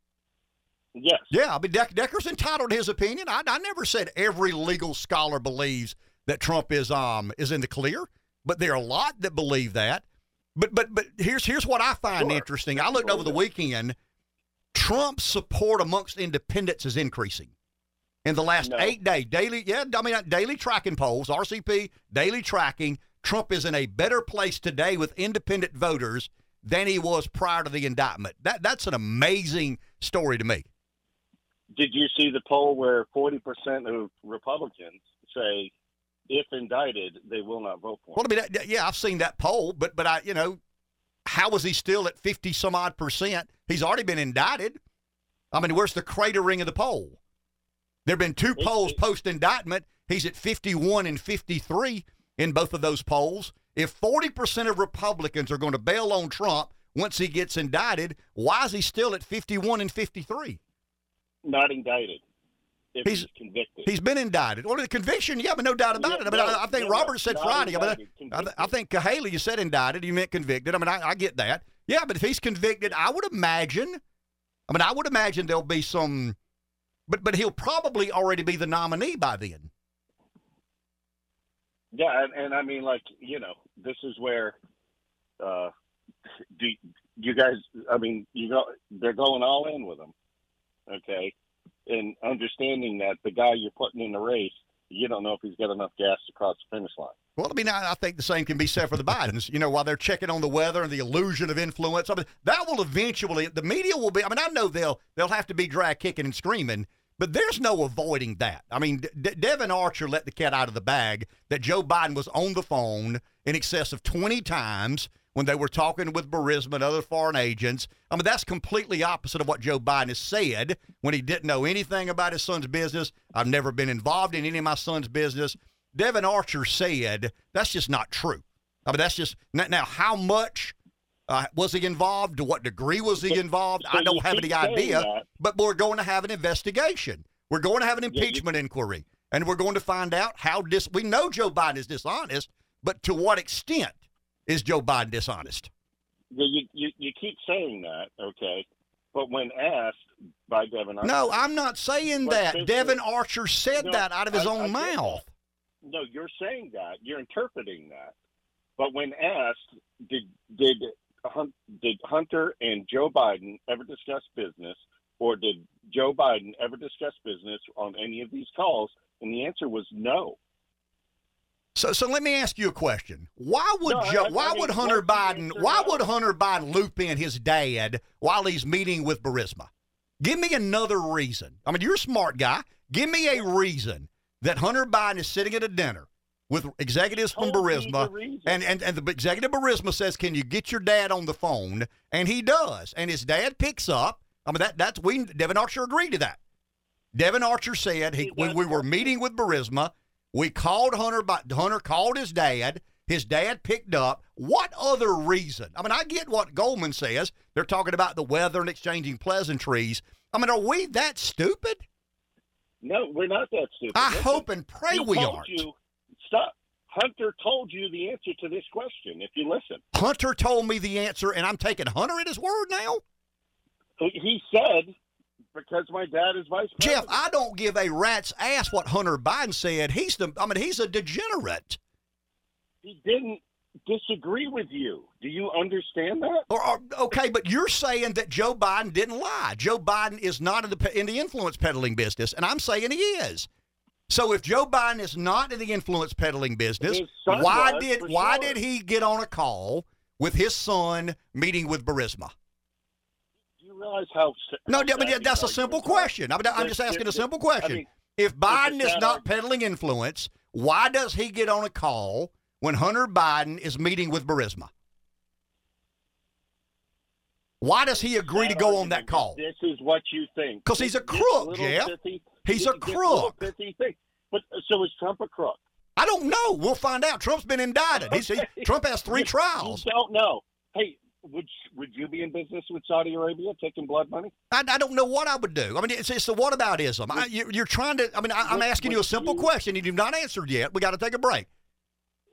Yes. Yeah, I mean, Deck, Decker's entitled to his opinion. I, I never said every legal scholar believes that Trump is um is in the clear, but there are a lot that believe that. But but but here's here's what I find Sure. interesting. I looked over the weekend. Trump's support amongst independents is increasing in the last No. eight day Daily, yeah, I mean daily tracking polls, RCP daily tracking. Trump is in a better place today with independent voters than he was prior to the indictment. That that's an amazing story to me. Did you see the poll where 40% of Republicans say if indicted, they will not vote for him. Well? I mean, yeah, I've seen that poll, but but I, you know, how is he still at fifty some odd percent? He's already been indicted. I mean, where's the cratering of the poll? There have been two It- polls post indictment. He's at fifty one and fifty three in both of those polls. If forty percent of Republicans are going to bail on Trump once he gets indicted, why is he still at fifty one and fifty three? Not indicted. If He's- he's, convicted. He's been indicted. Well, the conviction, yeah, but no doubt about Yeah, it. I mean, no, I, I think no, Robert said Friday. I mean, I, indicted, I. I think Cahaly, you said indicted. You meant convicted. I mean, I, I get that. Yeah, but if he's convicted, I would imagine. I mean, I would imagine there'll be some, but but he'll probably already be the nominee by then. Yeah, and, and I mean, like you know, this is where uh, do you guys? I mean, you go. They're going all in with him, okay, and understanding that the guy you're putting in the race, you don't know if he's got enough gas to cross the finish line. Well, I mean, I, I think the same can be said for the Bidens. You know, while they're checking on the weather and the illusion of influence, I mean, that will eventually. The media will be. I mean, I know they'll they'll have to be drag kicking and screaming, but there's no avoiding that. I mean, De- Devon Archer let the cat out of the bag that Joe Biden was on the phone in excess of 20 times when they were talking with Burisma and other foreign agents. I mean, that's completely opposite of what Joe Biden has said when he didn't know anything about his son's business. I've never been involved in any of my son's business. Devon Archer said that's just not true. I mean, that's just now. how much uh, was he involved? To what degree was he involved? so I don't have any idea. that. But we're going to have an investigation. We're going to have an you- impeachment inquiry, and we're going to find out how dis. We know Joe Biden is dishonest, but to what extent is Joe Biden dishonest? Yeah, you, you you keep saying that, okay, but when asked by Devon, Archer, No, I'm not saying that. Devon Archer said No, that out of his I- own I mouth. No, you're saying that. You're interpreting that. But when asked, did did did Hunter and Joe Biden ever discuss business, or did Joe Biden ever discuss business on any of these calls? And the answer was no. So, so let me ask you a question. Why would No, Joe, I- why I mean, would Hunter Biden why would Hunter Biden loop in his dad while he's meeting with Burisma? Give me another reason. I mean, you're a smart guy. Give me a reason that Hunter Biden is sitting at a dinner with executives from Told me the Burisma, reason. and, and and the executive Burisma says, "Can you get your dad on the phone?" And he does, and his dad picks up. I mean, that that's we Devon Archer agreed to that. Devon Archer said he, when we were meeting with Burisma, we called Hunter. Bi- Hunter called his dad His dad picked up. What other reason? I mean, I get what Goldman says. They're talking about the weather and exchanging pleasantries. I mean, are we that stupid? No, we're not that stupid. I Listen, hope and pray we aren't. Stop. Hunter told you the answer to this question. If you listen, Hunter told me the answer, and I'm taking Hunter at his word now. He said because my dad is vice president. Jeff, I don't give a rat's ass what Hunter Biden said. He's the. I mean, he's a degenerate. He didn't disagree with you. Do you understand that? Or, or, okay, but you're saying that Joe Biden didn't lie. Joe Biden is not in the in the influence peddling business, and I'm saying he is. So if Joe Biden is not in the influence peddling business, why did why sure. did he get on a call with his son meeting with Burisma? Realize how? No, I mean, that's a simple question. I mean, I'm just asking a simple question. I mean, if Biden is not peddling influence, why does he get on a call when Hunter Biden is meeting with Burisma? Why does he agree to go on that call? This is what you think. Because he's a crook, Jeff. Pithy, he's a crook. But uh, so is Trump a crook? I don't know. We'll find out. Trump's been indicted. He's, he, Trump has three [laughs] trials. You don't know. Hey, would would you be in business with Saudi Arabia taking blood money? I, I don't know what I would do. I mean, it's, it's the whataboutism. I, you, you're trying to. I mean, I, am asking you a simple question. and You've not answered yet. We got to take a break.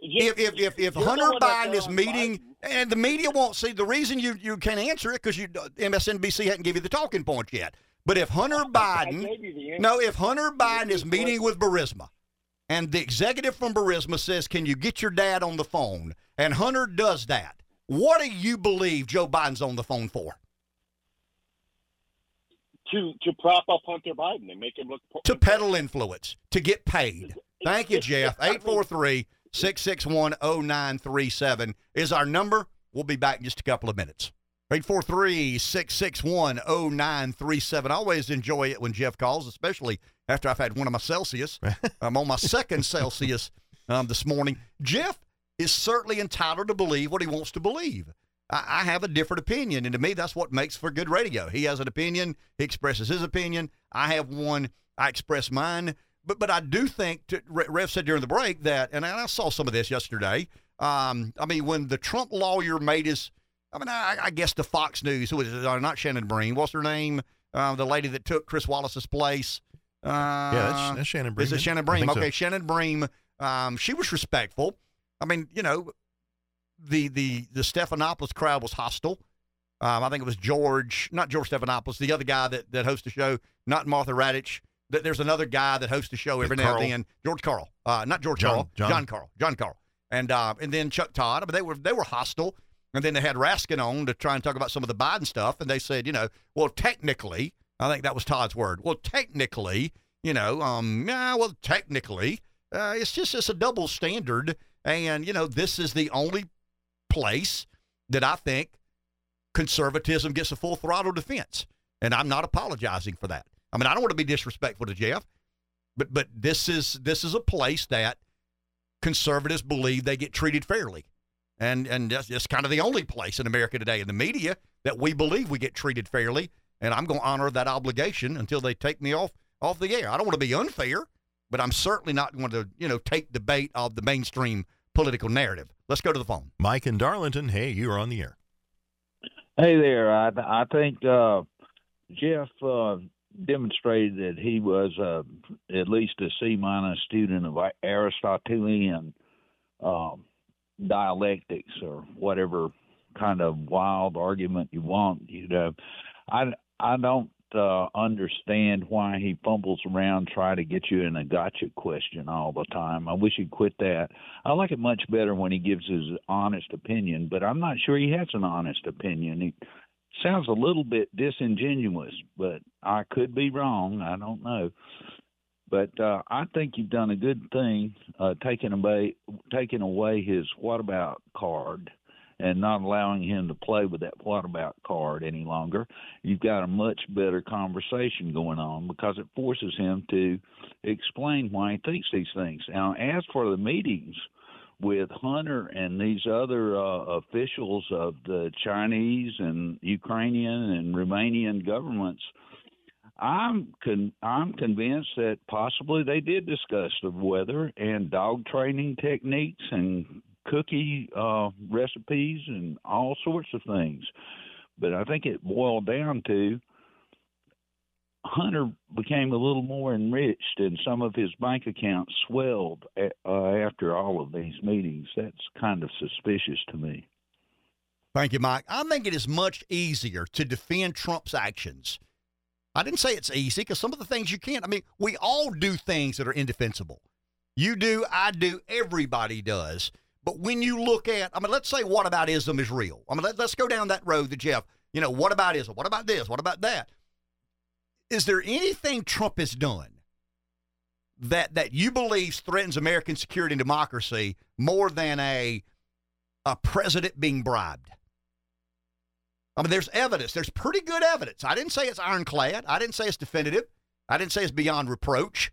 You, if if if, if Hunter Biden is meeting, Biden. and the media won't see the reason you you can't answer it because you MSNBC hadn't give you the talking points yet. But if Hunter [laughs] Biden, no, if Hunter Biden is meeting with Burisma, and the executive from Burisma says, "Can you get your dad on the phone?" and Hunter does that, what do you believe Joe Biden's on the phone for? To to prop up Hunter Biden and make him look to peddle influence to get paid. Thank you, Jeff. Eight four three. 661 0937 is our number. We'll be back in just a couple of minutes. 843 661 0937. I always enjoy it when Jeff calls, especially after I've had one of my Celsius. [laughs] I'm on my second Celsius um, this morning. Jeff is certainly entitled to believe what he wants to believe. I, I have a different opinion, and to me, that's what makes for good radio. He has an opinion, he expresses his opinion. I have one, I express mine. But but I do think to, Rev said during the break that, and I saw some of this yesterday. Um, I mean, when the Trump lawyer made his, I mean, I, I guess the Fox News, who was? Uh, not Shannon Bream. What's her name? Uh, the lady that took Chris Wallace's place. Uh, yeah, that's, that's Shannon Bream. Is it Shannon Bream? Okay, so. Shannon Bream. Um, she was respectful. I mean, you know, the the the Stephanopoulos crowd was hostile. Um, I think it was George, not George Stephanopoulos, the other guy that that hosts the show, not Martha Raddatz there's another guy that hosts the show every now and then, George Carl, uh, not George Carl, John, John. Karl, Jon Karl, and uh, and then Chuck Todd. But they were they were hostile, and then they had Raskin on to try and talk about some of the Biden stuff, and they said, you know, well, technically, I think that was Todd's word. Well, technically, you know, um, yeah, well, technically, uh, it's just it's a double standard, and you know, this is the only place that I think conservatism gets a full throttle defense, and I'm not apologizing for that. I mean, I don't want to be disrespectful to Jeff, but but this is this is a place that conservatives believe they get treated fairly, and and that's, kind of the only place in America today in the media that we believe we get treated fairly. And I'm going to honor that obligation until they take me off off the air. I don't want to be unfair, but I'm certainly not going to you know take the bait of the mainstream political narrative. Let's go to the phone. Mike and Darlington. Hey, you are on the air. Hey there. I I think uh, Jeff uh, demonstrated that he was uh, at least a C minus student of Aristotelian um, dialectics or whatever kind of wild argument you want. You know, I I don't uh, understand why he fumbles around trying to get you in a gotcha question all the time. I wish he'd quit that. I like it much better when he gives his honest opinion, but I'm not sure he has an honest opinion. He sounds a little bit disingenuous, but I could be wrong. I don't know. But uh, I think you've done a good thing uh, taking away taking away his what about card and not allowing him to play with that what about card any longer. You've got a much better conversation going on because it forces him to explain why he thinks these things. Now, as for the meetings, with Hunter and these other uh, officials of the Chinese and Ukrainian and Romanian governments, I'm con- I'm convinced that possibly they did discuss the weather and dog training techniques and cookie uh, recipes and all sorts of things. But I think it boiled down to Hunter became a little more enriched, and some of his bank accounts swelled uh, after all of these meetings. That's kind of suspicious to me. Thank you, Mike. I think it is much easier to defend Trump's actions. I didn't say it's easy because some of the things you can't. I mean, we all do things that are indefensible. You do, I do, everybody does. But when you look at, I mean, let's say what about ism is real. I mean, let, us go down that road that Jeff, you know, what about ism? What about this? What about that? Is there anything Trump has done that that you believe threatens American security and democracy more than a a president being bribed? I mean, there's evidence. There's pretty good evidence. I didn't say it's ironclad. I didn't say it's definitive. I didn't say it's beyond reproach.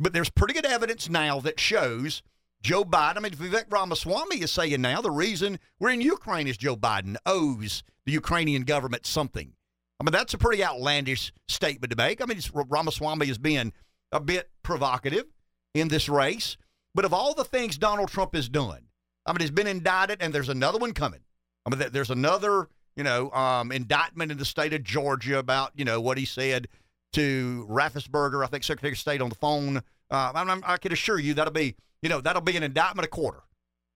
But there's pretty good evidence now that shows Joe Biden. I mean, Vivek Ramaswamy is saying now the reason we're in Ukraine is Joe Biden owes the Ukrainian government something. I mean, that's a pretty outlandish statement to make. I mean, Ramaswamy is being a bit provocative in this race. But of all the things Donald Trump has done, I mean, he's been indicted, and there's another one coming. I mean, there's another, you know, um, indictment in the state of Georgia about, you know, what he said to Raffensperger, I think Secretary of State on the phone. Uh, I, I can assure you that'll be, you know, that'll be an indictment a quarter.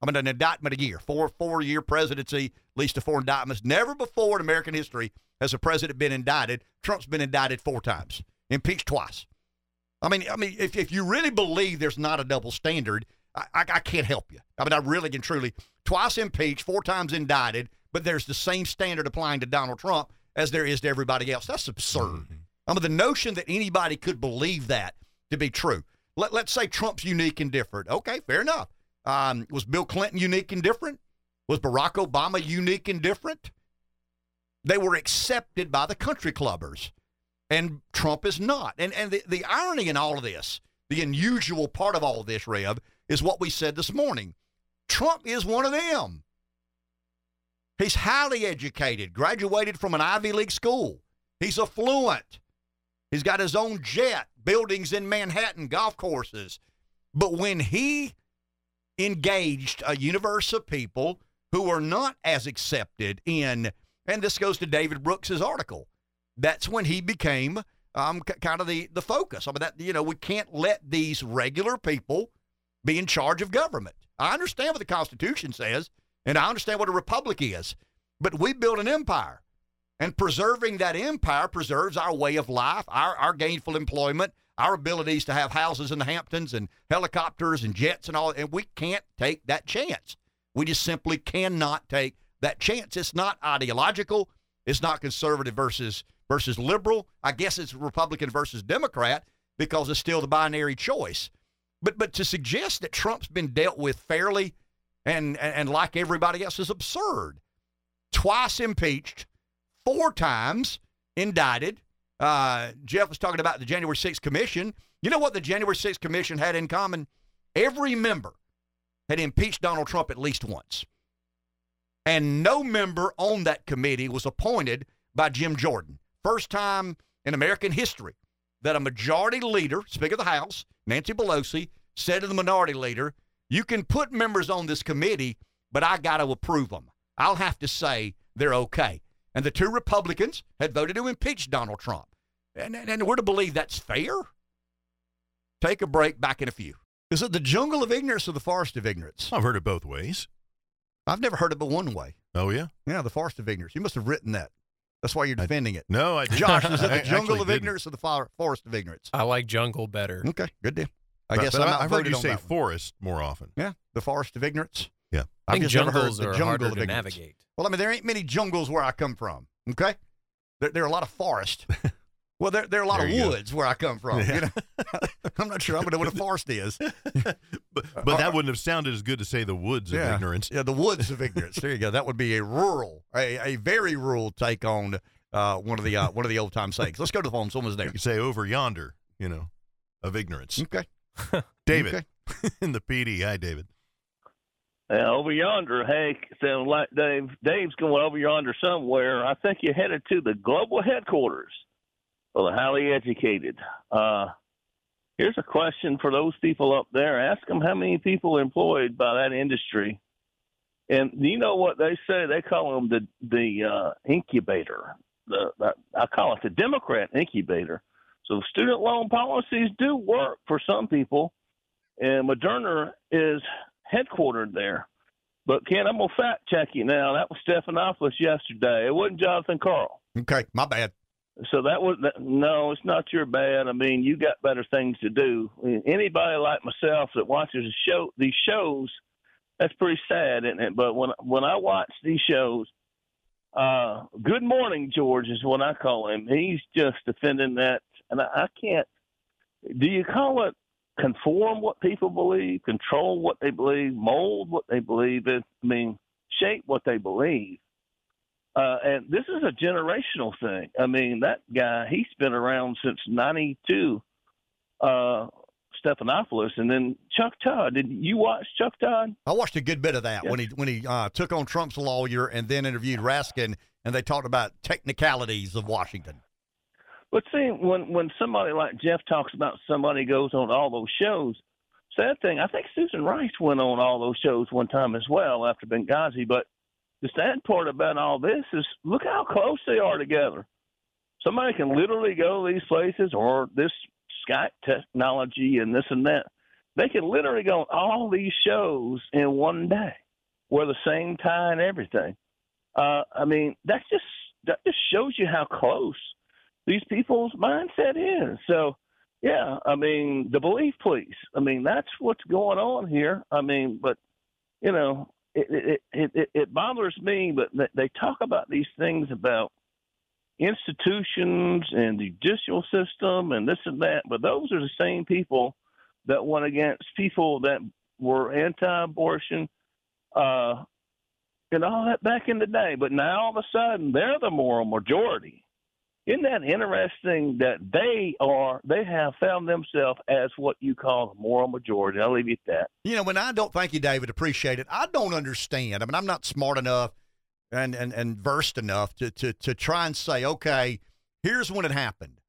I mean, an indictment a year, four four year presidency, at least to four indictments. Never before in American history has a president been indicted. Trump's been indicted four times, impeached twice. I mean, I mean, if, if you really believe there's not a double standard, I, I, I can't help you. I mean, I really can truly twice impeached, four times indicted, but there's the same standard applying to Donald Trump as there is to everybody else. That's absurd. Mm-hmm. I mean, the notion that anybody could believe that to be true. Let, let's say Trump's unique and different. Okay, fair enough. Um, was Bill Clinton unique and different? Was Barack Obama unique and different? They were accepted by the country clubbers, and Trump is not. And and the, the irony in all of this, the unusual part of all of this, Rev, is what we said this morning. Trump is one of them. He's highly educated, graduated from an Ivy League school. He's affluent. He's got his own jet, buildings in Manhattan, golf courses. But when he engaged a universe of people who are not as accepted in, and this goes to David Brooks's article, that's when he became um, c- kind of the, the focus. I mean, that, you know, we can't let these regular people be in charge of government. I understand what the Constitution says, and I understand what a republic is, but we built an empire. And preserving that empire preserves our way of life, our, our gainful employment, our abilities to have houses in the Hamptons and helicopters and jets and all. And we can't take that chance. We just simply cannot take that chance. It's not ideological. It's not conservative versus versus liberal. I guess it's Republican versus Democrat because it's still the binary choice. But but to suggest that Trump's been dealt with fairly and and, and like everybody else is absurd. Twice impeached, four times indicted. Uh, Jeff was talking about the January 6th Commission. You know what the January 6th Commission had in common? Every member had impeached Donald Trump at least once. And no member on that committee was appointed by Jim Jordan. First time in American history that a majority leader, Speaker of the House, Nancy Pelosi, said to the minority leader, You can put members on this committee, but I got to approve them. I'll have to say they're okay. And the two Republicans had voted to impeach Donald Trump. And, and, and we're to believe that's fair? Take a break, back in a few. Is it the jungle of ignorance or the forest of ignorance? I've heard it both ways. I've never heard it but one way. Oh, yeah? Yeah, the forest of ignorance. You must have written that. That's why you're defending I, it. No, I didn't. Josh, is it [laughs] the jungle of ignorance or the forest of ignorance? I like jungle better. Okay, good deal. I but, guess but I'm I've heard you say forest more often. Yeah, the forest of ignorance. Yeah, I think I've just jungles never heard the are jungle harder of to ignorance. navigate. Well, I mean, there ain't many jungles where I come from. Okay, there, there are a lot of forest. [laughs] well, there, there are a lot There of you go. woods where I come from. You know? [laughs] I'm not sure I would know what a forest is. [laughs] but but that wouldn't have sounded as good to say the woods of ignorance. Yeah, the woods of ignorance. There you go. That would be a rural, a, a very rural take on uh, one of the uh, one of the old time sayings. Let's go to the phone. Someone's there. You say over yonder, you know, of ignorance. Okay, David Okay. in the PD. Hi, David. Yeah, over yonder, hey, sound like Dave. Dave's going over yonder somewhere. I think you're headed to the global headquarters for the highly educated. Uh, here's a question for those people up there. Ask them how many people are employed by that industry And you know what they say? They call them the the uh, incubator. The, the I call it the Democrat incubator. So student loan policies do work for some people, and Moderna is headquartered there. But Ken, I'm gonna fact check you now. That was Stephanopoulos yesterday. It wasn't Jonathan Karl. Okay, my bad. So that was no, it's not your bad. I mean, you got better things to do. Anybody like myself that watches a show, these shows, that's pretty sad, isn't it? But when when I watch these shows, uh, Good Morning George is what I call him. He's just defending that, and I, I can't. Do you call it conform what people believe, control what they believe, mold what they believe? I mean, shape what they believe. Uh, and this is a generational thing. I mean, that guy, he's been around since 92, uh, Stephanopoulos, and then Chuck Todd. Did you watch Chuck Todd? I watched a good bit of that when he when he uh, took on Trump's lawyer and then interviewed Raskin, and they talked about technicalities of Washington. But see, when when somebody like Jeff talks about somebody goes on all those shows, sad thing. I think Susan Rice went on all those shows one time as well after Benghazi. But the sad part about all this is look how close they are together. Somebody can literally go to these places or this Skype technology and this and that. They can literally go on all these shows in one day, wear the same tie and everything. Uh, I mean, that's just that just shows you how close these people's mindset is. So, yeah, I mean, the belief, please. I mean, that's what's going on here. I mean, but you know, it it it, it bothers me, but they talk about these things about institutions and the judicial system and this and that, but those are the same people that went against people that were anti-abortion, uh, and all that back in the day. But now all of a sudden they're the moral majority. Isn't that interesting that they are they have found themselves as what you call a moral majority? I'll leave you at that. You know, when I don't thank you, David, appreciate it. I don't understand. I mean, I'm not smart enough and and, and versed enough to, to to try and say, okay, here's when it happened.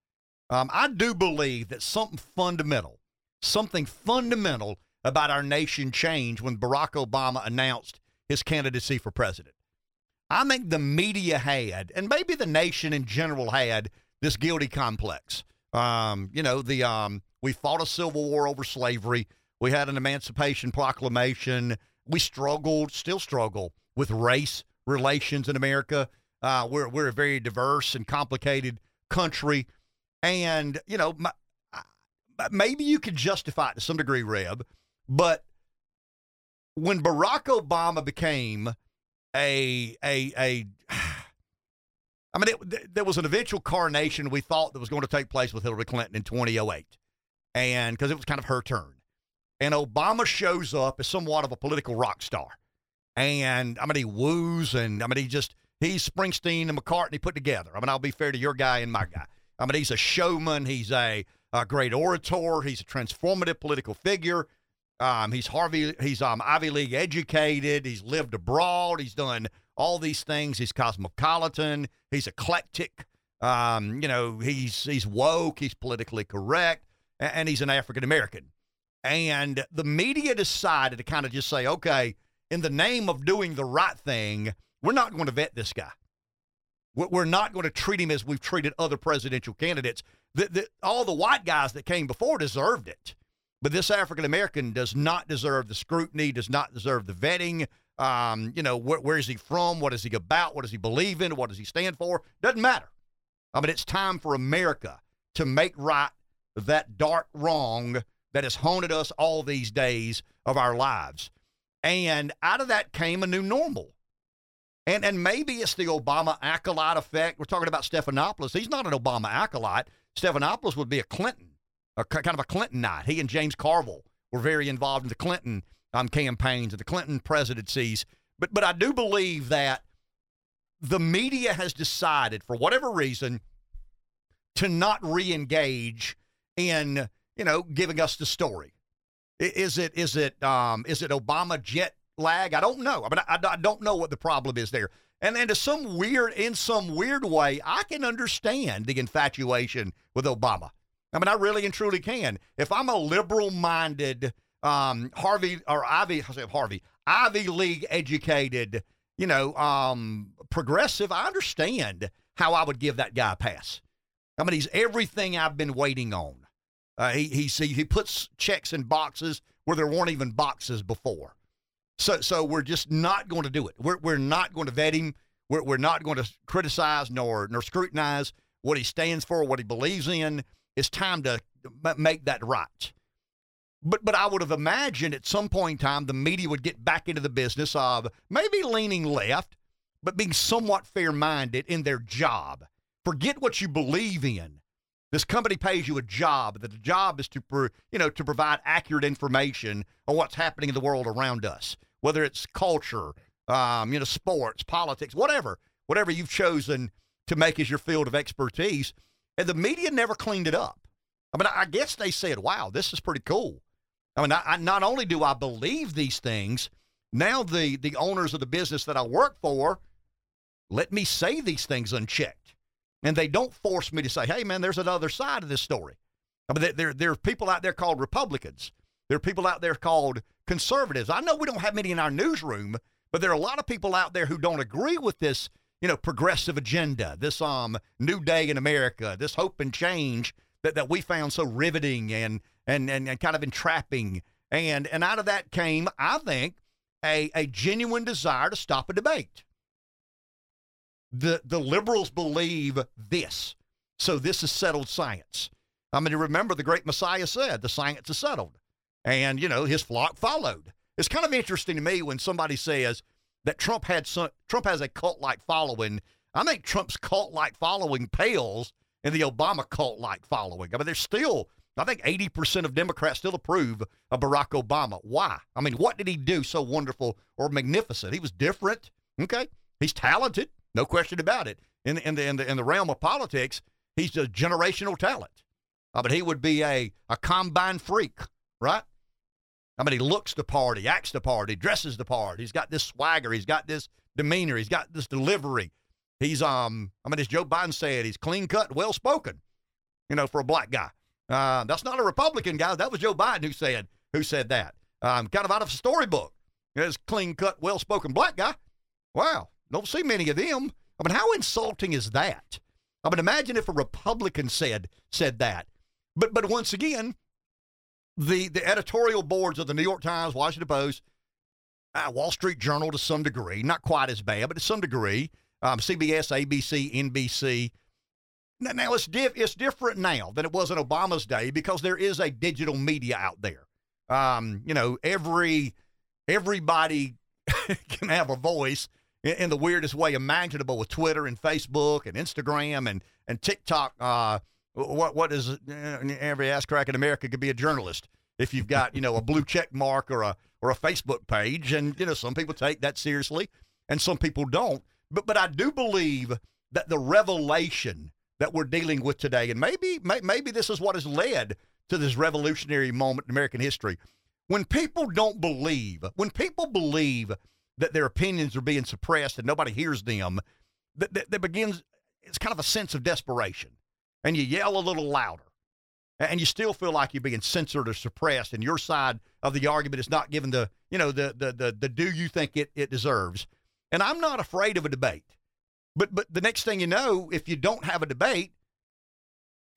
Um, I do believe that something fundamental, something fundamental about our nation changed when Barack Obama announced his candidacy for president. I think the media had, and maybe the nation in general had, this guilty complex. Um, you know, the um, we fought a civil war over slavery. We had an Emancipation Proclamation. We struggled, still struggle with race relations in America. Uh, we're we're a very diverse and complicated country, and you know, my, maybe you could justify it to some degree, Rev, but when Barack Obama became a a a [sighs] I mean, it, there was an eventual coronation we thought that was going to take place with Hillary Clinton in 2008, and because it was kind of her turn, and Obama shows up as somewhat of a political rock star, and I mean he woos, and I mean he just he's Springsteen and McCartney put together. I mean I'll be fair to your guy and my guy. I mean he's a showman, he's a, a great orator, he's a transformative political figure. Um, he's Harvey. He's um, Ivy League educated. He's lived abroad. He's done all these things. He's cosmopolitan. He's eclectic. Um, you know, he's he's woke. He's politically correct, and, and he's an African American. And the media decided to kind of just say, okay, in the name of doing the right thing, we're not going to vet this guy. We're not going to treat him as we've treated other presidential candidates. The, the, all the white guys that came before deserved it. But this African American does not deserve the scrutiny, does not deserve the vetting. Um, you know, wh- where is he from? What is he about? What does he believe in? What does he stand for? Doesn't matter. I mean, it's time for America to make right that dark wrong that has haunted us all these days of our lives. And out of that came a new normal. And, and maybe it's the Obama acolyte effect. We're talking about Stephanopoulos. He's not an Obama acolyte. Stephanopoulos would be a Clinton a kind of a Clintonite. He and James Carville were very involved in the Clinton um, campaigns and the Clinton presidencies. But but I do believe that the media has decided, for whatever reason, to not re-engage in you know giving us the story. Is it is it um, is it Obama jet lag? I don't know. I mean, I, I don't know what the problem is there. And then to some weird, in some weird way, I can understand the infatuation with Obama. I mean, I really and truly can. If I'm a liberal minded um, Harvey or Ivy, I say Harvey, Ivy League educated, you know, um, progressive, I understand how I would give that guy a pass. I mean, he's everything I've been waiting on. Uh, he, he, see, he puts checks in boxes where there weren't even boxes before. So, so we're just not going to do it. We're, we're not going to vet him. We're, we're not going to criticize nor, nor scrutinize what he stands for, what he believes in. It's time to make that right. But but I would have imagined at some point in time the media would get back into the business of maybe leaning left, but being somewhat fair minded in their job. Forget what you believe in. This company pays you a job. The job is to you know to provide accurate information on what's happening in the world around us, whether it's culture, um, you know, sports, politics, whatever, whatever you've chosen to make as your field of expertise. And the media never cleaned it up. I mean, I guess they said, "Wow, this is pretty cool." I mean, I, I, not only do I believe these things, now the the owners of the business that I work for let me say these things unchecked, and they don't force me to say, "Hey, man, there's another side of this story." I mean, there there are people out there called Republicans. There are people out there called conservatives. I know we don't have many in our newsroom, but there are a lot of people out there who don't agree with this, you know, progressive agenda, this um new day in America, this hope and change that, that we found so riveting and and, and, and kind of entrapping. And, and out of that came, I think, a, a genuine desire to stop a debate. The, the liberals believe this. So this is settled science. I mean, remember the great Messiah said, the science is settled. And, you know, his flock followed. It's kind of interesting to me when somebody says that Trump had some, Trump has a cult like following. I think Trump's cult like following pales in the Obama cult like following. I mean, there's still I think 80% of Democrats still approve of Barack Obama. Why? I mean, what did he do so wonderful or magnificent? He was different. Okay. He's talented. No question about it. In, in, the, in, the, in the realm of politics, he's a generational talent. Uh, but he would be a, a combine freak, right? I mean, he looks the part, he acts the part, he dresses the part. He's got this swagger, he's got this demeanor, he's got this delivery. He's, um, I mean, as Joe Biden said, he's clean cut, well spoken, you know, for a black guy. Uh, that's not a Republican, guy. That was Joe Biden who said who said that. Um, kind of out of a storybook. This clean cut, well spoken black guy. Wow, don't see many of them. I mean, how insulting is that? I mean, imagine if a Republican said said that. But but once again, the the editorial boards of the New York Times, Washington Post, uh, Wall Street Journal to some degree, not quite as bad, but to some degree, um, CBS, ABC, NBC, now it's diff- it's different now than it was in Obama's day because there is a digital media out there. Um, you know, every everybody [laughs] can have a voice in, in, the weirdest way imaginable with Twitter and Facebook and Instagram and and TikTok. Uh, what what is eh, eh, eh, every ass crack in America could be a journalist if you've got you know a blue check mark or a or a Facebook page, and you know some people take that seriously and some people don't. But but I do believe that the revelation that we're dealing with today. And maybe, maybe this is what has led to this revolutionary moment in American history. When people don't believe, when people believe that their opinions are being suppressed and nobody hears them, that, that, that begins, it's kind of a sense of desperation. And you yell a little louder. And you still feel like you're being censored or suppressed, and your side of the argument is not given the, you know, the the the, the due you think it, it deserves. And I'm not afraid of a debate. But but the next thing you know, if you don't have a debate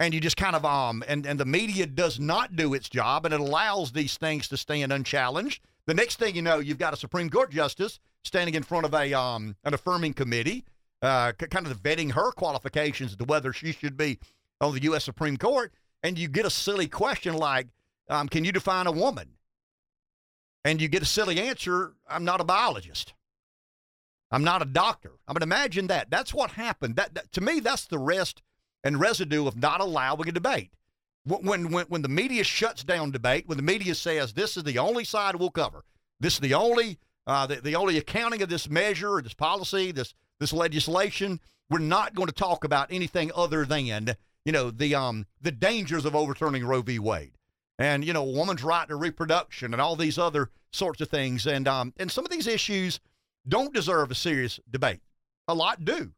and you just kind of um and, and the media does not do its job and it allows these things to stand unchallenged, the next thing you know, you've got a Supreme Court justice standing in front of a um an affirming committee, uh, kind of vetting her qualifications to whether she should be on the U.S. Supreme Court, and you get a silly question like, um, "Can you define a woman?" And you get a silly answer, "I'm not a biologist." I'm not a doctor. I mean, imagine that. That's what happened. That, that, to me, that's the rest and residue of not allowing a debate. When, when, when the media shuts down debate, when the media says this is the only side we'll cover, this is the only uh, the, the only accounting of this measure or this policy, this this legislation, we're not going to talk about anything other than you know the um the dangers of overturning Roe v. Wade, and you know woman's right to reproduction and all these other sorts of things, and um and some of these issues don't deserve a serious debate. A lot do.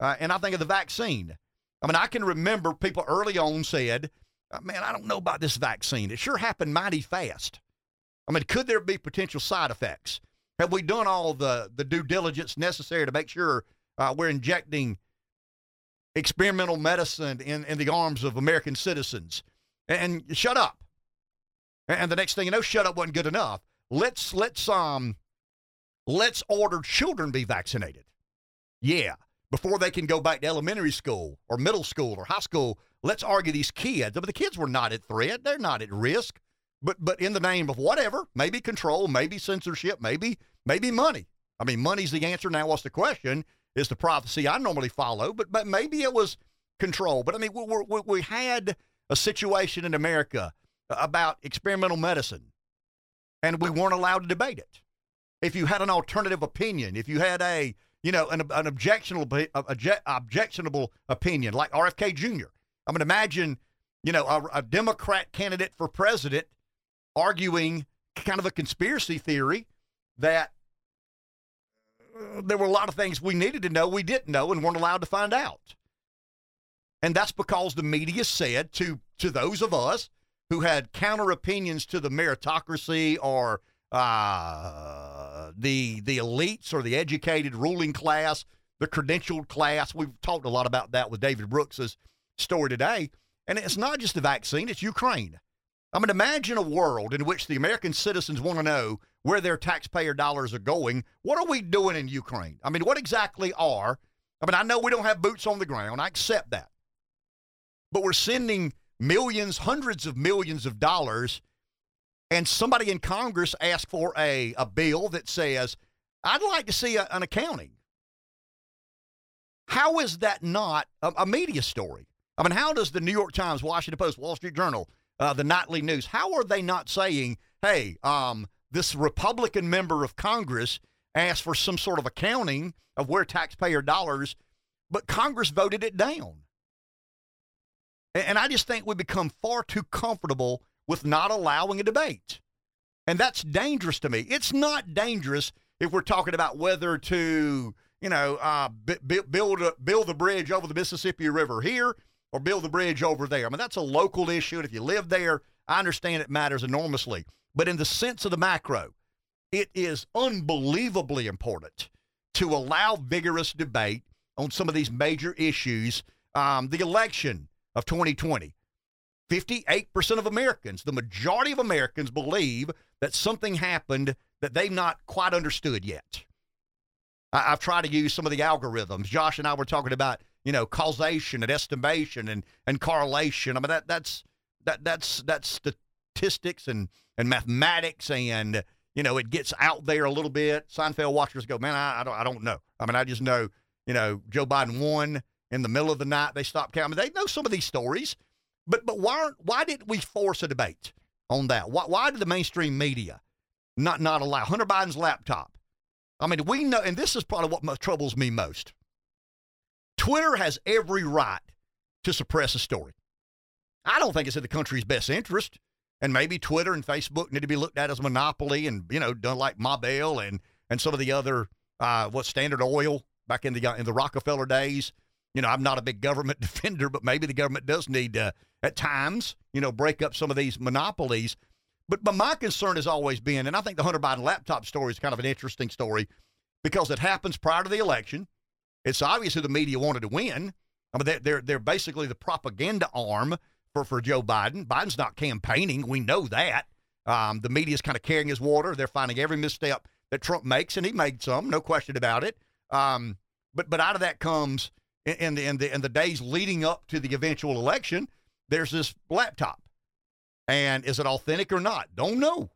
Uh, and I think of the vaccine. I mean, I can remember people early on said, uh, man, I don't know about this vaccine. It sure happened mighty fast. I mean, could there be potential side effects? Have we done all the, the due diligence necessary to make sure uh, we're injecting experimental medicine in, in the arms of American citizens? And, shut up. And the next thing you know, shut up wasn't good enough. Let's let's um let's order children be vaccinated. Yeah, before they can go back to elementary school or middle school or high school. Let's argue these kids. But the kids were not at threat. They're not at risk. But but in the name of whatever, maybe control, maybe censorship, maybe maybe money. I mean, money's the answer. Now, what's the question? Is the prophecy I normally follow, but but maybe it was control. But I mean, we, we, we had a situation in America about experimental medicine, and we weren't allowed to debate it. If you had an alternative opinion, if you had a you know an, an objectionable objectionable opinion like RFK Jr. I mean, imagine you know a, a Democrat candidate for president arguing kind of a conspiracy theory that uh, there were a lot of things we needed to know we didn't know and weren't allowed to find out. And that's because the media said to to those of us who had counter opinions to the meritocracy or uh, the the elites or the educated ruling class, the credentialed class. We've talked a lot about that with David Brooks's story today. And it's not just the vaccine; it's Ukraine. I mean, imagine a world in which the American citizens want to know where their taxpayer dollars are going. What are we doing in Ukraine? I mean, what exactly are? I mean, I know we don't have boots on the ground. I accept that. But we're sending millions, hundreds of millions of dollars, and somebody in Congress asked for a, a bill that says, I'd like to see a, an accounting. How is that not a, a, media story? I mean, how does the New York Times, Washington Post, Wall Street Journal, uh, the nightly news, how are they not saying, hey, um, this Republican member of Congress asked for some sort of accounting of where taxpayer dollars, but Congress voted it down? And I just think we become far too comfortable with not allowing a debate. And that's dangerous to me. It's not dangerous if we're talking about whether to, you know, uh, b- build a, build the bridge over the Mississippi River here or build the bridge over there. I mean, that's a local issue. And if you live there, I understand it matters enormously. But in the sense of the macro, it is unbelievably important to allow vigorous debate on some of these major issues. Um, the election of 2020. 58% of Americans, the majority of Americans, believe that something happened that they've not quite understood yet. I, have tried to use some of the algorithms. Josh and I were talking about, you know, causation and estimation and, and correlation. I mean, that that's that that's that's statistics and and mathematics and you know it gets out there a little bit. Seinfeld watchers go, man, I, I don't I don't know. I mean, I just know, you know, Joe Biden won in the middle of the night they stopped counting. They know some of these stories, but but why why didn't we force a debate on that? Why why did the mainstream media not not allow Hunter Biden's laptop? I mean, we know, and this is probably what troubles me most. Twitter has every right to suppress a story. I don't think it's in the country's best interest. And maybe Twitter and Facebook need to be looked at as a monopoly and, you know, done like Ma Bell and, and some of the other, uh, what, Standard Oil back in the, in the Rockefeller days you know, I'm not a big government [laughs] defender, but maybe the government does need to, at times, you know, break up some of these monopolies. But, but my concern has always been, and I think the Hunter Biden laptop story is kind of an interesting story because it happens prior to the election. It's obvious who the media wanted to win. I mean, they're, they're, basically the propaganda arm for, for Joe Biden. Biden's not campaigning. We know that. Um, the media's kind of carrying his water. They're finding every misstep that Trump makes, and he made some, no question about it. Um, but but out of that comes in the, in the, in the days leading up to the eventual election, there's this laptop. And is it authentic or not? Don't know.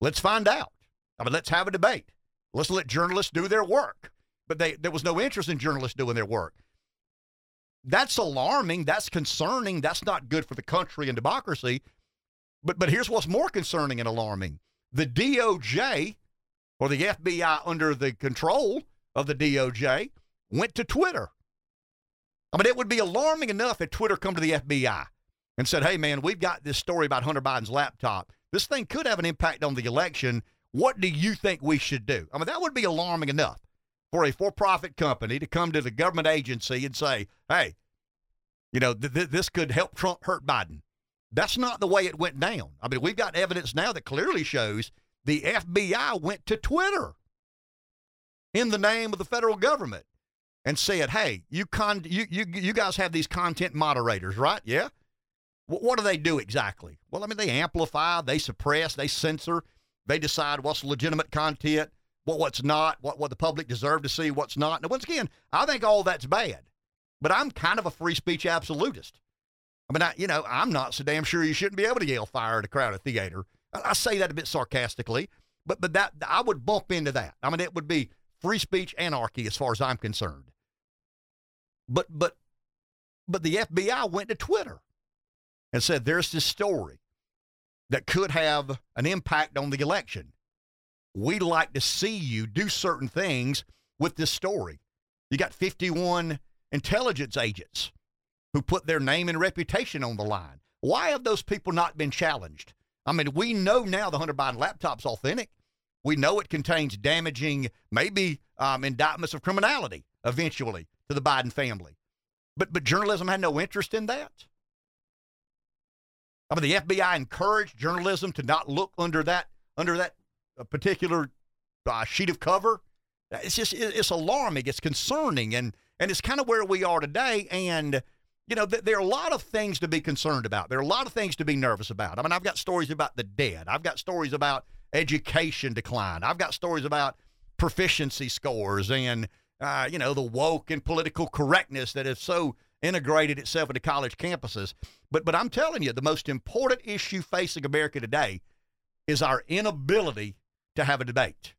Let's find out. I mean, let's have a debate. Let's let journalists do their work. But they, there was no interest in journalists doing their work. That's alarming. That's concerning. That's not good for the country and democracy. But, but here's what's more concerning and alarming the DOJ, or the FBI under the control of the DOJ, went to Twitter. I mean, it would be alarming enough if Twitter come to the FBI and said, hey, man, we've got this story about Hunter Biden's laptop. This thing could have an impact on the election. What do you think we should do? I mean, that would be alarming enough for a for profit company to come to the government agency and say, hey, you know, th- th- this could help Trump hurt Biden. That's not the way it went down. I mean, we've got evidence now that clearly shows the FBI went to Twitter in the name of the federal government and said, "Hey, you con you you you guys have these content moderators, right? Yeah. what do they do exactly? Well, I mean, they amplify, they suppress, they censor, they decide what's legitimate content, what what's not, what what the public deserve to see, what's not. Now, once again, I think all that's bad, but I'm kind of a free speech absolutist. I mean, I, you know, I'm not so damn sure you shouldn't be able to yell fire at a crowded theater. I, I say that a bit sarcastically, but but that I would bump into that. I mean, it would be free speech anarchy as far as I'm concerned. But but but the FBI went to Twitter and said there's this story that could have an impact on the election. We'd like to see you do certain things with this story. You got 51 intelligence agents who put their name and reputation on the line. Why have those people not been challenged? I mean, we know now the Hunter Biden laptop's authentic. We know it contains damaging, maybe um, indictments of criminality eventually to the Biden family. But but journalism had no interest in that. I mean, the FBI encouraged journalism to not look under that under that uh, particular uh, sheet of cover. It's just it's alarming. It's concerning, and and it's kind of where we are today. And you know, th- there are a lot of things to be concerned about. There are a lot of things to be nervous about. I mean, I've got stories about the dead. I've got stories about education decline. I've got stories about proficiency scores and uh, you know the woke and political correctness that has so integrated itself into college campuses. But but I'm telling you, the most important issue facing America today is our inability to have a debate.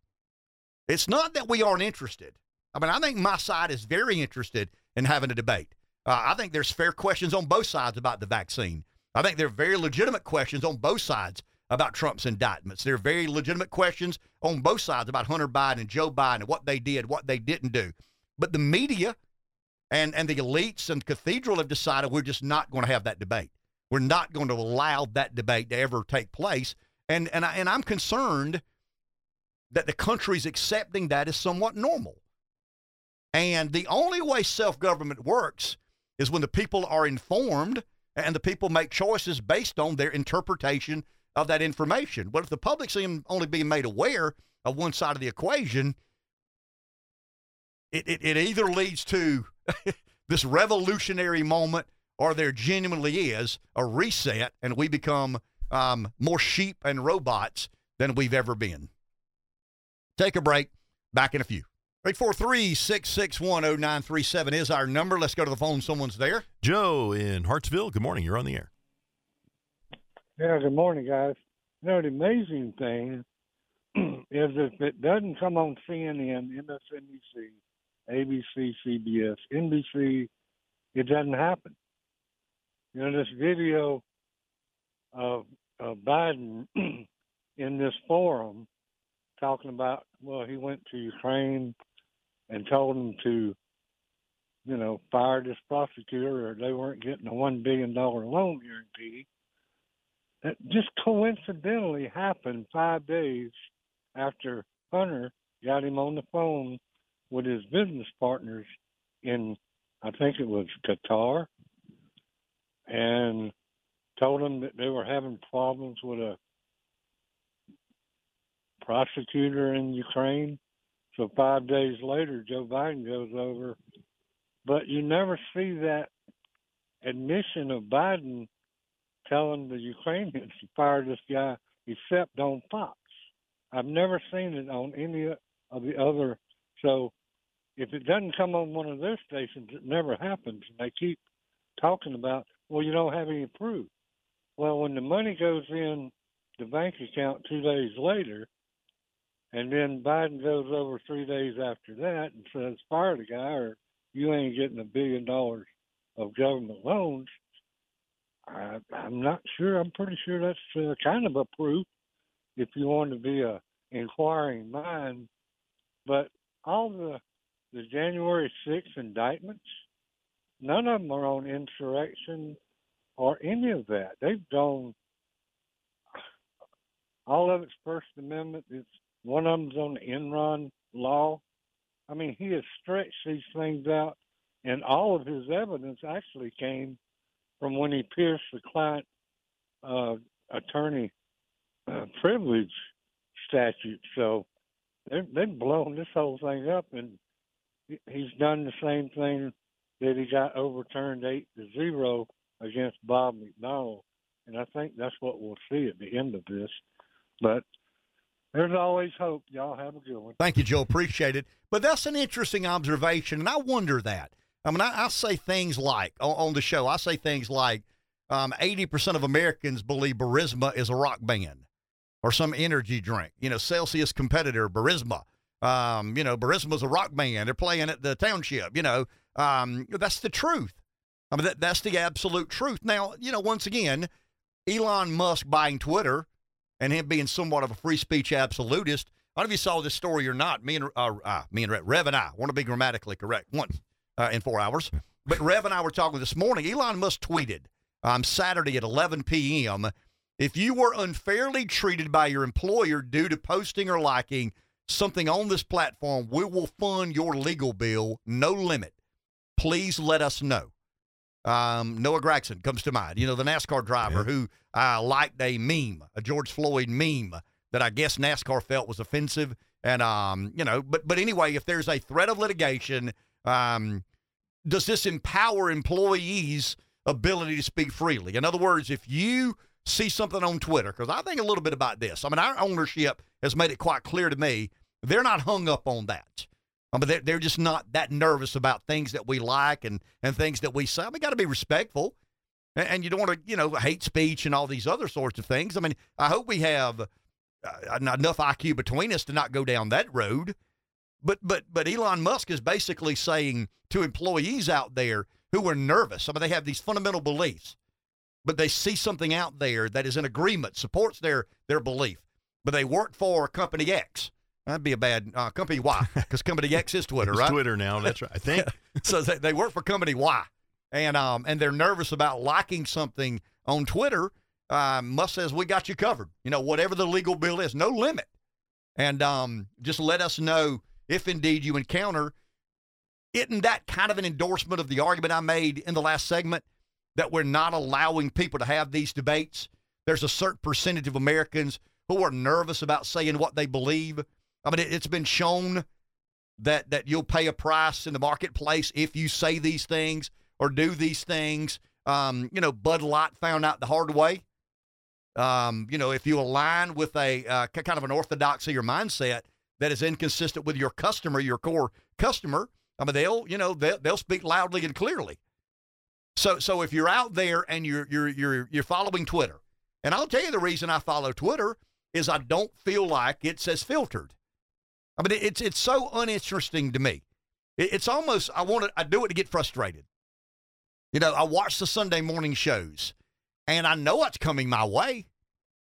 It's not that we aren't interested. I mean, I think my side is very interested in having a debate. Uh, I think there's fair questions on both sides about the vaccine. I think there are very legitimate questions on both sides about Trump's indictments. There are very legitimate questions on both sides about Hunter Biden and Joe Biden and what they did, what they didn't do. But the media and, and the elites and cathedral have decided we're just not going to have that debate. We're not going to allow that debate to ever take place. And, and, I, and I'm concerned that the country's accepting that is somewhat normal. And the only way self government works is when the people are informed and the people make choices based on their interpretation of that information. But if the public's only being made aware of one side of the equation, it, it, it either leads to [laughs] this revolutionary moment or there genuinely is a reset and we become um, more sheep and robots than we've ever been. Take a break. Back in a few. 843 661 0937 is our number. Let's go to the phone. Someone's there. Joe in Hartsville. Good morning. You're on the air. Yeah, good morning, guys. You know, the amazing thing [clears throat] is if it doesn't come on CNN, MSNBC, ABC, CBS, NBC, it doesn't happen. You know, this video of, of Biden [clears throat] in this forum talking about, well, he went to Ukraine and told them to, you know, fire this prosecutor or they weren't getting a $1 billion loan guarantee. That just coincidentally happened five days after Hunter got him on the phone with his business partners in, I think it was Qatar, and told them that they were having problems with a prosecutor in Ukraine so five days later, Joe Biden goes over, but you never see that admission of Biden telling the Ukrainians to fire this guy, except on Fox. I've never seen it on any of the other. So if it doesn't come on one of their stations, it never happens. And they keep talking about, well, you don't have any proof. Well, when the money goes in the bank account two days later, and then Biden goes over three days after that and says, fire the guy or you ain't getting a billion dollars of government loans. I, I'm not sure. I'm pretty sure that's uh, kind of a proof if you want to be a inquiring mind. But all the the January 6th indictments, none of them are on insurrection or any of that. They've gone. All of it's First Amendment. It's one of them's on the Enron law. I mean, he has stretched these things out, and all of his evidence actually came from when he pierced the client uh, attorney uh, privilege statute. So they've, they're blowing this whole thing up, and he's done the same thing that he got overturned eight to zero against Bob McDonnell, and I think that's what we'll see at the end of this. But there's always hope. Y'all have a good one. Thank you, Joe. Appreciate it. But that's an interesting observation, and I wonder that. I mean, I, I say things like on, on, the show, I say things like um, 80% of Americans believe Burisma is a rock band or some energy drink. You know, Celsius competitor, Burisma. Um, you know, Burisma's a rock band. They're playing at the township. You know, um, that's the truth. I mean, that, that's the absolute truth. Now, you know, once again, Elon Musk buying Twitter and him being somewhat of a free speech absolutist. I don't know if you saw this story or not. Me and uh, uh, me and Rev and I want to be grammatically correct once uh, in four hours. But Rev and I were talking this morning. Elon Musk tweeted um, Saturday at 11 p.m. If you were unfairly treated by your employer due to posting or liking something on this platform, we will fund your legal bill, no limit. Please let us know. Um, Noah Gragson comes to mind. You know, the NASCAR driver yeah. who uh, liked a meme, a George Floyd meme that I guess NASCAR felt was offensive. And, um, you know, but, but anyway, if there's a threat of litigation, um, does this empower employees' ability to speak freely? In other words, if you see something on Twitter, because I think a little bit about this. I mean, our ownership has made it quite clear to me they're not hung up on that. I mean, they're, they're just not that nervous about things that we like and, and things that we say. I mean, got to be respectful. And, and, you don't want to, you know, hate speech and all these other sorts of things. I mean, I hope we have uh, enough IQ between us to not go down that road. But but but Elon Musk is basically saying to employees out there who are nervous. I mean, they have these fundamental beliefs, but they see something out there that is in agreement, supports their their belief. But they work for company X. That'd be a bad uh, company Y because company X is Twitter, right? Twitter now. That's right. I think [laughs] so. They, they work for company Y, and um and they're nervous about liking something on Twitter. Uh, Musk says we got you covered. You know, whatever the legal bill is, no limit, and um just let us know if indeed you encounter. Isn't that kind of an endorsement of the argument I made in the last segment that we're not allowing people to have these debates? There's a certain percentage of Americans who are nervous about saying what they believe. I mean, it, has been shown that that you'll pay a price in the marketplace if you say these things or do these things. Um, you know, Bud Light found out the hard way. Um, you know, if you align with a uh, kind of an orthodoxy or mindset, that is inconsistent with your customer, your core customer, I mean, they'll, you know, they'll, they'll speak loudly and clearly. So, so if you're out there and you're, you're, you're, you're following Twitter, and I'll tell you the reason I follow Twitter is I don't feel like it's as filtered. I mean, it's, it's so uninteresting to me. it's almost, I want to, I do it to get frustrated. You know, I watch the Sunday morning shows and I know it's coming my way.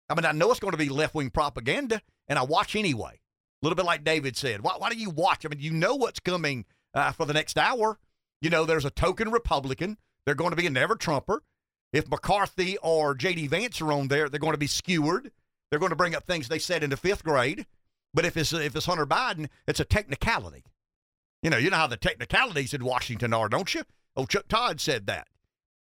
I mean, I know it's going to be left wing propaganda and I watch anyway. A little bit like David said. Why, why do you watch? I mean, you know what's coming uh, for the next hour. You know, there's a token Republican. They're going to be a never Trumper. If McCarthy or J.D. Vance are on there, they're going to be skewered. They're going to bring up things they said in the fifth grade. But if it's if it's Hunter Biden, it's a technicality. You know, you know how the technicalities in Washington are, don't you? Oh, Chuck Todd said that.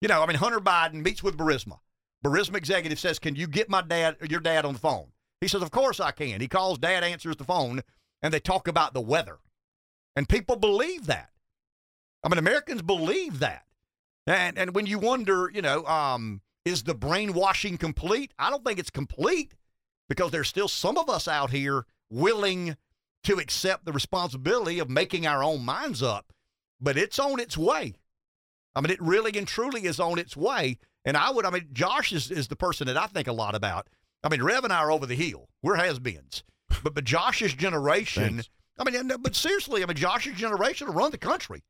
You know, I mean, Hunter Biden meets with Burisma. Burisma executive says, "Can you get my dad, your dad, on the phone?" He says, Of course I can. He calls, dad answers the phone, and they talk about the weather. And people believe that. I mean, Americans believe that. And, and when you wonder, you know, um, is the brainwashing complete? I don't think it's complete because there's still some of us out here willing to accept the responsibility of making our own minds up. But it's on its way. I mean, it really and truly is on its way. And I would, I mean, Josh is, is the person that I think a lot about. I mean, Rev and I are over the hill. We're has-beens. But but Josh's generation. I mean, but seriously, I mean, Josh's generation will run the country.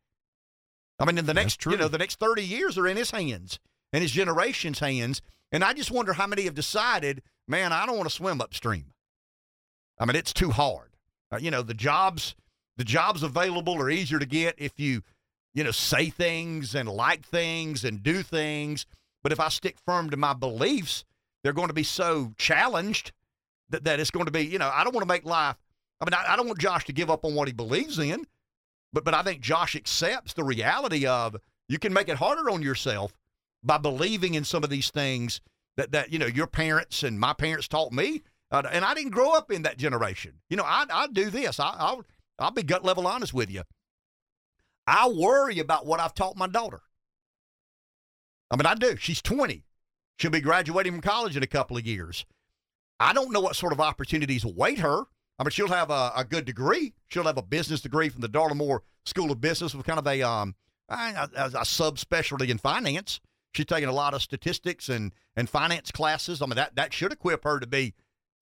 I mean, in the next, you know, the next thirty years are in his hands and his generation's hands. And I just wonder how many have decided, man, I don't want to swim upstream. I mean, it's too hard. Uh, you know, the jobs, the jobs available are easier to get if you, you know, say things and like things and do things. But if I stick firm to my beliefs, they're going to be so challenged that, that it's going to be, you know, I don't want to make life. I mean, I, I don't want Josh to give up on what he believes in, but but I think Josh accepts the reality of you can make it harder on yourself by believing in some of these things that that you know your parents and my parents taught me, Uh, and I didn't grow up in that generation. You know, I I do this. I, I'll I'll be gut level honest with you. I worry about what I've taught my daughter. I mean, I do. She's 20. She'll be graduating from college in a couple of years. I don't know what sort of opportunities await her. I mean, she'll have a, a good degree. She'll have a business degree from the Darla Moore School of Business with kind of a um a, a, a subspecialty in finance. She's taking a lot of statistics and and finance classes. I mean, that that should equip her to be,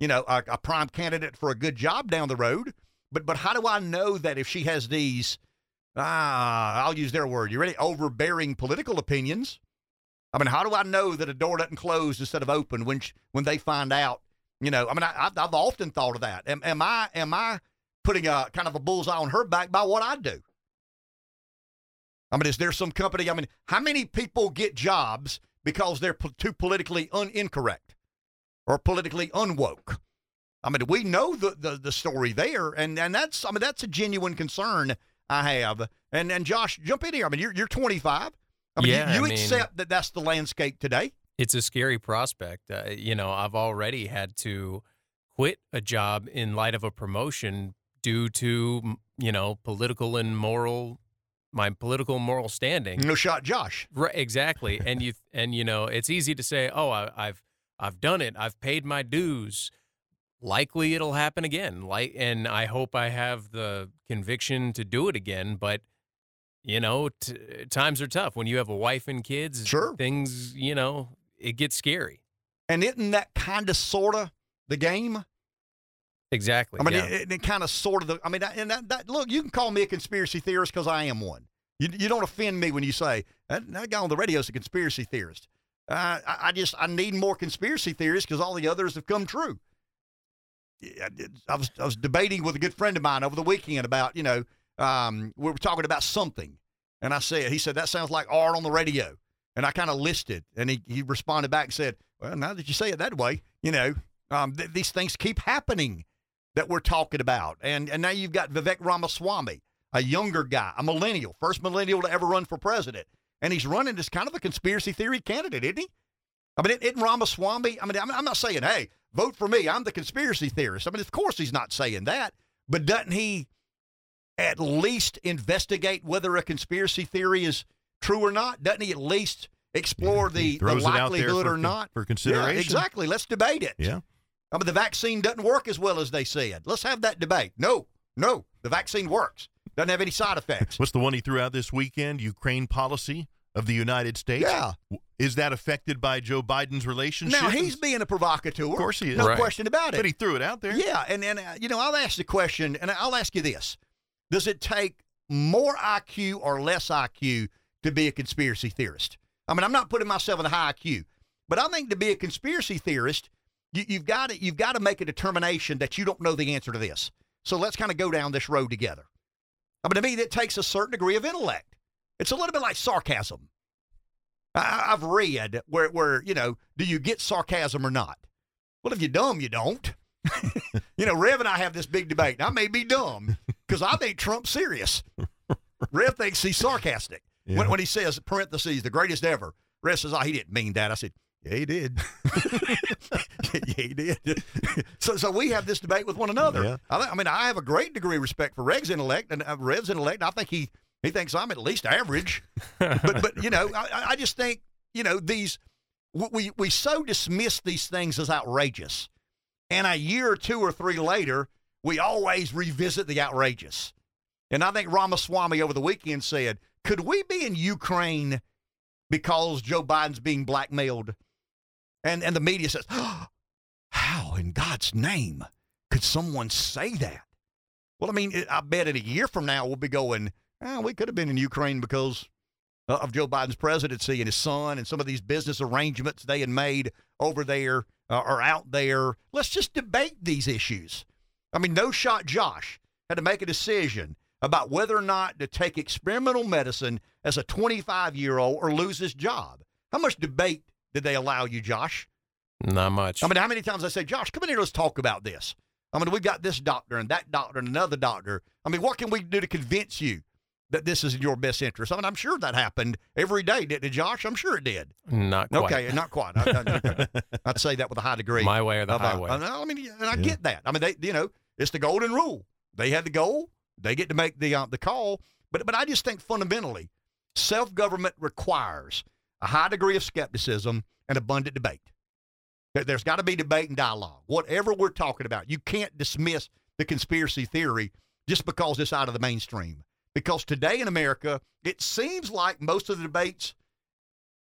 you know, a, a prime candidate for a good job down the road. But but how do I know that if she has these, ah, I'll use their word. You ready? Overbearing political opinions. I mean, how do I know that a door doesn't close instead of open when she, when they find out? You know, I mean, I, have often thought of that. Am, am I am I putting a kind of a bullseye on her back by what I do? I mean, is there some company? I mean, how many people get jobs because they're too politically un- incorrect or politically unwoke? I mean, we know the, the, the story there, and, and that's I mean that's a genuine concern I have. And and Josh, jump in here. I mean, you're you're 25. I mean, yeah, you, you I mean, accept that that's the landscape today. It's a scary prospect. Uh, you know, I've already had to quit a job in light of a promotion due to you know political and moral my political moral standing. No shot, Josh. Right, exactly. and you and you know, it's easy to say, "Oh, I, I've I've done it. I've paid my dues." Likely, it'll happen again. Like, and I hope I have the conviction to do it again. But you know, t- times are tough when you have a wife and kids. Sure, things. You know, it gets scary. And isn't that kind of sort of the game? Exactly. I mean, yeah. it, it, kind of sort of the. I mean, and that, that look, you can call me a conspiracy theorist because I am one. You, you don't offend me when you say that, that guy on the radio is a conspiracy theorist. Uh, I, just I need more conspiracy theories because all the others have come true. I was I was debating with a good friend of mine over the weekend about you know um, we were talking about something, and I said he said that sounds like art on the radio, and I kind of listed, and he he responded back and said, well, now that you say it that way, you know um, th- these things keep happening that we're talking about. And and now you've got Vivek Ramaswamy, a younger guy, a millennial, first millennial to ever run for president. And he's running as kind of a conspiracy theory candidate, isn't he? I mean, isn't Ramaswamy? I mean, I'm not saying, hey, vote for me. I'm the conspiracy theorist. I mean, of course he's not saying that. But doesn't he at least investigate whether a conspiracy theory is true or not? Doesn't he at least explore yeah, the, the likelihood for, or not? For consideration. Yeah, exactly. Let's debate it. Yeah. I mean, the vaccine doesn't work as well as they said. Let's have that debate. No, no, the vaccine works. Doesn't have any side effects. What's the one he threw out this weekend? Ukraine policy of the United States. Yeah. Is that affected by Joe Biden's relationship? Now he's being a provocateur. Of course he is. No right. question about it. But he threw it out there. Yeah, and and uh, you know, I'll ask the question, and I'll ask you this: Does it take more IQ or less IQ to be a conspiracy theorist? I mean, I'm not putting myself in a high IQ, but I think to be a conspiracy theorist, you, you've got to you've got to make a determination that you don't know the answer to this. So let's kind of go down this road together. I mean, to me, that takes a certain degree of intellect. It's a little bit like sarcasm. I, I've read where where you know, do you get sarcasm or not? Well, if you're dumb, you don't. [laughs] you know, Rev and I have this big debate. I may be dumb because I think Trump's serious. Rev thinks he's sarcastic. Yeah. When, when he says, parentheses, the greatest ever, Rev says, oh, he didn't mean that. I said, yeah, he did. [laughs] yeah, he did. [laughs] so, so we have this debate with one another. Yeah. I, I mean, I have a great degree of respect for Reg's intellect and uh, Rev's intellect. I think he he thinks I'm at least average. [laughs] but but you know, I, I just think you know these we we so dismiss these things as outrageous, and a year or two or three later, we always revisit the outrageous. And I think Ramaswamy over the weekend said, "Could we be in Ukraine because Joe Biden's being blackmailed?" And and the media says, oh, [gasps] "How in God's name could someone say that?" Well, I mean, I bet in a year from now we'll be going, oh, "We could have been in Ukraine because uh, of Joe Biden's presidency and his son and some of these business arrangements they had made over there uh, or out there. Let's just debate these issues. I mean, no shot Josh had to make a decision about whether or not to take experimental medicine as a 25 year old or lose his job. How much debate did they allow you, Josh? Not much. I mean, how many times I say, Josh, come in here, let's talk about this. I mean, we've got this doctor and that doctor and another doctor. I mean, what can we do to convince you that this is in your best interest. I mean, I'm sure that happened every day, didn't it, Josh? I'm sure it did. Not quite. Okay, not quite. I, would [laughs] say that with a high degree. My way or the of, highway. Uh, I mean, and I yeah. get that. I mean, they, you know, it's the golden rule. They had the goal. They get to make the uh, the call. But but I just think fundamentally, self government requires a high degree of skepticism and abundant debate. There's got to be debate and dialogue. Whatever we're talking about, you can't dismiss the conspiracy theory just because it's out of the mainstream. Because today in America, it seems like most of the debates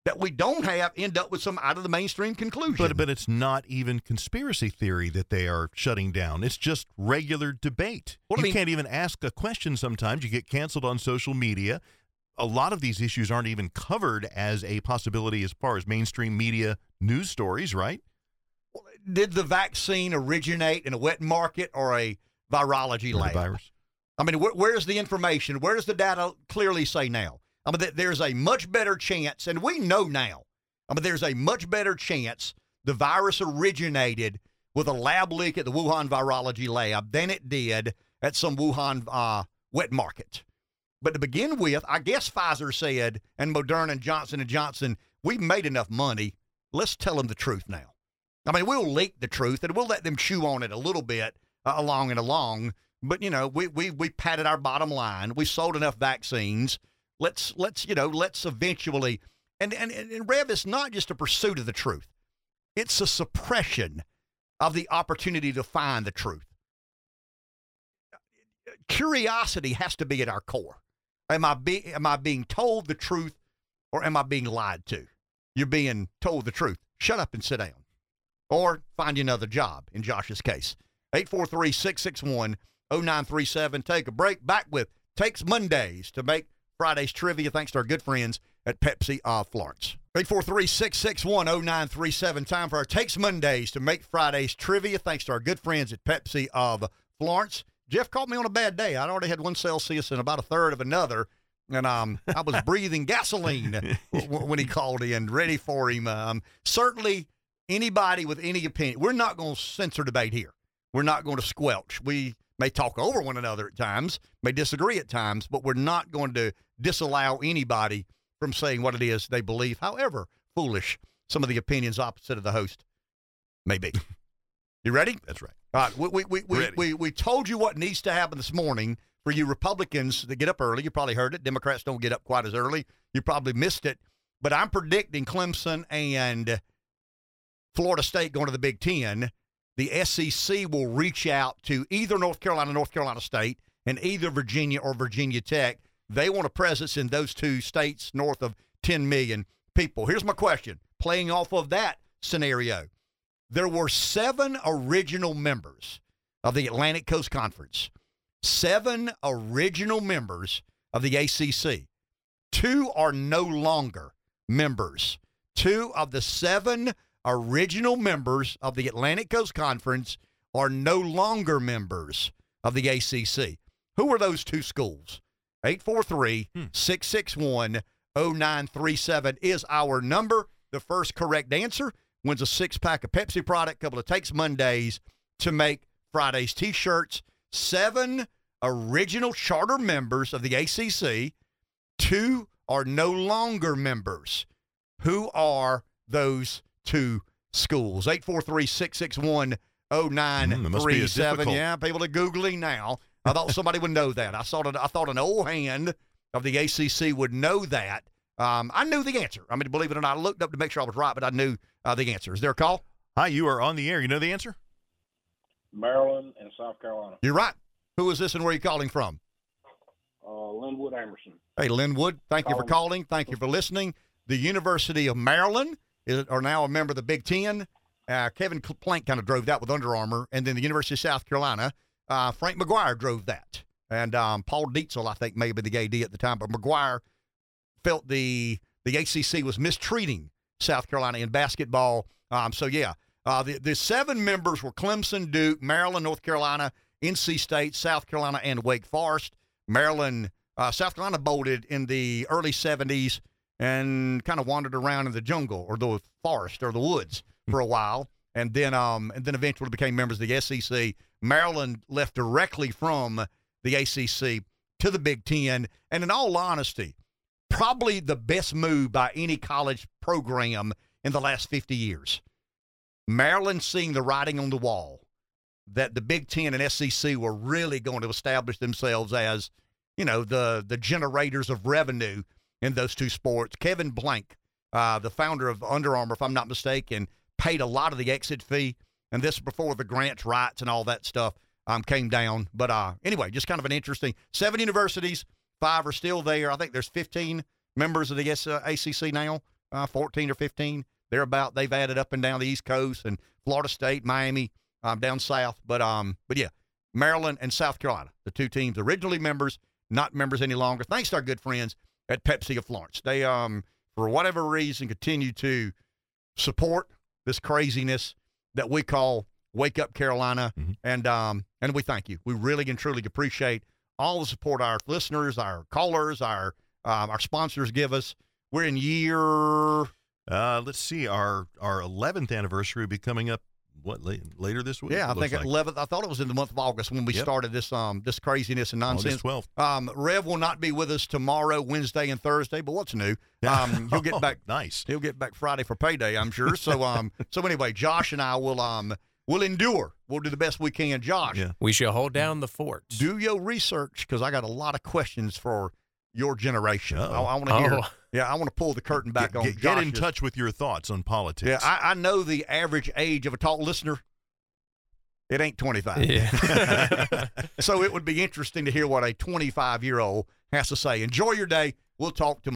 that we don't have end up with some out of the mainstream conclusion. But but it's not even conspiracy theory that they are shutting down. It's just regular debate. You I mean, can't even ask a question sometimes. You get canceled on social media. A lot of these issues aren't even covered as a possibility as far as mainstream media news stories, right? Did the vaccine originate in a wet market or a virology lab? virus. I mean, wh- where's the information? Where does the data clearly say now? I mean, th- there's a much better chance, and we know now. I mean, there's a much better chance the virus originated with a lab leak at the Wuhan virology lab than it did at some Wuhan uh, wet market. But to begin with, I guess Pfizer said, and Moderna and Johnson and Johnson, we've made enough money. Let's tell them the truth now. I mean, we'll leak the truth and we'll let them chew on it a little bit uh, along and along. But you know, we we we padded our bottom line. We sold enough vaccines. Let's let's you know let's eventually and and and Rev is not just a pursuit of the truth. It's a suppression of the opportunity to find the truth. Curiosity has to be at our core. Am I be, am I being told the truth or am I being lied to? You're being told the truth. Shut up and sit down. Or find you another job in Josh's case. 843 661 0937. Take a break. Back with Takes Mondays to make Friday's trivia. Thanks to our good friends at Pepsi of Florence. 843 661 0937. Time for our Takes Mondays to make Friday's trivia. Thanks to our good friends at Pepsi of Florence. Jeff caught me on a bad day. I'd already had one Celsius and about a third of another. And um, I was [laughs] breathing gasoline when he called in, ready for him. Um, certainly, anybody with any opinion, we're not going to censor debate here. We're not going to squelch. We may talk over one another at times, may disagree at times, but we're not going to disallow anybody from saying what it is they believe, however foolish some of the opinions opposite of the host may be. [laughs] You ready? That's right. All right. We, we, we, we, we, we told you what needs to happen this morning for you Republicans that get up early. You probably heard it. Democrats don't get up quite as early. You probably missed it. But I'm predicting Clemson and Florida State going to the Big Ten the SEC will reach out to either North Carolina, North Carolina State, and either Virginia or Virginia Tech. They want a presence in those two states north of 10 million people. Here's my question playing off of that scenario. There were seven original members of the Atlantic Coast Conference, seven original members of the ACC. Two are no longer members. Two of the seven original members of the Atlantic Coast Conference are no longer members of the ACC. Who are those two schools? Hmm. 843 661 0937 is our number. The first correct answer wins a six pack of Pepsi product, couple of Takes Mondays to make Friday's t shirts. Seven original charter members of the ACC, two are no longer members. Who are those two schools. 843 661 0937. Yeah, people are Googling now. I thought somebody would know that. I thought, I thought an old hand of the ACC would know that. Um, I knew the answer. I mean, believe it or not, I looked up to make sure I was right, but I knew uh, the answer. Is there a call? Hi, you are on the air. You know the answer? Maryland and South Carolina. You're right. Who is this and where are you calling from? Uh, Linwood Emerson. Hey, Linwood, thank you for calling. Thank you for listening. The University of Maryland is, are now a member of the Big Ten. Uh, Kevin Plank kind of drove that with Under Armour, and then the University of South Carolina, uh, Frank McGuire drove that, and um, Paul Dietzel, I think, may have been the AD at the time, but McGuire felt the the ACC was mistreating South Carolina in basketball. Um, so yeah, uh, the the seven members were Clemson, Duke, Maryland, North Carolina, NC State, South Carolina, and Wake Forest. Maryland, uh, South Carolina bolted in the early '70s and kind of wandered around in the jungle or the forest or the woods for a while, and then um and then eventually became members of the SEC. Maryland left directly from the ACC to the Big Ten. And in all honesty, probably the best move by any college program in the last 50 years. Maryland seeing the writing on the wall that the Big Ten and SEC were really going to establish themselves as, you know, the the generators of revenue in those two sports. Kevin Plank, uh, the founder of Under Armour, if I'm not mistaken, paid a lot of the exit fee, and this before the grants rights and all that stuff um, came down. But uh, anyway, just kind of an interesting. Seven universities, five are still there. I think there's 15 members of the ACC now, uh, 14 or 15. They're about. They've added up and down the East Coast and Florida State, Miami, um, down south. But um, but yeah, Maryland and South Carolina, the two teams originally members, not members any longer. Thanks to our good friends at Pepsi of Florence. They um for whatever reason continue to support this craziness that we call Wake Up Carolina, mm-hmm. and um and we thank you. We really and truly appreciate all the support our listeners, our callers, our um, our sponsors give us. We're in year uh, let's see, our our 11th anniversary will be coming up. What later this week? Yeah, I think like. 11th. I thought it was in the month of August when we yep. started this um this craziness and nonsense. August 12th. Um, Rev will not be with us tomorrow, Wednesday, and Thursday. But what's new? [laughs] Um, he'll get back. nice. He'll get back Friday for payday, I'm sure. So um, [laughs] so anyway, Josh and I will um will endure. We'll do the best we can. Josh, yeah. we shall hold down the fort. Do your research because I got a lot of questions for your generation. I, I want to hear. Oh. Yeah, I want to pull the curtain back get, on. Get, get in touch with your thoughts on politics. Yeah, I, I, know the average age of a talk listener. It ain't 25. Yeah. [laughs] [laughs] so it would be interesting to hear what a 25 year old has to say. Enjoy your day. We'll talk to.